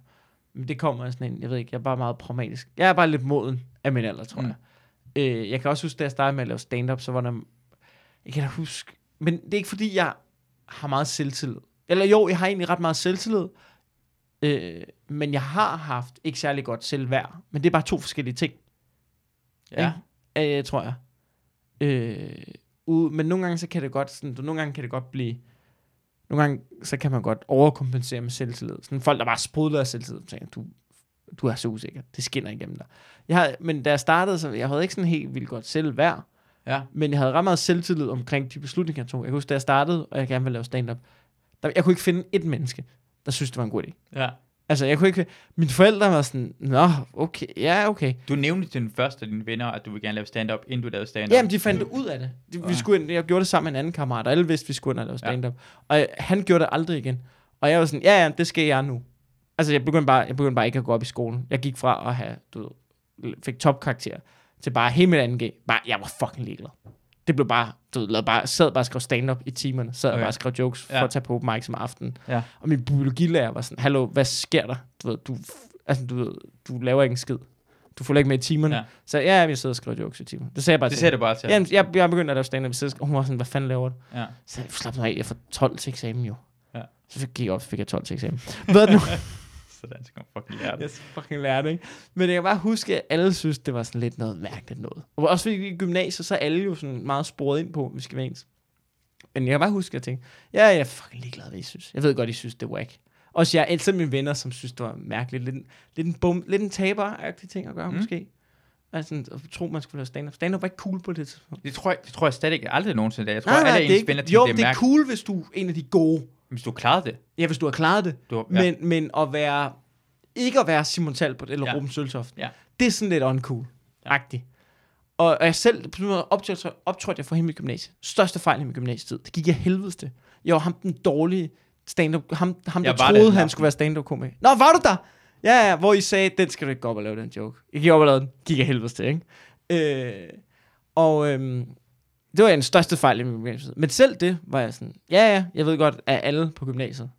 Men det kommer sådan en, jeg ved ikke, jeg er bare meget pragmatisk. Jeg er bare lidt moden af min alder, tror Mm. jeg. Øh, jeg kan også huske, da jeg startede med at lave stand-up, så var der, jeg kan da huske, men det er ikke fordi, jeg har meget selvtillid. Eller jo, jeg har egentlig ret meget selvtillid, øh, men jeg har haft ikke særlig godt selvværd. Men det er bare to forskellige ting. Ja. Ikke? Øh, tror jeg. Øh, ud, men nogle gange så kan det godt sådan, nogle gange kan det godt blive nogle gange så kan man godt overkompensere med selvtillid. Sådan folk der bare sprudler af selvtillid, tænker du du er så usikker. Det skinner igennem dig. Jeg har, men da jeg startede, så jeg havde ikke sådan helt vildt godt selv værd, Ja. men jeg havde ret meget selvtillid omkring de beslutninger, jeg tog. Jeg kan huske, da jeg startede, og jeg gerne ville lave stand-up, der, jeg kunne ikke finde et menneske, der synes, det var en god idé. ja. Altså, jeg kunne ikke... Mine forældre var sådan, nå, okay, ja, okay. Du nævnte til den første af dine venner, at du vil gerne lave stand-up, inden du lavede stand-up. Jamen, de fandt ud af det. De, vi Ja. skulle, ind- jeg gjorde det sammen med en anden kammerat, og alle vidste, vi skulle ind og lave stand-up. Og jeg, han gjorde det aldrig igen. Og jeg var sådan, ja, ja, det skal jeg nu. Altså, jeg begyndte, bare, jeg begyndte bare ikke at gå op i skolen. Jeg gik fra at have, du ved, fik topkarakter, til bare helt mit 2G. Bare, jeg var fucking ligeglad. Det blev bare, du ved, lavede bare, sad bare og skrev stand-up i timerne, sad okay. Okay. bare og skrev jokes for Ja. at tage på open mic som aften. Ja. Og min biologilærer var sådan, hallo, hvad sker der? Du ved, du, altså, du, ved, du laver ikke en skid. Du får ikke med i timerne. Ja. Ja. Så ja, jeg sidder og skriver jokes i timer. Det sagde jeg bare Det til ser du bare til. Jamen, jeg, jeg begyndte at lave stand-up, så hun var sådan, hvad fanden laver du? Ja. Så jeg slap nu af, jeg får 12 til eksamen jo. Ja. Så gik jeg op, fik jeg 12 til eksamen. Hvad det nu? Sådan skal man fucking lære det. jeg fucking lærte, ikke? Men jeg kan bare huske, at alle synes, det var sådan lidt noget mærkeligt noget. Og også fordi i gymnasiet, så er alle jo sådan meget sporet ind på, at vi skal være ens. Men jeg kan bare huske, at jeg tænkte, ja, jeg er fucking ligeglad, hvad I synes. Jeg ved godt, I synes, det er whack. Også jeg, selv mine venner, som synes, det var mærkeligt. Lidt, lidt en, bum, lidt en taber ting at gøre, mm. Måske. Altså, at tro, man skulle lave stand-up. Stand-up var ikke cool på det tidspunkt. Det tror jeg, det tror jeg stadig ikke aldrig nogensinde. Jeg tror, Nej, nej, alle det er ikke, jo, det det er mærkeligt. cool, hvis du er en af de gode. Hvis du klarede det. Ja, hvis du har klaret det. Du, ja. Men, men at være, ikke at være Simon Talbot eller ja. Ruben Søltoft, Ja. det er sådan lidt uncool-agtigt. Og, og jeg selv, på den måde optrådte, optrådte jeg for hele mit gymnasie. Største fejl i min gymnasietid. Det gik jeg helvedes til. Jeg var ham den dårlige stand-up, ham, ham der troede, det, han skulle være stand-up komiker. Nå, var du der? Ja, ja, hvor I sagde, den skal du ikke gå op og lave den joke. Jeg gik op og lavede den. Gik jeg helvedes til, ikke? Øh, og øhm, det var den største fejl i min gymnasietid. Men selv det var jeg sådan, ja, ja, jeg ved godt, at alle på gymnasiet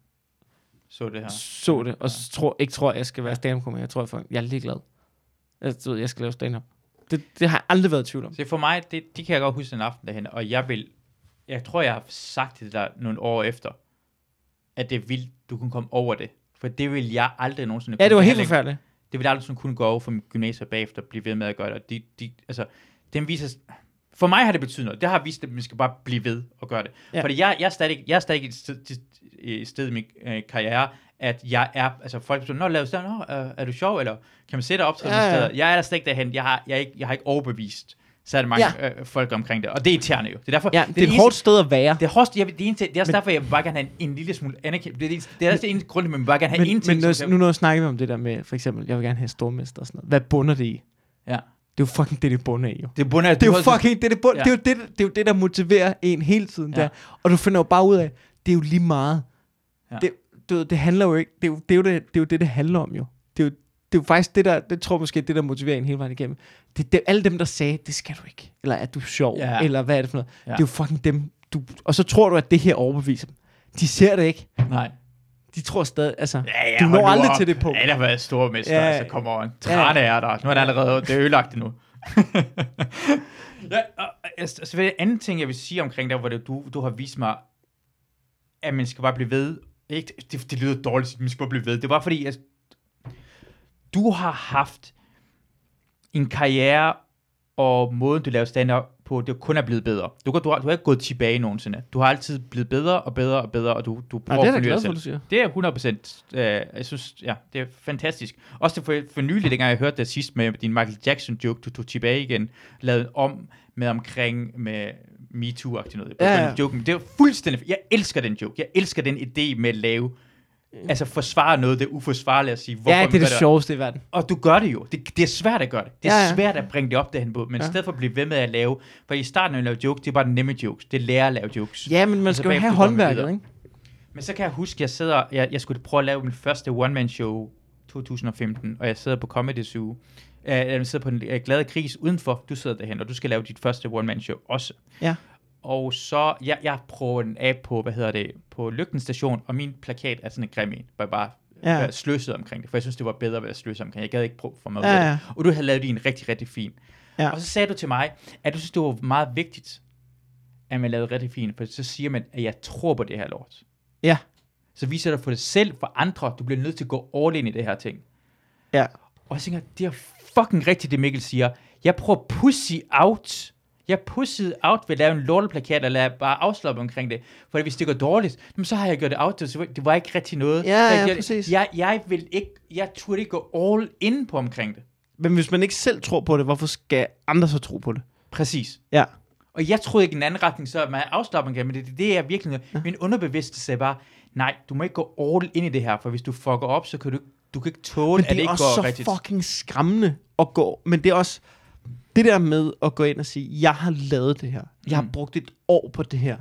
Så det her. så det, og så tror, ikke tror, jeg skal være stand-up komiker. Jeg tror, at jeg er ligeglad. Jeg, du ved, jeg skal lave stand-up. Det, det har jeg aldrig været i tvivl om. Så for mig, det, de kan jeg godt huske en aften derhen, og jeg vil, jeg tror, jeg har sagt det der nogle år efter, at det er vildt, du kunne komme over det. For det vil jeg aldrig nogensinde Ja, det kunne. var helt forfærdeligt. Det vil jeg aldrig sådan kunne gå over for min gymnasiet bagefter og blive ved med at gøre det. Og de, de, altså, den viser, for mig har det betydet noget. Det har vist, at man skal bare blive ved og gøre det. Ja. Fordi jeg, jeg, er stadig, jeg er stadig et sted, et sted i min øh, karriere, at jeg er, altså folk siger, nå, lav stand, nå, er, er du sjov, eller kan man sætte op til Ja, ja, steder? Jeg er der slet ikke derhen. Jeg har, jeg, er ikke, jeg har ikke overbevist særlig mange ja. øh, folk omkring det. Og det er irriterende jo. Det er derfor, Ja, det er et eneste- hårdt sted at være. det er hårdt, jeg, det, er eneste, det er også derfor, jeg vil bare gerne have en, en lille smule anerkendt. Det er, det, det er også det eneste grund, men jeg vil bare gerne have Men, en ting. men nu, nu når snakker vi om det der med, for eksempel, jeg vil gerne have stormester og sådan noget. Hvad bunder det i? ja. Det er jo fucking det, det bunder i jo. Det bunder, Det er jo fucking det, det, bund, Ja. det, er jo det, det er jo det, der motiverer en hele tiden Ja. der. Og du finder jo bare ud af, det er jo lige meget. Ja. Det, du, det handler jo ikke, det er jo det, er jo det, det, er jo det, det handler om jo. Det er jo, det er jo faktisk det der, det tror jeg måske, det der motiverer en hele vejen igennem. Det, det er alle dem, der sagde, det skal du ikke. Eller at du er sjov. Ja. Eller hvad er det for noget. Ja. Det er jo fucking dem, du, og så tror du, at det her overbeviser dem. De ser det ikke. Nej. De tror stadig, altså, Ja, ja, du når aldrig op. til det punkt. Ja, der har været stormester, Ja. ja. altså kom over. Træne er der. Nu er det allerede, det er ødelagt det nu. ja, og, altså, så jeg anden ting, jeg vil sige omkring der, hvor det, du, du har vist mig, at man skal bare blive ved. Ikke, det, det lyder dårligt, at man skal bare blive ved. Det var fordi, at du har haft en karriere, og måden, du laver stand-up på, det kun er blevet bedre. Du, kan- du, har, du har ikke gået tilbage nogensinde. Du har altid blevet bedre og bedre og bedre, og du, du prøver det er at jeg forny glad dig for, selv. du siger. Det er 100 procent. Øh, jeg synes, ja, det er fantastisk. Også for, for nylig, dengang jeg hørte det sidst med din Michael Jackson joke, du tog tilbage igen, lavet om med omkring med MeToo-agtigt noget. Ja, ja. Ja. Joken. Det er fuldstændig, jeg elsker den joke. Jeg elsker den idé med at lave, altså forsvare noget, det er uforsvarligt at sige, hvorfor Ja, det er det sjoveste i verden. og du gør det jo. Det, det er svært at gøre det. Det er Ja, ja, svært at bringe det op derhen på. Men Ja. ja. i stedet for at blive ved med at lave, for i starten, når jeg laver jokes, det er bare nemme jokes. Det er lære at lave jokes. Ja, men man skal jo have håndværket, ikke? Men så kan jeg huske, at jeg sidder, jeg, jeg skulle prøve at lave min første one-man-show 2015, og jeg sidder på Comedy Zoo. Uh, jeg sidder på en uh, glade kris udenfor. Du sidder derhen, og du skal lave dit første one-man-show også. Ja. Og så, jeg, jeg prøver den af på, hvad hedder det, på Lygten station, og min plakat er sådan en grim en, hvor jeg bare Ja. ja. sløset omkring det, for jeg synes, det var bedre at være sløset omkring. Jeg gad ikke prøve for mig Ja, ja. Og du havde lavet din rigtig, rigtig fin. Ja. Og så sagde du til mig, at du synes, det var meget vigtigt, at man lavede rigtig fint, for så siger man, at jeg tror på det her lort. Ja. Så viser det for dig selv, for andre, du bliver nødt til at gå all in i det her ting. Ja. Og jeg tænker, det er fucking rigtigt, det Mikkel siger. Jeg prøver pussy out. Jeg pussede out ved at lave en lorteplakat, eller bare afslappe omkring det. For hvis det går dårligt, jamen, så har jeg gjort det out, så det var ikke rigtig noget. Ja, ja, jeg, præcis. Jeg, jeg, vil ikke, jeg turde ikke gå all in på omkring det. Men hvis man ikke selv tror på det, hvorfor skal andre så tro på det? Præcis. Ja. Og jeg troede ikke i en anden retning, så at man afslappet omkring, men det, det, det er virkelig, ja. min underbevidste sagde bare, nej, du må ikke gå all in i det her, for hvis du fucker op, så kan du, du kan ikke tåle, Men at det det er ikke også går så rigtigt. fucking skræmmende at gå. Men det er også det der med at gå ind og sige, jeg har lavet det her. Jeg har Mm. brugt et år på det her.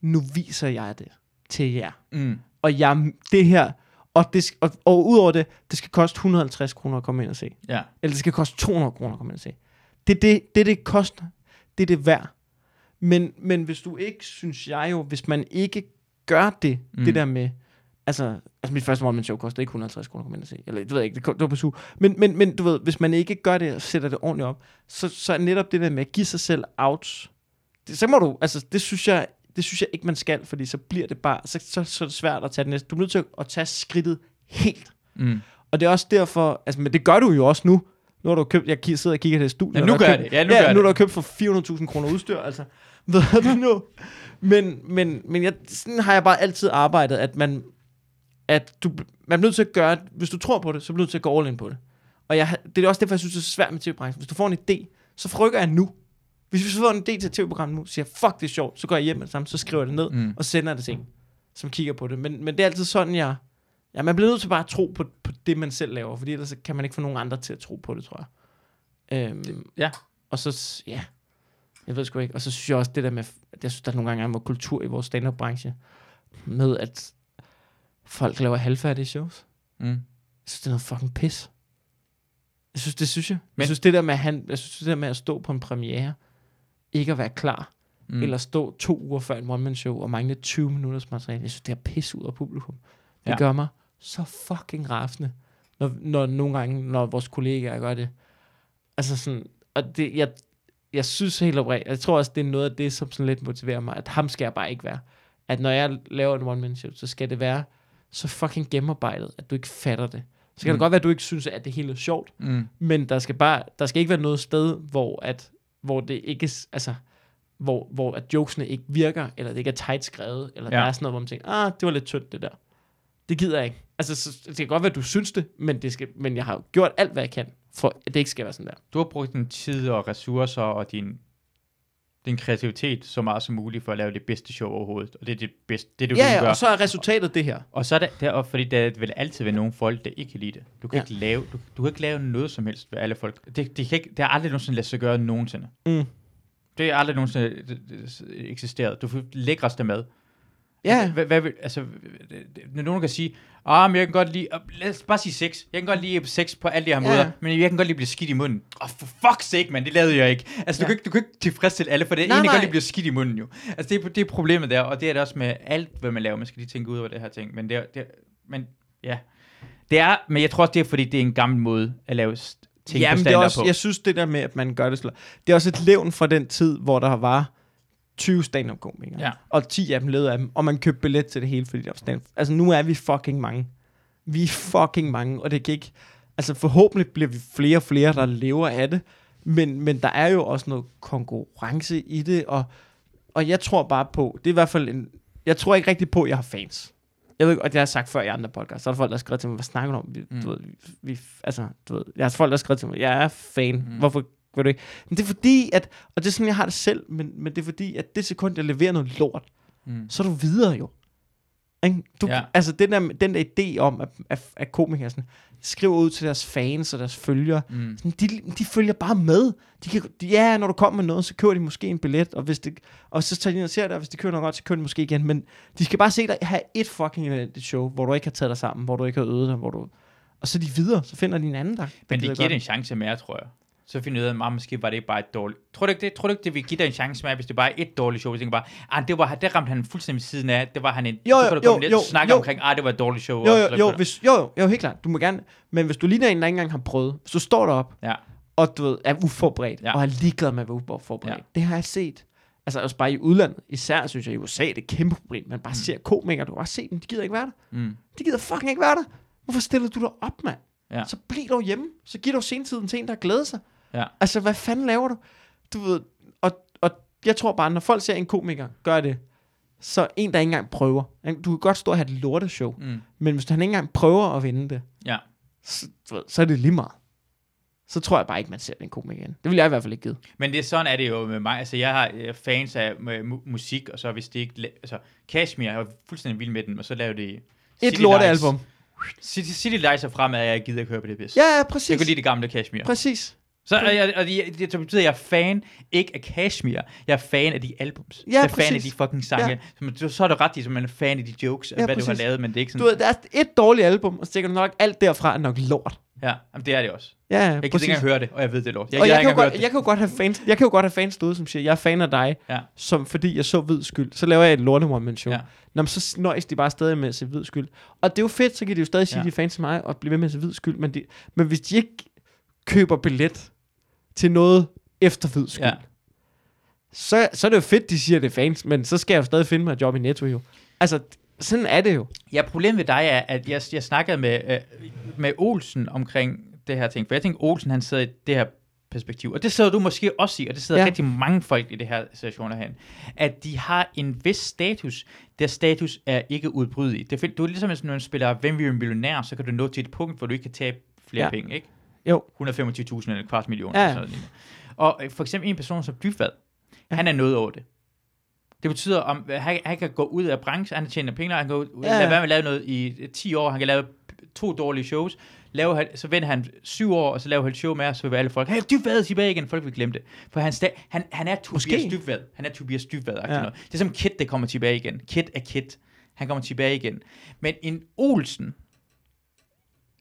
Nu viser jeg det til jer. Mm. Og jeg, det her, og, det, og, og udover det, det skal koste 150 kroner at komme ind og se. Ja. Eller det skal koste 200 kroner at komme ind og se. Det er det, det, det koster. Det er det værd. Men, men hvis du ikke, synes jeg jo, hvis man ikke gør det. Mm. det der med, altså, altså mit første one show koster ikke 150 kroner ind og se. Eller det ved jeg ikke, det, ko- det var på su. Men, men, men du ved, hvis man ikke gør det og sætter det ordentligt op, så, så er netop det der med at give sig selv outs, det, så må du, altså det synes jeg, det synes jeg ikke, man skal, fordi så bliver det bare, så, så, så er det svært at tage det næste. Du er nødt til at tage skridtet helt. Mm. Og det er også derfor, altså, men det gør du jo også nu. Nu har du købt, jeg sidder og kigger i det studie. Ja, nu gør jeg købt, det. Ja, nu ja, gør nu det. der købt for 400.000 kroner udstyr, altså. Ved du nu? Men, men, men jeg, sådan har jeg bare altid arbejdet, at man, at du, man er nødt til at gøre, hvis du tror på det, så er du nødt til at gå all in på det. Og jeg, det er også derfor, jeg synes, det er så svært med tv-branchen. Hvis du får en idé, så frygger jeg nu. Hvis vi får en idé til et tv-program nu, siger jeg, fuck, det er sjovt, så går jeg hjem med det samme, så skriver jeg det ned, Mm. og sender det til en, som kigger på det. Men, men det er altid sådan, jeg... Ja, man bliver nødt til bare at tro på, på det, man selv laver, fordi ellers så kan man ikke få nogen andre til at tro på det, tror jeg. Øhm, ja. Og så, ja, jeg ved sgu ikke. Og så synes jeg også det der med, jeg synes, der nogle gange er noget kultur i vores stand-up-branche, med at folk laver halvfærdige shows. Mm. Jeg synes, det er noget fucking pis. Jeg synes, det synes jeg. Men, jeg synes, det der med, at han, jeg synes, det der med at stå på en premiere, ikke at være klar, mm. eller stå to uger før en one-man-show og mangle 20 minutters materiale, jeg synes, det er pis ud af publikum. Det Ja. gør mig så fucking rasende, når, når nogle gange, når vores kollegaer gør det. Altså sådan, og det, jeg, jeg synes helt oprigtigt, jeg tror også, det er noget af det, som sådan lidt motiverer mig, at ham skal jeg bare ikke være. At når jeg laver en one-man-show, så skal det være så fucking gennemarbejdet, at du ikke fatter det. Så kan mm. Det godt være, at du ikke synes, at det hele er sjovt, Mm. men der skal bare, der skal ikke være noget sted, hvor at, hvor det ikke, altså, hvor, hvor at jokesene ikke virker, eller det ikke er tight skrevet, eller. Ja. der er sådan noget, hvor man tænker, ah, det var lidt tyndt det der. Det gider jeg ikke. Altså, så, det kan godt være, at du synes det, men, det skal, men jeg har gjort alt, hvad jeg kan, for at det ikke skal være sådan der. Du har brugt din tid og ressourcer og din, din kreativitet så meget som muligt for at lave det bedste show overhovedet. Og det er det bedste, det du Ja, kan ja, gøre. og så er resultatet det her. Og så er det, er, også fordi der vil altid være nogle folk, der ikke kan lide det. Du kan, Ja. ikke, lave, du, du kan ikke lave noget som helst ved alle folk. Det, det, kan ikke, det har aldrig nogensinde ladet sig gøre nogensinde. Mm. Det er aldrig nogensinde øh, øh, eksisteret. Du får lækreste mad. Ja, Hvad, hvad, vil- altså, øh, når nogen kan sige, ah, men jeg kan godt lide, øh, lad os bare sige sex. Jeg kan godt lide sex på alle de her Ja. måder, men jeg kan godt lide at blive skidt i munden. Åh, oh, for fuck's sake, man, det lavede jeg ikke. Altså, Ja. du, kan ikke, du kan ikke tilfredsstille alle, for det er Nej, egentlig nej. godt lide at blive skidt i munden jo. Altså, det er, det er problemet der, og det er det også med alt, hvad man laver. Man skal lige tænke ud over det her ting, men det er, det er men ja. Det er, men jeg tror også, det er, fordi det er en gammel måde at lave ting Jamen, på det er også, på. jeg synes det der med, at man gør det slå. Det er også et levn fra den tid, hvor der var 20 stand-up komikere. Ja. Og 10 af dem levede af dem, og man købte billet til det hele, fordi der var stand Altså nu er vi fucking mange. Vi er fucking mange, og det kan ikke... Altså forhåbentlig bliver vi flere og flere, der lever af det, men, men der er jo også noget konkurrence i det, og, og jeg tror bare på, det er i hvert fald en... Jeg tror ikke rigtig på, at jeg har fans. Jeg ved ikke, og det har jeg sagt før i andre podcasts, så er der folk, der har skrevet til mig, hvad snakker du om? Vi, mm. Du ved, vi, altså, du ved, jeg har folk, der har skrevet til mig, jeg er fan. Mm. hvorfor vil du ikke? Men det er fordi, at, og det er sådan, jeg har det selv, men, men det er fordi, at det sekund, jeg leverer noget lort, Mm. så er du videre jo. Ikke? Du, ja. Altså den der, den der idé om, at, at, at komikere sådan, skriver ud til deres fans og deres følgere, Mm. sådan, de, de følger bare med. De kan, de, ja, når du kommer med noget, så køber de måske en billet, og, hvis det, og så tager de og ser det, og hvis de køber noget godt, så køber de måske igen. Men de skal bare se dig have et fucking elendigt show, hvor du ikke har taget dig sammen, hvor du ikke har øvet dig, hvor du... Og så er de videre, så finder de en anden, der, der Men det giver det en chance mere, tror jeg. Så finder du ud af, at måske var det bare et dårligt... Tror du ikke det? Tror du ikke, det vil give dig en chance mere, hvis det bare er et dårligt show? Du tænker bare, ah, det, var, det ramte han fuldstændig siden af. Det var han en... Jo, så kan jo, du komme jo, jo, og snakke jo. omkring, ah, det var et dårligt show. Jo, jo, så jo, hvis, jo, jo, jo, helt klart. Du må gerne, men hvis du ligner en, der ikke engang har prøvet, du står derop, Ja. og du ved, er uforberedt, ja. Og er ligeglad med at være uforberedt. Ja. Det har jeg set. Altså også bare i udlandet. Især synes jeg i USA, det er et kæmpe problem. Man bare mm. Ser komikere, du kan bare se dem, de gider ikke være der. Mm. De gider fucking ikke være der. Hvorfor stiller du dig op, mand? Ja. Så bliv dog hjemme. Så giv dog sentiden til en, der glæder sig. Ja. Altså, hvad fanden laver du? Du ved, og, og jeg tror bare, når folk ser en komiker gøre det, så en, der ikke engang prøver. Du kan godt stå og have et lorteshow, Mm. men hvis han ikke engang prøver at vinde det, Ja. så, ved, så er det lige meget. Så tror jeg bare ikke, man ser den komiker igen. Det vil jeg i hvert fald ikke give. Men det sådan er det jo med mig. Altså, jeg har fans af mu- musik, og så hvis det ikke... Altså, Kashmir, jeg var fuldstændig vild med den, og så lavede de... Et City lortealbum. City, City Lights er fremad, at jeg gider ikke høre på det pis. Ja, ja, Jeg præcis. kan lide det gamle Kashmir. Præcis. Så og jeg, og det, det, det betyder, at jeg er fan, ikke af Kashmir. Jeg er fan af de albums. Ja, jeg er fan af præcis. de fucking sange. Ja. Så, man- så er det ret i, at man er fan af de jokes, Ja, ja, hvad du præcis. har lavet, men det er ikke sådan... Du ved, der er et dårligt album, og så tænker du nok, alt derfra er nok lort. Ja, jamen, det er det også. Ja, ja, Jeg kan ikke engang høre det, og jeg ved det er lort. Jeg, og jeg, jeg, kan godt, jeg kan jo godt have fans, jeg kan jo godt have fans derude, som siger, jeg er fan af dig, Ja. som fordi jeg så hvid skyld. Så laver jeg et lorte one man show. Ja. Nå, men så nøjes de bare stadig med at se hvid skyld. Og det er jo fedt, så kan de jo stadig sige, ja. de er fans af mig, og blive ved med at se hvid skyld. Men, de, men hvis de ikke køber billet til noget efter hvid skyld, Ja. så, så er det jo fedt, de siger, det fans, men så skal jeg jo stadig finde mig et job i Netto jo. Altså, sådan er det jo. Ja, problemet ved dig er, at jeg, jeg snakkede med, øh, med Olsen omkring det her ting, for jeg tænkte, Olsen han sidder i det her perspektiv, og det sidder du måske også i, og det sidder ja. Rigtig mange folk i det her situation herhen, at de har en vis status, der status er ikke udbrydeligt. Det du er ligesom, når man spiller Hvem vil være millionær, så kan du nå til et punkt, hvor du ikke kan tabe flere. Ja. penge, ikke? Jo. 125.000 eller en kvart million. Ja. eller sådan noget. Og øh, for eksempel en person som Dybvad, ja. han er noget over det. Det betyder, om han, han kan gå ud af branchen, han tjener penge, han kan ud, ja. Lade være med at lave noget i øh, 10 år, han kan lave to dårlige shows, lave, så venter han syv år, og så laver han et show med, og så vil alle folk, hey, Dybvad tilbage igen, folk vil glemme det. For han, sta- han, han er Tobias. Dybvad, han er Tobias Dybvad. Ja. noget. Det er som Kit, der kommer tilbage igen. Kit er Kit. Han kommer tilbage igen. Men en Olsen,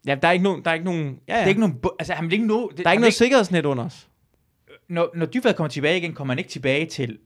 Ja, der er ikke nogen... Der er ikke nogen ja, ja. det er ikke nogen, altså han vil ikke nå, det, der er han ikke noget sikkerhedsnet under os. når, når Dybvad kommer tilbage igen, kommer han ikke tilbage til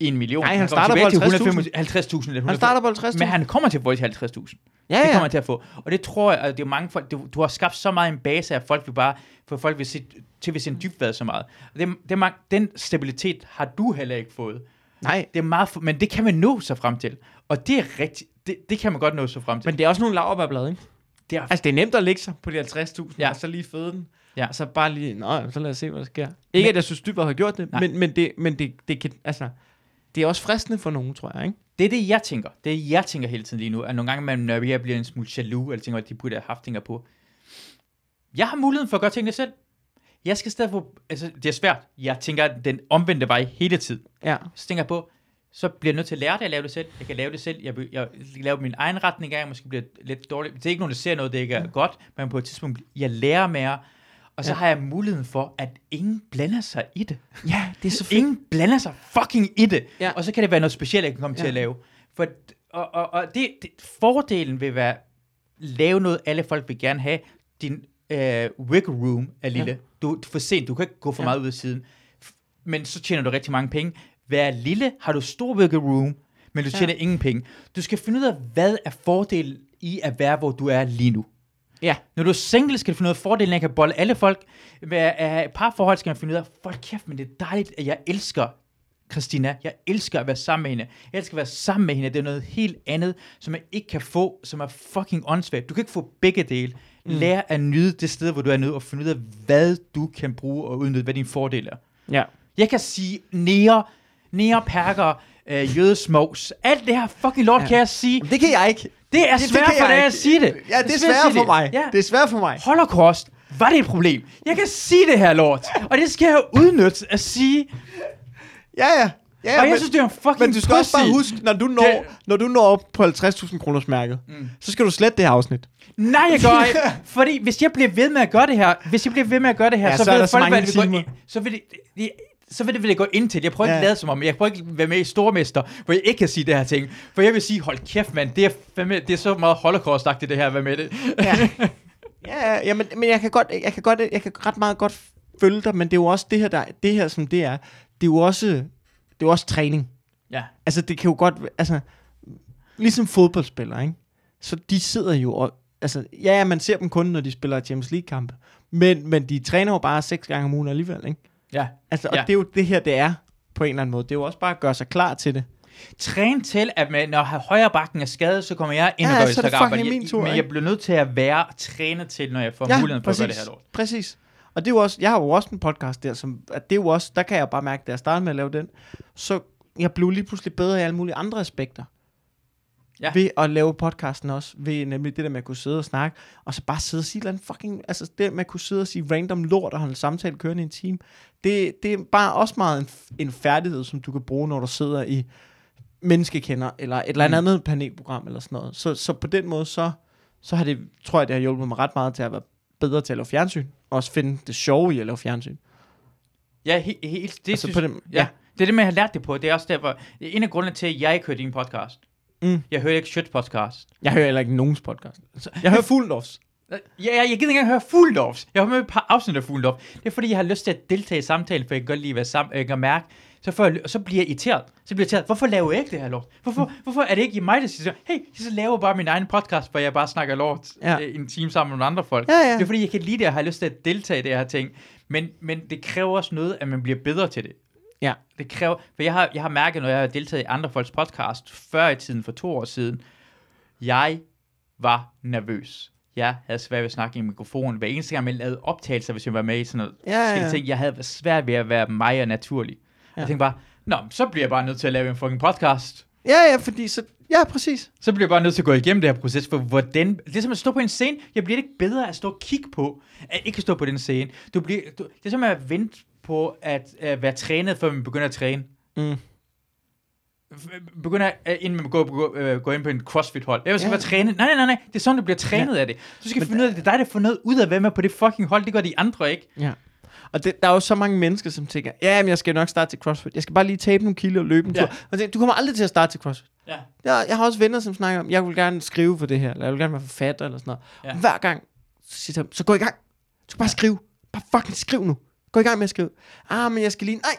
en million. Nej, han kommer starter på til 150.000 eller 100.000. Han starter på 50 Men han kommer til at få til 50.000. Ja, Det ja. kommer han til at få. Og det tror jeg, at det er mange folk, du, du har skabt så meget en base af, at folk vil bare, for folk vil se, til vil se en dybvad så meget. Og det, det er den stabilitet har du heller ikke fået. Nej, Det er meget, men det kan man nå sig frem til. Og det er rigtigt, det, det kan man godt nå sig frem til. men det er også nogle laverbærblade, ikke? Det er, Altså, det er nemt at lægge sig på de 50.000, Ja. og så lige føde den. Ja. Og så bare lige, nå, så lad os se, hvad der sker. Ikke, at jeg synes, Dybvad har gjort det, Nej. men, men, det, men det, det, kan, altså, det er også fristende for nogen, tror jeg, ikke? det er det, jeg tænker. Det er jeg tænker hele tiden lige nu. At nogle gange, man, når jeg bliver en smule jaloux, eller tænker, at de burde have haft ting på. Jeg har muligheden for at gøre tingene selv. Jeg skal stadig få... Altså, det er svært. Jeg tænker den omvendte vej hele tiden. Ja. Så tænker jeg på, så bliver jeg nødt til at lære det at lave det selv. Jeg kan lave det selv. Jeg, vil- jeg laver min egen retning af, måske bliver lidt dårligt. Det er ikke nogen, der ser noget, det ikke er godt, men på et tidspunkt, jeg lærer mere, og så Ja. har jeg muligheden for, at ingen blander sig i det. Ja, det er så fedt. Ingen blander sig fucking i det. Ja. Og så kan det være noget specielt, jeg kan komme ja. til at lave. For, og, og, og det, det, fordelen vil være, lave noget, alle folk vil gerne have. Din øh, wiggle room er lille. Ja. Du du er for sent, du kan ikke gå for Ja. meget ud af siden. Men så tjener du rigtig mange penge. Vær lille, har du stor wiggle room, men du Ja. tjener ingen penge. Du skal finde ud af, hvad er fordelen i at være, hvor du er lige nu. Ja. Når du er single, skal du finde ud af fordelen at kan bolle alle folk. Have et parforhold skal man finde ud af, folk kæft, men det er dejligt, at jeg elsker Christina. Jeg elsker at være sammen med hende. Jeg elsker at være sammen med hende. Det er noget helt andet, som jeg ikke kan få, som er fucking åndssvagt. Du kan ikke få begge dele. Mm. Lær at nyde det sted, hvor du er nu, og finde ud af, hvad du kan bruge og udnytte, hvad din fordel er. Ja. Jeg kan sige nære, nære perker, øh, jødesmogs. Alt det her fucking lort ja. Kan jeg sige. Det kan jeg ikke. Det er svært for dig at sige det. Ja, det er svært for mig. Ja. Det er svært for mig. Holocaust, var det et problem? Jeg kan sige det her lort, og det skal jeg udnytte at sige. Ja, ja. ja, ja Og jeg men, synes, det er en fucking men du skal også bare pussy. huske, når du når, Det- når du når op på 50.000 kroners mærket, mm. så skal du slette det her afsnit. Nej, jeg gør ikke. Fordi hvis jeg bliver ved med at gøre det her, hvis jeg bliver ved med at gøre det her, Ja, så, så er ved folk, hvad det vil gå timer. ind, så vil det, det, så vil det, vil det gå ind til. Jeg prøver ikke Ja. at lade som om, jeg prøver ikke at være med i Stormester, hvor jeg ikke kan sige det her ting. For jeg vil sige, hold kæft mand, det er, fandme, det er så meget holocaust det her, hvad med det. Ja, ja, ja men, men jeg kan godt, jeg kan godt, jeg kan ret meget godt følge dig, men det er jo også det her, der, det her som det er, det er jo også, det er jo også træning. Ja. Altså, det kan jo godt, altså, ligesom fodboldspillere, ikke? Så de sidder jo og, altså, ja, man ser dem kun, når de spiller Champions League-kampe, men, men de træner jo bare seks gange om ugen alligevel, ikke? Ja. Altså, og Ja. det er jo det her, det er, på en eller anden måde. Det er jo også bare at gøre sig klar til det. Træn til, at man, når højre bakken er skadet, så kommer jeg ind Ja, og fucking min tur, Men jeg bliver nødt til at være trænet til, når jeg får muligheden for at gøre det her lort. præcis. Og det er jo også, jeg har jo også en podcast der, som, at det er jo også, der kan jeg bare mærke, da jeg startede med at lave den, så jeg blev lige pludselig bedre i alle mulige andre aspekter. Ja. Ved at lave podcasten også, ved nemlig det der med at kunne sidde og snakke, og så bare sidde og sige eller andet fucking, altså det med at kunne sidde og sige random lort og holde en samtale kørende i en time, det, det er bare også meget en, en færdighed, som du kan bruge, når du sidder i menneskekender, eller et eller Mm. andet panelprogram, eller sådan noget. Så, så på den måde, så, så har det, tror jeg, det har hjulpet mig ret meget til at være bedre til at lave fjernsyn, og også finde det sjove i at lave fjernsyn. Ja, he, he, det, Altså, synes, på den- ja. ja. det er det, man har lært det på. Det er også derfor, er en af grundene til, at jeg ikke hørte din podcast. Mm. Jeg hørte ikke Shit podcast. Jeg hører heller ikke nogens podcast. Jeg hører Fuglendorfs. Ja, jeg, jeg gider ikke engang høre Fuldorfs. Jeg har med et par afsnit af Fuldorf. Det er fordi, jeg har lyst til at deltage i samtalen, for jeg kan godt lide være sammen, jeg kan mærke. Så, får jeg, så bliver jeg irriteret. Så bliver jeg irriteret. Hvorfor laver jeg ikke det her lort? Hvorfor, hvorfor er det ikke i mig, der siger, hey, så laver jeg bare min egen podcast, hvor jeg bare snakker lort Ja. ja. en time sammen med nogle andre folk. Ja, ja. Det er fordi, jeg kan lide det, og har lyst til at deltage i det her ting. Men, men det kræver også noget, at man bliver bedre til det. Ja. Det kræver, for jeg har, jeg har mærket, når jeg har deltaget i andre folks podcast, før i tiden, for to år siden, jeg var nervøs. Jeg havde svært ved at snakke i mikrofonen. Hver eneste gang, jeg lavede optagelser, hvis jeg var med i sådan noget Ja, ja, ting, jeg havde svært ved at være mig og naturlig. Ja. Jeg tænkte bare, Nå, så bliver jeg bare nødt til at lave en fucking podcast. Ja, ja, fordi så... Ja, præcis. Så bliver jeg bare nødt til at gå igennem det her proces, for hvordan... Det er som at stå på en scene. Jeg bliver ikke bedre at stå og kigge på, at ikke stå på den scene. Du bliver, du, det er som at vente på at, at være trænet, før man begynder at træne. Mm. Begynder, at, inden man går, gå, øh, gå ind på en crossfit-hold. Jeg skal Ja. være trænet. Nej, nej, nej, nej. Det er sådan, du bliver trænet ja. af det. Du skal Men finde ud af, at det er dig, der får noget ud af være med på det fucking hold. Det gør de andre ikke. Ja. Og det, der er jo så mange mennesker, som tænker, ja, men jeg skal nok starte til CrossFit. Jeg skal bare lige tabe nogle kilo og løbe en Ja. tur. Og tænker, du kommer aldrig til at starte til CrossFit. Ja. Jeg, jeg har også venner, som snakker om, jeg vil gerne skrive for det her, eller jeg vil gerne være forfatter, eller sådan noget. Ja. Ja. Hver gang, så siger ham, så gå i gang. Du skal bare skrive. Bare fucking skriv nu. Gå i gang med at skrive. Ah, men jeg skal lige... Nej,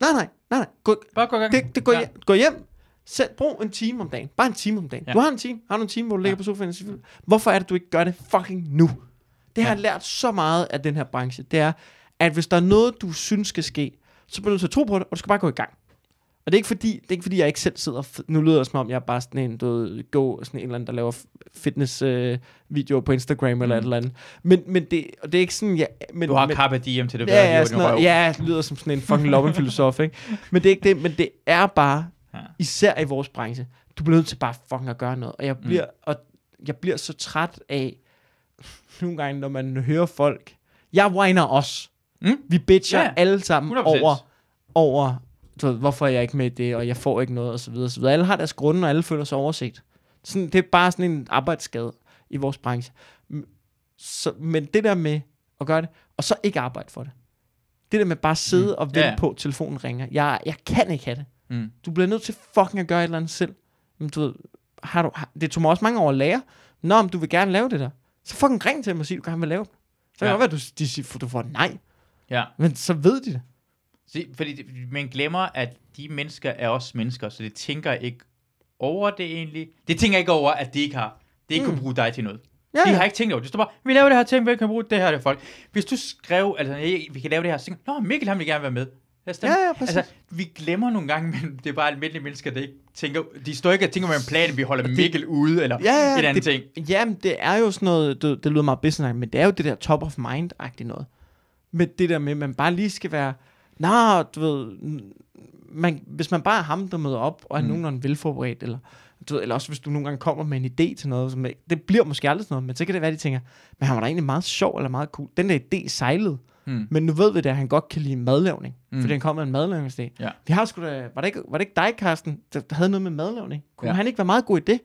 nej, nej, nej, nej. Gå, Bare gå i gang. det, det går, Ja. hjem, gå hjem. Selv brug en time om dagen. Bare en time om dagen. Ja. Du har en time. Har du en time, hvor du ligger Ja. på sofaen og siger, hvorfor er det, du ikke gør det fucking nu? Det har Ja. jeg lært så meget af den her branche. Det er, at hvis der er noget, du synes skal ske, så bliver du nødt til at tro på det, og du skal bare gå i gang. Og det er ikke fordi, det er ikke fordi jeg ikke selv sidder, nu lyder det som om, jeg er bare sådan en, du ved, go, sådan en eller anden, der laver fitness øh, videoer på Instagram eller Mm. et eller andet. Men, men det, og det er ikke sådan, jeg, men, Du har men, carpe diem til det. Ja, ja, sådan noget, ja, det lyder som sådan en fucking lommefilosof, ikke? Men det er ikke det, men det er bare, Ja. ja. især i vores branche, du bliver nødt til bare fucking at gøre noget. Og jeg bliver, mm. og jeg bliver så træt af, nogle gange, når man hører folk, jeg whiner os. Mm? Vi bitcher Ja, ja, alle sammen 100%. over, over du ved, hvorfor er jeg ikke med i det, og jeg får ikke noget, og så videre, og så videre. Alle har deres grunde, og alle føler sig overset. Sådan, det er bare sådan en arbejdsskade i vores branche. Så, men det der med at gøre det, og så ikke arbejde for det. Det der med bare at sidde Mm. og vente ja. på, at telefonen ringer. Jeg, jeg kan ikke have det. Mm. Du bliver nødt til fucking at gøre et eller andet selv. Men du ved, har du, har, det tog mig også mange år at lære. Nå, om du vil gerne lave det der. Så fucking ring til dem og sig, du gerne vil lave det. Så kan Ja. det godt være, du, de siger, du får nej. Ja. Men så ved de det. Se, fordi det, man glemmer, at de mennesker er også mennesker, så de tænker ikke over det egentlig. De tænker ikke over, at de ikke har, de ikke mm. Kan bruge dig til noget. Ja, De ja. har ikke tænkt over det. De står bare, vi laver det her ting, vi kan bruge det her til folk. Hvis du skrev, altså, "Hey, vi kan lave det her, så tænker Nå, Mikkel, han vil gerne være med. Lad os stemme." Ja, ja, præcis. Altså, vi glemmer nogle gange, men det er bare almindelige mennesker, der ikke tænker, de står ikke og tænker med en plan, vi holder det- Mikkel ude, eller Ja, ja, et andet det, ting. Jamen, det er jo sådan noget, det, det lyder meget business men det er jo det der top of mind-agtigt noget. Med det der med, at man bare lige skal være, nej, du ved, man, hvis man bare er ham, der møder op, og er Mm. mm. nogenlunde velforberedt, eller, du ved, eller også hvis du nogle gange kommer med en idé til noget, som, det bliver måske aldrig sådan noget, men så kan det være, de tænker, men han var da egentlig meget sjov, eller meget cool. Den der idé sejlede, Hmm. men nu ved vi det, at han godt kan lide madlavning, Mm. mm. fordi han kom med en madlavningsidé. Ja. Vi har sgu da, var det, ikke, var det ikke dig, Carsten, der, havde noget med madlavning? Kunne ja. han ikke være meget god i det?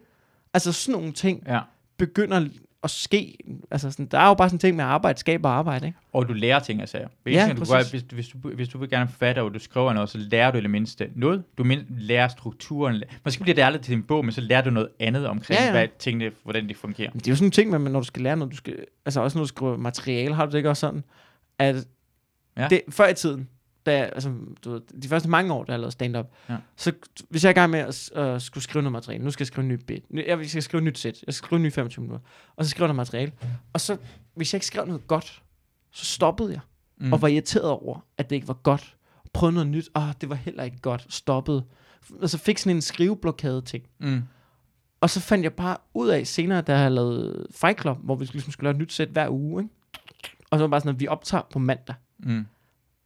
Altså sådan nogle ting, Ja. begynder at ske. Altså sådan, der er jo bare sådan en ting med arbejde, skaber arbejde, ikke? Og du lærer ting af sager. Hver Ja, du gør, hvis, hvis, du, hvis du vil gerne forfatte, og du skriver noget, så lærer du i det mindste noget. Du lærer strukturen. Måske bliver det aldrig til en bog, men så lærer du noget andet omkring, ja, Ja, hvad tingene, hvordan de fungerer. Men det er jo sådan en ting, med, når du skal lære noget, du skal, altså også når du skriver materiale, har du det ikke også sådan, at ja. det, før i tiden, da, altså, du ved, de første mange år, da jeg lavede stand-up, Ja. så hvis jeg er i gang med at øh, skulle skrive noget materiale, nu skal jeg skrive en ny bit, nu, jeg skal skrive et nyt sæt, jeg skal skrive en ny 25 minutter, og så skriver jeg noget materiale, og så, hvis jeg ikke skrev noget godt, så stoppede jeg, Mm. og var irriteret over, at det ikke var godt, prøvede noget nyt, åh, det var heller ikke godt, stoppede, og så fik sådan en skriveblokade ting, Mm. og så fandt jeg bare ud af senere, da jeg havde lavet Fight Club, hvor vi ligesom skulle lave et nyt sæt hver uge, ikke? Og så var bare sådan, at vi optager på mandag. Mm.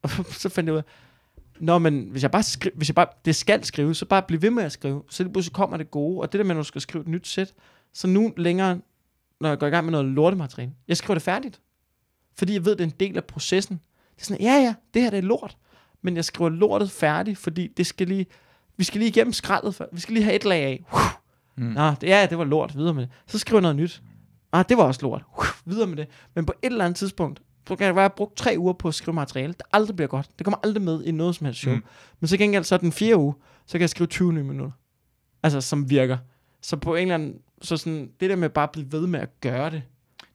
Og så fandt jeg ud af, Nå, men hvis jeg bare skriver, hvis jeg bare, det skal skrive, så bare bliv ved med at skrive. Så lige pludselig kommer det gode. Og det der med, at du skal skrive et nyt sæt, så nu længere, når jeg går i gang med noget lortemateriale, jeg skriver det færdigt. Fordi jeg ved, det er en del af processen. Det er sådan, ja ja, det her det er lort. Men jeg skriver lortet færdigt, fordi det skal lige, vi skal lige igennem skraldet, før. vi skal lige have et lag af. Mm. Nå, det, ja, det var lort, videre med det. Så skriver jeg noget nyt. Ah, det var også lort. Videre med det. Men på et eller andet tidspunkt, så kan jeg være brugt tre uger på at skrive materiale, der aldrig bliver godt. Det kommer aldrig med i noget som helst show. Mm. Men så gengæld så den fjerde uge, så kan jeg skrive 20 nye minutter. Altså, som virker. Så på en eller anden, så sådan, det der med bare at blive ved med at gøre det,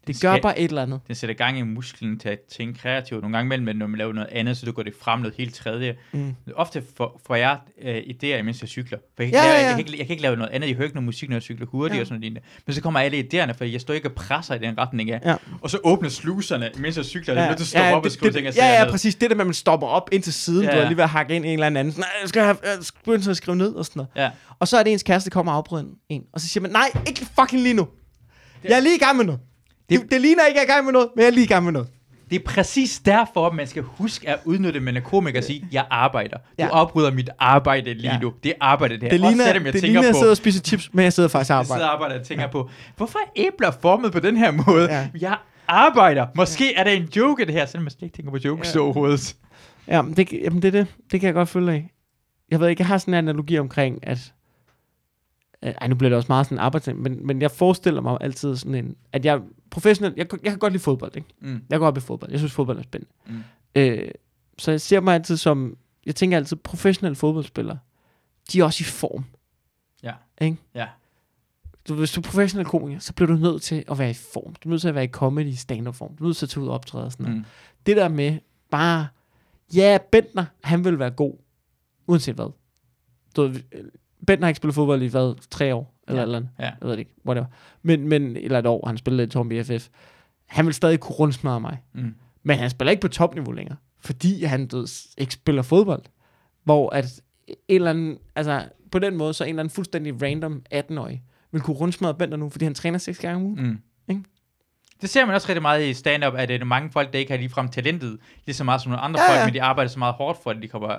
det gør skal- bare et eller andet. Det sætter gang i musklen til at tænke kreativt. Nogle gange imellem, når man laver noget andet, så du går det frem noget helt tredje. Mm. Ofte får, får jeg øh, idéer, mens jeg cykler. For jeg, Ja, ja, ja, ja, ja. Jeg, kan ikke, jeg kan ikke lave noget andet. Jeg hører ikke noget musik, når jeg cykler hurtigt Ja. ja. og sådan noget. Men så kommer alle idéerne, for jeg står ikke og presser i den retning af. Ja. Og så åbner sluserne, mens jeg cykler. Ja. Jeg er nødt til at stoppe ja, op og det- skrive det- ting, jeg Ja, ja, ned. præcis. Det der med, at man stopper op ind til siden, Ja, ja. du er ja. lige ved at hakke ind i en eller anden. Nej, jeg skal have, jeg skal begynde at skrive ned og sådan noget. Ja. Og så er det ens kæreste, der kommer og afbryder en. Og så siger man, nej, ikke fucking lige nu. Jeg er lige i gang med noget. Det, det, det ligner ikke, at jeg er i gang med noget, men jeg er lige i gang med noget. Det er præcis derfor, man skal huske at udnytte, man er komiker og sige, jeg arbejder. Du Ja. afbryder mit arbejde lige Ja. nu. Det er arbejde, det her. Det ligner, Også selvom jeg det tænker ligner, at jeg på, sidder og spiser chips, men jeg sidder faktisk og jeg sidder arbejder. og arbejder og tænker ja. på, hvorfor er æbler formet på den her måde? Ja. Jeg arbejder. Måske er det en joke, det her, selvom jeg slet ikke tænker på jokes Ja. ja. overhovedet. Ja, men det, jamen det det. Det kan jeg godt følge af. Jeg ved ikke, jeg har sådan en analogi omkring, at... øh, Ej, nu bliver det også meget sådan en arbejdsting, men, men jeg forestiller mig altid sådan en... At jeg professionelt... Jeg, jeg kan godt lide fodbold, ikke? Mm. Jeg går op i fodbold. Jeg synes, fodbold er spændende. Mm. Øh, så jeg ser mig altid som... Jeg tænker altid, professionelle fodboldspillere, de er også i form. Ja. Ikke? Ja. Du, hvis du er professionel komiker, så bliver du nødt til at være i form. Du er nødt til at være i comedy, stand-up form. Du er nødt til at tage ud og optræde og sådan noget. Mm. Det der med bare... Ja, Bentner, han vil være god. Uanset hvad. Du Bentner har ikke spillet fodbold i hvad? Tre år? Eller Ja. eller andet. Ja. Jeg ved det ikke. Whatever. Men, men, eller et år, han spillede i Torben BFF. Han vil stadig kunne rundsmadre mig. Mm. Men han spiller ikke på topniveau længere, fordi han ved, ikke spiller fodbold. Hvor at en eller anden, altså på den måde, så en eller anden fuldstændig random 18-årig vil kunne rundsmadre Bender nu, fordi han træner seks gange om ugen. Mm. Det ser man også rigtig meget i stand-up, at det er mange folk, der ikke har ligefrem talentet, lige så meget som nogle andre Ja, ja, folk, men de arbejder så meget hårdt for, at de kommer,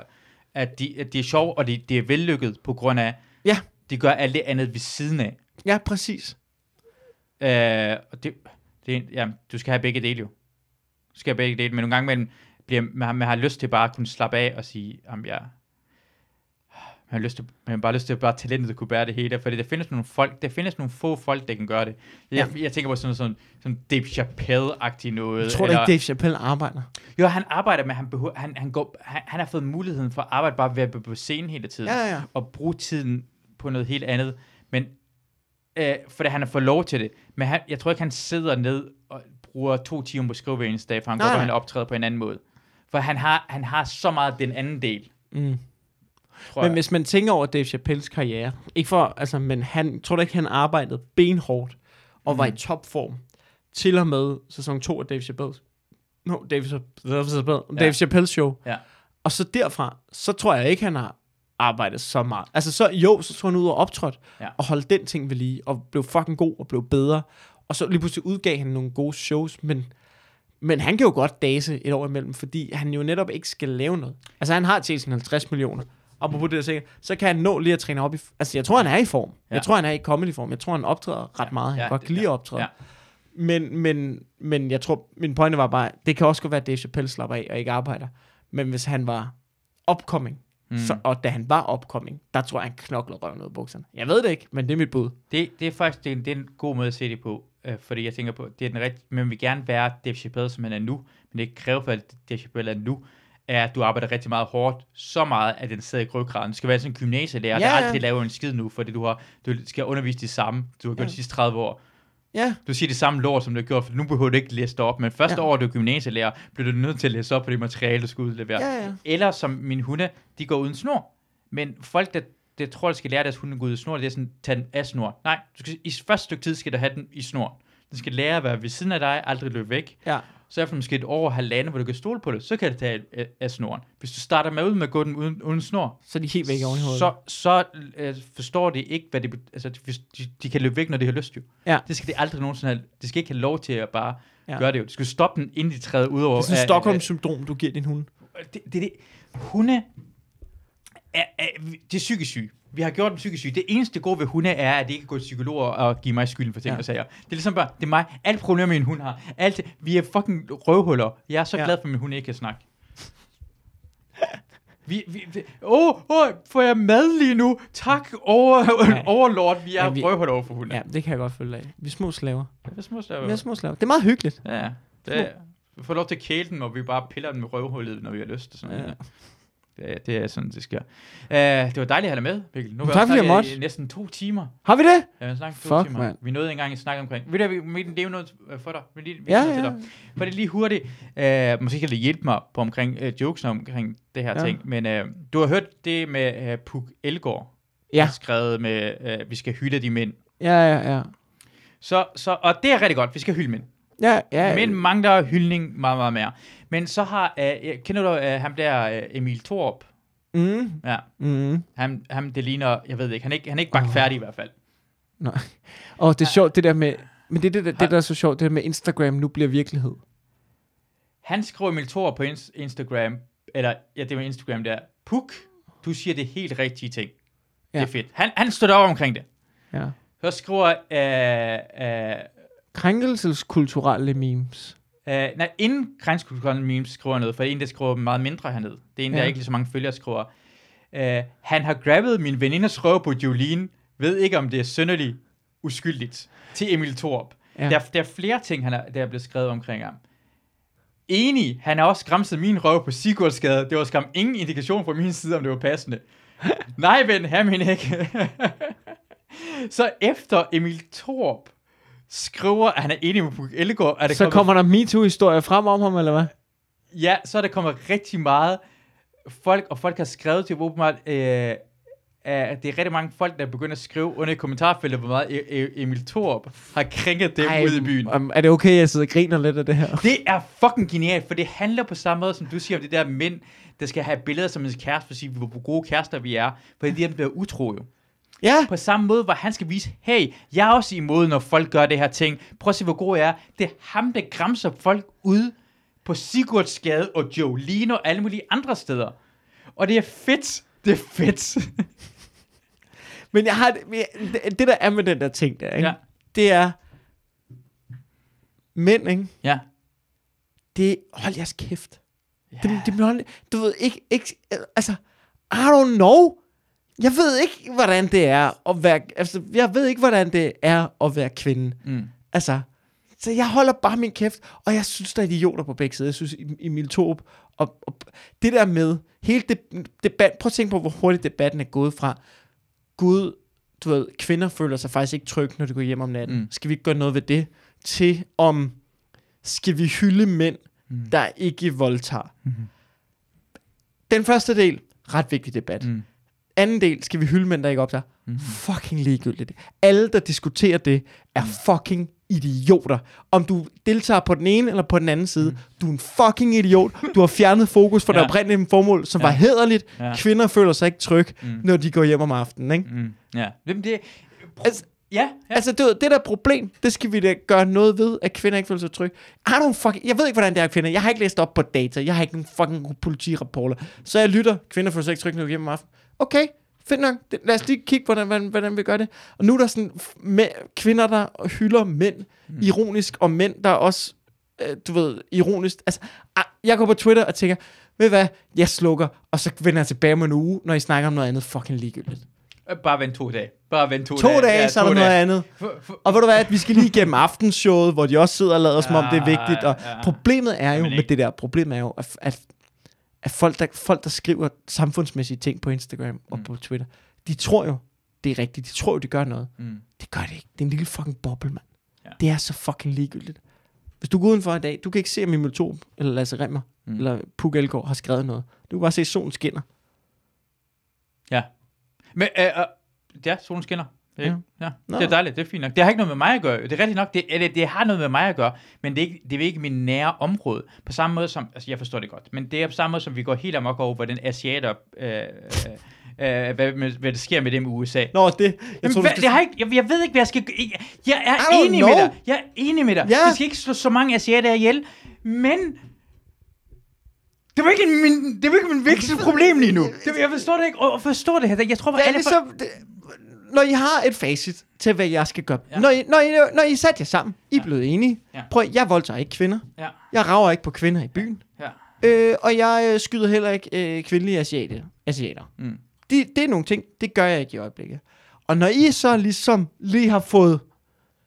at de, at de er sjove, og de, de er vellykket på grund af, Ja. de gør alt det andet ved siden af. Ja, præcis. Øh, og det, det, ja, du skal have begge dele jo. Du skal have begge dele, men nogle gange man, bliver, man, har- man har lyst til bare at kunne slappe af og sige, jamen jeg, man har, lyst til, man har bare lyst til at bare talentet kunne bære det hele, fordi der findes nogle folk, der findes nogle få folk, der kan gøre det. Jeg, jeg tænker på sådan sådan, sådan Dave Chappelle-agtigt noget. Jeg tror da ikke, Dave Chappelle arbejder. Jo, han arbejder med, han, behøver, han, han, går, han, han har fået muligheden for at arbejde bare ved at være på scenen hele tiden Ja, ja, ja. og bruge tiden på noget helt andet. Men, øh, fordi han har fået lov til det. Men han, jeg tror ikke, han sidder ned og bruger to timer på at skrive hver eneste dag, for han Nej, går, nej. han optræder på en anden måde. For han har, han har så meget den anden del, Mm. Tror Men jeg. hvis man tænker over Dave Chappelles karriere, ikke for, altså, men han, tror du ikke, han arbejdede benhårdt og var i Mhm. topform til og med sæson 2 af Dave Chappelles, no, Dave, Chappelle- Dave, Chappelle, Ja. Dave Chappelles show. Ja. Og så derfra, så tror jeg ikke, han har arbejdet så meget. Altså så, jo, så tog han ud og optrådte, Ja. og holdt den ting ved lige, og blev fucking god, og blev bedre. Og så lige pludselig udgav han nogle gode shows, men, men han kan jo godt dase et år imellem, fordi han jo netop ikke skal lave noget. Altså han har tjent sine 50 millioner, og på det sikkert, så kan han nå lige at træne op i... Altså jeg tror, han er i form. Ja. Jeg tror, han er i comedy-form. Jeg tror, han optræder ret meget. Han Ja, kan godt det- lide at optræde. ja. Men, men, men jeg tror, min pointe var bare, det kan også godt være, at Dave Chappelle slapper af og ikke arbejder. Men hvis han var upcoming, Mm. så, og da han var upcoming, der tror jeg, han knoklede røven ud af bukserne. Jeg ved det ikke, men det er mit bud. Det, det er faktisk det er, en, det er en god måde at se det på, øh, fordi jeg tænker på, det er den rigtige, man vil gerne være Dave Chappelle, som han er nu, men det kræver for, at Dave Chappelle er nu, er, at du arbejder rigtig meget hårdt, så meget, at den sidder i ryggraden. Du skal være sådan en gymnasielærer, Ja, der aldrig laver en skid nu, fordi du, har, du skal undervise det samme, du har gjort Ja. de sidste 30 år. Ja, Du siger det samme lort, som du har gjort, for nu behøver du ikke læse det op, men første Ja. år, du er gymnasielærer, bliver du nødt til at læse op på det materiale, du skal udlevere. ja, ja. Eller som mine hunde, de går uden snor. Men folk, der, der tror, de skal lære deres hunde at gå ud i snor, det er sådan, tag den af snor. Nej, du skal, i første stykke tid skal du have den i snor. Den skal lære at være ved siden af dig, aldrig løbe væk. Ja. Så efter måske et år, halvandet, hvor du kan stole på det, så kan det tage af, snoren. Hvis du starter med ud med at gå den uden, uden snor, Så er de helt væk oven i hovedet. så, så øh, forstår de ikke, hvad det altså, de, de, de kan løbe væk, når de har lyst jo. Ja. Det skal de aldrig nogensinde have, de skal ikke have lov til at bare Ja. gøre det jo. De skal stoppe den, inden de træder ud over. det er sådan et Stockholm-syndrom, du giver din hund. det, det, det. Hunde er, er, det er psykisk syge. Vi har gjort dem psykisk syge. Det eneste gode ved hunde er, at de ikke går til psykologer og give mig skylden for ting Ja. og sager. Det er ligesom bare, det er mig. Alle problemer, min hund har. Alt, vi er fucking røvhuller. Jeg er så Ja. glad for, at min hund ikke kan snakke. Vi, vi, vi, åh, åh, får jeg mad lige nu? Tak, over, Ja. overlord. Vi er Ja, vi- vi... røvhuller over for hunde. Ja, det kan jeg godt følge af. Vi er små slaver. Det er små Vi slaver. er små slaver. Det er meget hyggeligt. Ja, det er, vi får lov til at kæle den, og vi bare piller den med røvhullet, når vi har lyst. Og sådan Ja. ja. Det, er- det er sådan, det sker. Uh, det var dejligt at have dig med, Mikkel. Nu har vi Tak, snakket i næsten to timer. Har vi det? Ja, vi har snakket to Fuck, timer. mand. Vi nåede engang at snakke omkring. Ved du, det er jo noget øh, for dig. Vi lige, vi Ja, ja. dig. For det er lige hurtigt. Uh, måske kan det hjælpe mig på omkring uh, jokes omkring det her Ja. ting. Men uh, du har hørt det med uh, Puk Elgård. Ja. skrevet med, uh, vi skal hylde de mænd. Ja, ja, ja. Så, så, og det er rigtig godt. Vi skal hylde mænd. Ja, ja. Men mangler hyldning meget, meget mere. Men så har, øh, kender du øh, ham der, øh, Emil Thorup? Mm. Ja, Mm. ham, ham det ligner, jeg ved ikke, han er ikke, han er ikke bagt Åh. færdig i hvert fald. Og det er sjovt, det der med... Men det det, der, det, der er så sjovt, det der med Instagram nu bliver virkelighed. Han skriver Emil Thorup på ins- Instagram, eller ja, det var Instagram der, Puk, du siger det helt rigtige ting. Ja. Ja. Det er fedt. Han, han støtter op omkring det. Ja. Så skriver, øh, øh, Krænkelseskulturelle memes. Øh, nej, inden Grænskulturelle Memes skriver noget, for en, der skriver meget mindre hernede. Det er en, der Ja. ikke lige så mange følgere skriver. Øh, han har grabbet min veninders røv på Jolene, ved ikke, om det er synderligt uskyldigt, til Emil Thorup. Ja. Ja. Der, der er flere ting, han er, der er blevet skrevet omkring ham. Enig, han har også skræmset min røv på Sigurdsgade. Det var skam ingen indikation fra min side, om det var passende. Nej, ven, ham hende ikke. så efter Emil Thorup skriver, at han er enig med Puk Ellegaard, er det Så kommet, kommer der MeToo-historier frem om ham, eller hvad? ja, så er der kommet rigtig meget folk, og folk har skrevet til åbenbart, øh, at det er rigtig mange folk, der begynder at skrive under i kommentarfeltet, hvor meget e- e- Emil Thorup har krænket dem Ej, ude i byen. Er det okay, at jeg sidder og griner lidt af det her? Det er fucking genialt, for det handler på samme måde, som du siger om det der mænd, der skal have billeder som en kæreste, for at sige, hvor gode kærester vi er, fordi de er bliver utro jo. Ja, På samme måde, hvor han skal vise, hey, jeg er også imod, når folk gør det her ting. Prøv at se, hvor god jeg er. Det er ham, der græmser folk ud på Sigurdsgade og Jolene og alle mulige andre steder. Og det er fedt. Det er fedt. men jeg har det, der er med den der ting der, ikke? Ja. det er mænd, ikke? ja. Det hold jeres kæft. Ja. Det, det du ved ikke, ikke, altså, I don't know. Jeg ved ikke, hvordan det er at være, altså, jeg ved ikke, hvordan det er at være kvinde. Mm. Altså, så jeg holder bare min kæft, og jeg synes, der er idioter på begge sider. Jeg synes, Emil Thorup, og, og det der med, hele det, debat, prøv at tænke på, hvor hurtigt debatten er gået fra, Gud, du ved, kvinder føler sig faktisk ikke trygge, når de går hjem om natten. Mm. Mm. Skal vi ikke gøre noget ved det? Til om, skal vi hylde mænd, mm. Mm. der ikke voldtager? Mhm. Den første del, ret vigtig debat. Mm. Mm. Anden del, skal vi hylde mænd, der ikke optager? Mhm. Fucking ligegyldigt. Alle, der diskuterer det, er fucking idioter. Om du deltager på den ene eller på den anden side, du er en fucking idiot. Du har fjernet fokus fra ja. Det oprindelige formål, som ja. Var hederligt. Ja. Kvinder føler sig ikke trygge, Mm. når de går hjem om aftenen. Ikke? Mm. Ja. Jamen, det, Altså, ja, ja. Altså, det, det der problem, det skal vi da gøre noget ved, at kvinder ikke føler sig trygge. I don't fucking, jeg ved ikke, hvordan det er kvinder. Jeg har ikke læst op på data. Jeg har ikke nogen fucking politirapporter. Så jeg lytter. Kvinder føler sig ikke trygge, når de går hjem om aftenen. Okay, fedt nok. Lad os lige kigge på, hvordan, hvordan, hvordan vi gør det. Og nu er der sådan med, kvinder, der hylder mænd mm. ironisk, og mænd, der også, øh, du ved, ironisk. Altså, ah, jeg går på Twitter og tænker, ved hvad, jeg slukker, og så vender jeg tilbage med en uge, når I snakker om noget andet fucking ligegyldigt. Øh, Bare vent to dage. Bare vent to, To dage, Ja, så er der noget dage. andet. For, for, Og ved du hvad, vi skal lige igennem aftenshowet, hvor de også sidder og lader som om det er Ja, vigtigt. Og ja. problemet er jo Men med det der, problemet er jo, at, at, at folk, der, folk, der skriver samfundsmæssige ting på Instagram og Mm. på Twitter, de tror jo, det er rigtigt. De tror jo, de gør noget. mm. Det gør det ikke. Det er en lille fucking boble, mand. Ja. Det er så fucking ligegyldigt. Hvis du går udenfor i dag, du kan ikke se, om Emil Thorup, eller Lasse Remmer, mm. Mm. eller Puk Elgård har skrevet noget. Du kan bare se, at solen skinner. Ja. Men, øh, øh, ja, solen skinner. Det, Ja. ja. Nå. det er dejligt, det er fint nok. Det har ikke noget med mig at gøre. Det er rigtigt nok, det, det, det har noget med mig at gøre, men det er, ikke, det er ikke min nære område. På samme måde som, altså jeg forstår det godt, men det er på samme måde som vi går helt amok over, hvordan asiater, øh, øh, øh, hvad, med, hvad der sker med dem i USA. Nå, det... Jeg Jamen, tror, hvad, skal... det har ikke, jeg, jeg ved ikke, hvad jeg skal... Jeg, jeg er enig know. med dig. Jeg er enig med dig. Ja. Vi skal ikke slå så mange asiater ihjel, men... Det var ikke, min, det var ikke min vigtigste problem lige nu. Det, jeg forstår det ikke. Og forstår det her. Jeg tror, er alle... For, ligesom, det, når I har et facit til, hvad jeg skal gøre. Ja. Når, I, når, I, når I sat jer sammen, I er Ja. blevet enige. Ja. Prøv, jeg voldtager ikke kvinder. ja, Jeg rager ikke på kvinder i byen. ja. Øh, og jeg øh, skyder heller ikke øh, kvindelige asiater. asiater. Mm. Det, det er nogle ting, det gør jeg ikke i øjeblikket. Og når I så ligesom lige har fået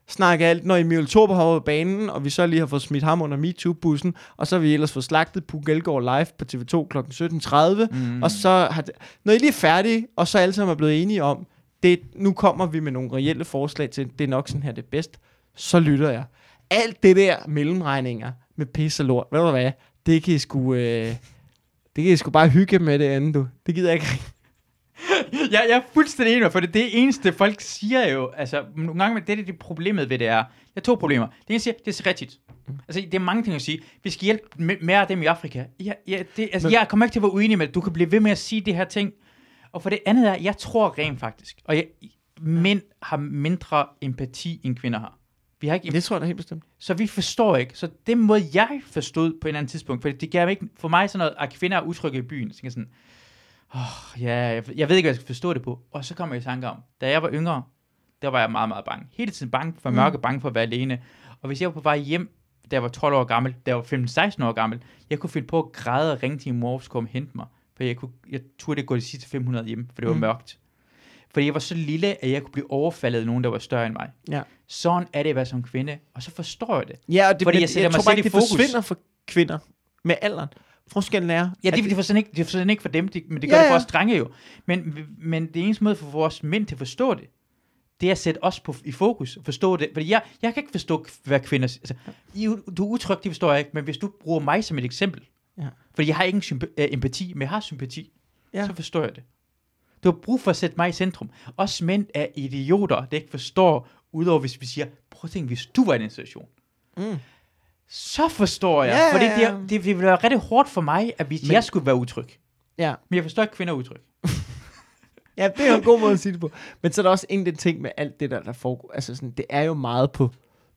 snakket alt, når Emil Torber har været på banen, og vi så lige har fået smidt ham under MeToo-bussen, og så har vi ellers fået slagtet Puk Elgård live på TV2 kl. 17.30, mm. og så har det, når I lige er færdige, og så alle sammen er blevet enige om, det, nu kommer vi med nogle reelle forslag til, det er nok sådan her det er bedst, så lytter jeg. Alt det der mellemregninger med pis og lort, ved du hvad, det kan I sgu, øh, det kan I sgu bare hygge med det andet, du. Det gider jeg ikke. jeg, jeg er fuldstændig enig, med for det, det eneste, folk siger jo, altså, nogle gange, det er det problemet ved det er, der er to problemer. Det ene siger, det er rigtigt. Altså, det er mange ting at sige. Vi skal hjælpe me- mere af dem i Afrika. Ja, ja, det, altså, Men- jeg kommer ikke til at være uenig med det. Du kan blive ved med at sige det her ting. Og for det andet er, jeg tror rent faktisk, og jeg, mænd har mindre empati, end kvinder har. Vi har ikke Det tror jeg da helt bestemt. så vi forstår ikke. Så det måde, jeg forstod på en anden tidspunkt, for det gav mig ikke, for mig sådan noget, at kvinder er utrygge i byen, så jeg sådan, åh, ja, jeg, jeg ved ikke, hvad jeg skal forstå det på. Og så kommer jeg i tanke om, da jeg var yngre, der var jeg meget, meget bange. Hele tiden bange for mørke, mm. bange for at være alene. Og hvis jeg var på vej hjem, da jeg var 12 år gammel, da jeg var 15-16 år gammel, jeg kunne finde på at græde og ringe til min mor, hun komme og hente mig. For jeg, kunne, jeg turde ikke gå de sidste 500 hjem, for det var Mm. mørkt. Fordi jeg var så lille, at jeg kunne blive overfaldet af nogen, der var større end mig. Ja. Sådan er det at være som kvinde, og så forstår jeg det. Ja, og det, Fordi jeg sætter jeg mig tror bare ikke, det fokus. forsvinder for kvinder med alderen. Forskellen er... Ja, at det, det, forsvinder ikke, det forsvinder ikke for dem, det, men det gør Ja, ja, det for os drenge jo. Men, men det eneste måde for vores mænd til at forstå det, det er at sætte os på, i fokus, forstå det. Fordi jeg, jeg kan ikke forstå, hvad kvinder... Altså, du er utryg, det forstår jeg ikke, men hvis du bruger mig som et eksempel, Ja. fordi jeg har ingen symp- øh, empati, men jeg har sympati, Ja. så forstår jeg det. Du har brug for at sætte mig i centrum. Os mænd er idioter, der ikke forstår, udover hvis vi siger, prøv at tænke, hvis du var i den situation. Mm. Så forstår jeg, Ja, fordi ja, det, ja. det, det ville være rigtig hårdt for mig, at hvis Men- jeg skulle være utryg. Ja. Men jeg forstår ikke, kvinder er utryg. ja, det er jo en god måde at sige det på. Men så er der også en af ting med alt det der, der foregår. Altså sådan, det er jo meget på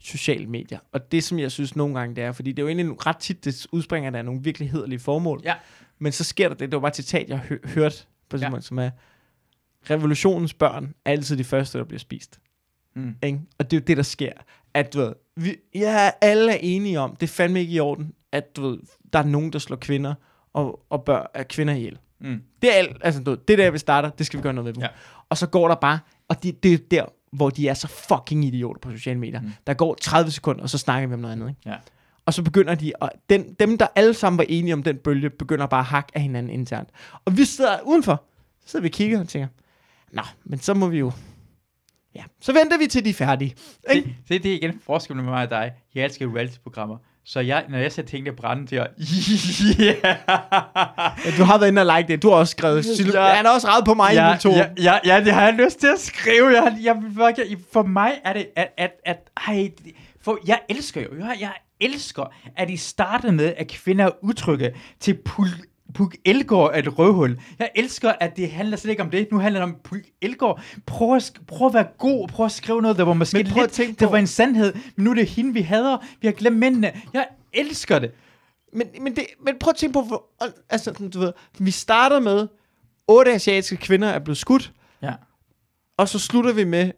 sociale medier. Og det, som jeg synes nogle gange, det er, fordi det er jo egentlig ret tit, det udspringer der af nogle virkelig hederlige formål. Ja. Men så sker der det, det var bare et citat, jeg hø- hørte på Ja. som er, revolutionens børn er altid de første, der bliver spist. Mm. Ikke? Og det er jo det, der sker. At du ved, vi, ja, alle er enige om, det er fandme ikke i orden, at du ved, der er nogen, der slår kvinder og, og bør er kvinder ihjel. Mm. Det er alt, altså du ved, det der, vi starter, det skal vi gøre noget ved. Ja. Og så går der bare, og det, det er der, hvor de er så fucking idioter på sociale medier. Mm. Der går 30 sekunder, og så snakker vi om noget andet. Ikke? Ja. Og så begynder de, og den, dem, der alle sammen var enige om den bølge, begynder bare at hakke af hinanden internt. Og vi sidder udenfor, så sidder vi og kigger og tænker, nå, men så må vi jo, ja, så venter vi til de er færdige. Ikke? Det, det, det er igen forskellen med mig og dig. Jeg elsker reality-programmer. Så jeg, når jeg ser tingene brænde til, yeah. Ja, du har været inde og like det, du har også skrevet, Ja. han har også rettet på mig ja, i to. ja, ja, ja, det har jeg lyst til at skrive. Jeg, jeg, jeg, for mig er det, at, at, at ej, for jeg elsker jo, jeg, jeg elsker, at I startede med, at kvinder er utrygge til Pul, Puk Elgård er et røvhul. Jeg elsker, at det handler slet ikke om det. Nu handler det om Puk Elgård. Prøv at, sk- prøv at være god. Prøv at skrive noget, der var måske prøv at lidt, tænke det på- var en sandhed. Men nu er det hende, vi hader. Vi har glemt mændene. Jeg elsker det. Men, men, det, men prøv at tænke på, hvor, altså, du ved, vi starter med, otte asiatiske kvinder er blevet skudt, Ja. og så slutter vi med,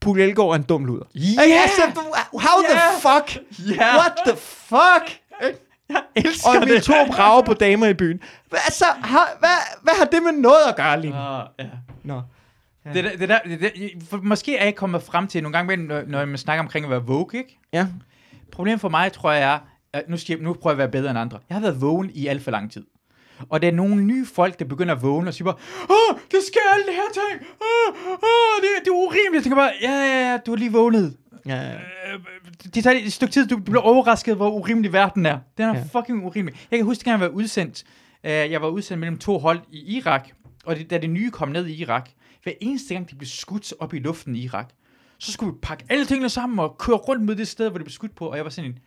Puk Elgård er en dum luder. Ikke? Altså, du- how the Ja! fuck? Ja! What the fuck? Jeg elsker Og vi det. to brager på damer i byen. Hvad, altså, har, hvad, hvad har det med noget at gøre, Line? Ah, ja. Nå. Det, der, det der, det for måske er jeg kommet frem til nogle gange, når, når man snakker omkring at være woke, ikke? Ja. Problemet for mig, tror jeg, er, at nu, skal nu prøver jeg at være bedre end andre. Jeg har været vågen i alt for lang tid. Og der er nogle nye folk, der begynder at vågne og siger bare, Åh, det sker alle det her ting. Åh, åh, det, det er urimeligt. Jeg tænker bare, ja, ja, ja, du har lige vågnet. Ja, ja. Øh, det tager et stykke tid, du bliver overrasket, hvor urimelig verden er. Den er Ja. fucking urimelig. Jeg kan huske, at jeg var udsendt. Uh, jeg var udsendt mellem to hold i Irak, og det, da det nye kom ned i Irak, hver eneste gang, de blev skudt op i luften i Irak, så skulle vi pakke alle tingene sammen og køre rundt mod det sted, hvor de blev skudt på. Og jeg var sådan en,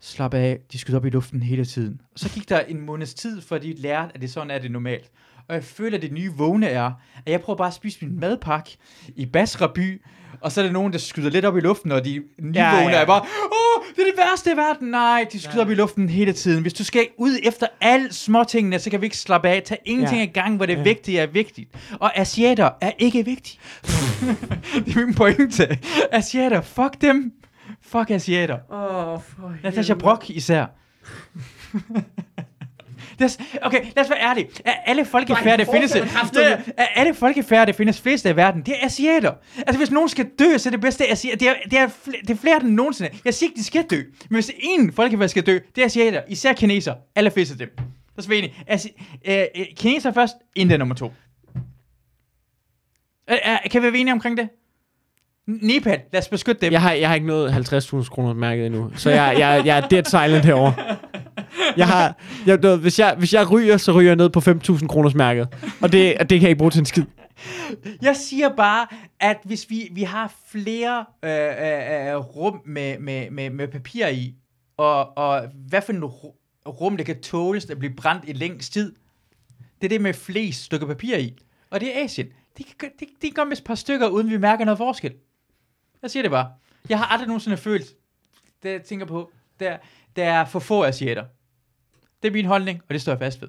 slap af, de skyder op i luften hele tiden. Og så gik der en måneds tid, før de lærte, at det sådan er det normalt. Og jeg føler, at det nye vågne er, at jeg prøver bare at spise min madpakke i Basra by, og så er der nogen, der skyder lidt op i luften, og de nye Ja, ja, er bare, åh, det er det værste i verden. Nej, de skyder Ja. op i luften hele tiden. Hvis du skal ud efter alle småtingene, så kan vi ikke slappe af. Tag ingenting ja. i gang, hvor det Ja. vigtige er vigtigt. Og asiater er ikke vigtige. det er min pointe. Asiater, fuck dem. Fuck asiater. Åh, oh, for Natasha Brock især. Er- Okay, lad os være ærlige. Af alle folkefærd, der findes... af alle folkefærd, der findes flest i verden, det er asiater. Altså, hvis nogen skal dø, så er det bedste asiater. Det er, det er, fl- det er flere end nogensinde. Jeg siger ikke, de skal dø. Men hvis en folkefærd skal dø, det er asiater. Især kineser. Alle flest af dem. Så er vi enige. Asi- øh, øh, kineser først, Indien nummer to. Øh, øh, kan vi være enige omkring det? Nepal, lad os beskytte dem. Jeg har, jeg har ikke nået 50.000 kroner mærket endnu, så jeg, jeg, jeg er dead silent herovre. Jeg har, jeg, du hvis, jeg, hvis jeg ryger, så ryger jeg ned på 5.000 kroners mærket. Og det, det kan jeg ikke bruge til en skid. Jeg siger bare, at hvis vi, vi har flere øh, øh, øh rum med, med, med, med papir i, og, og hvad for en rum, der kan tåles at blive brændt i længst tid, det er det med flest stykker papir i. Og det er Asien. Det kan, det, det kan med et par stykker, uden vi mærker noget forskel. Jeg siger det bare. Jeg har aldrig nogensinde følt, det jeg tænker på, der, der er for få asiater. Det er min holdning, og det står jeg fast ved.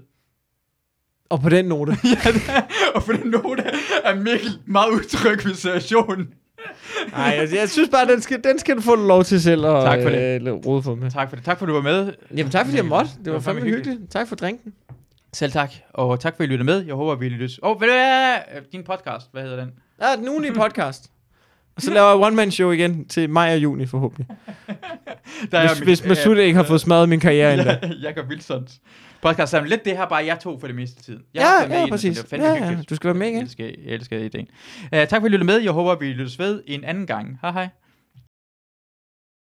Og på den note. ja, og på den note er Mikkel meget utryg ved situationen. Nej, jeg, jeg synes bare, den skal, den skal du få lov til selv at Tak for det. Øh, rode for med. Tak for det. Tak for, at du var med. Jamen tak fordi jeg måtte. Det var, Det var fandme fandme hyggeligt. Tak for drinken. Selv tak. Og tak for, at I lyttede med. Jeg håber, vi lyttes. Åh, oh? Din podcast, hvad hedder den? Ja, den ugenlige podcast. Og så laver jeg one-man show igen til maj og juni forhåbentlig. Der Hvis, hvis Masud ikke har fået smadret min karriere endda. Ja, Jakob Wilsons podcast sammen. Lidt det her bare jeg to for det meste tid. Jeg Ja, med ja, så præcis. Det Ja, ja, du skal være med igen. Jeg elsker, jeg elsker ideen. Uh, tak for, at I lyttede med. Jeg håber, vi lyttes ved en anden gang. Hej hej.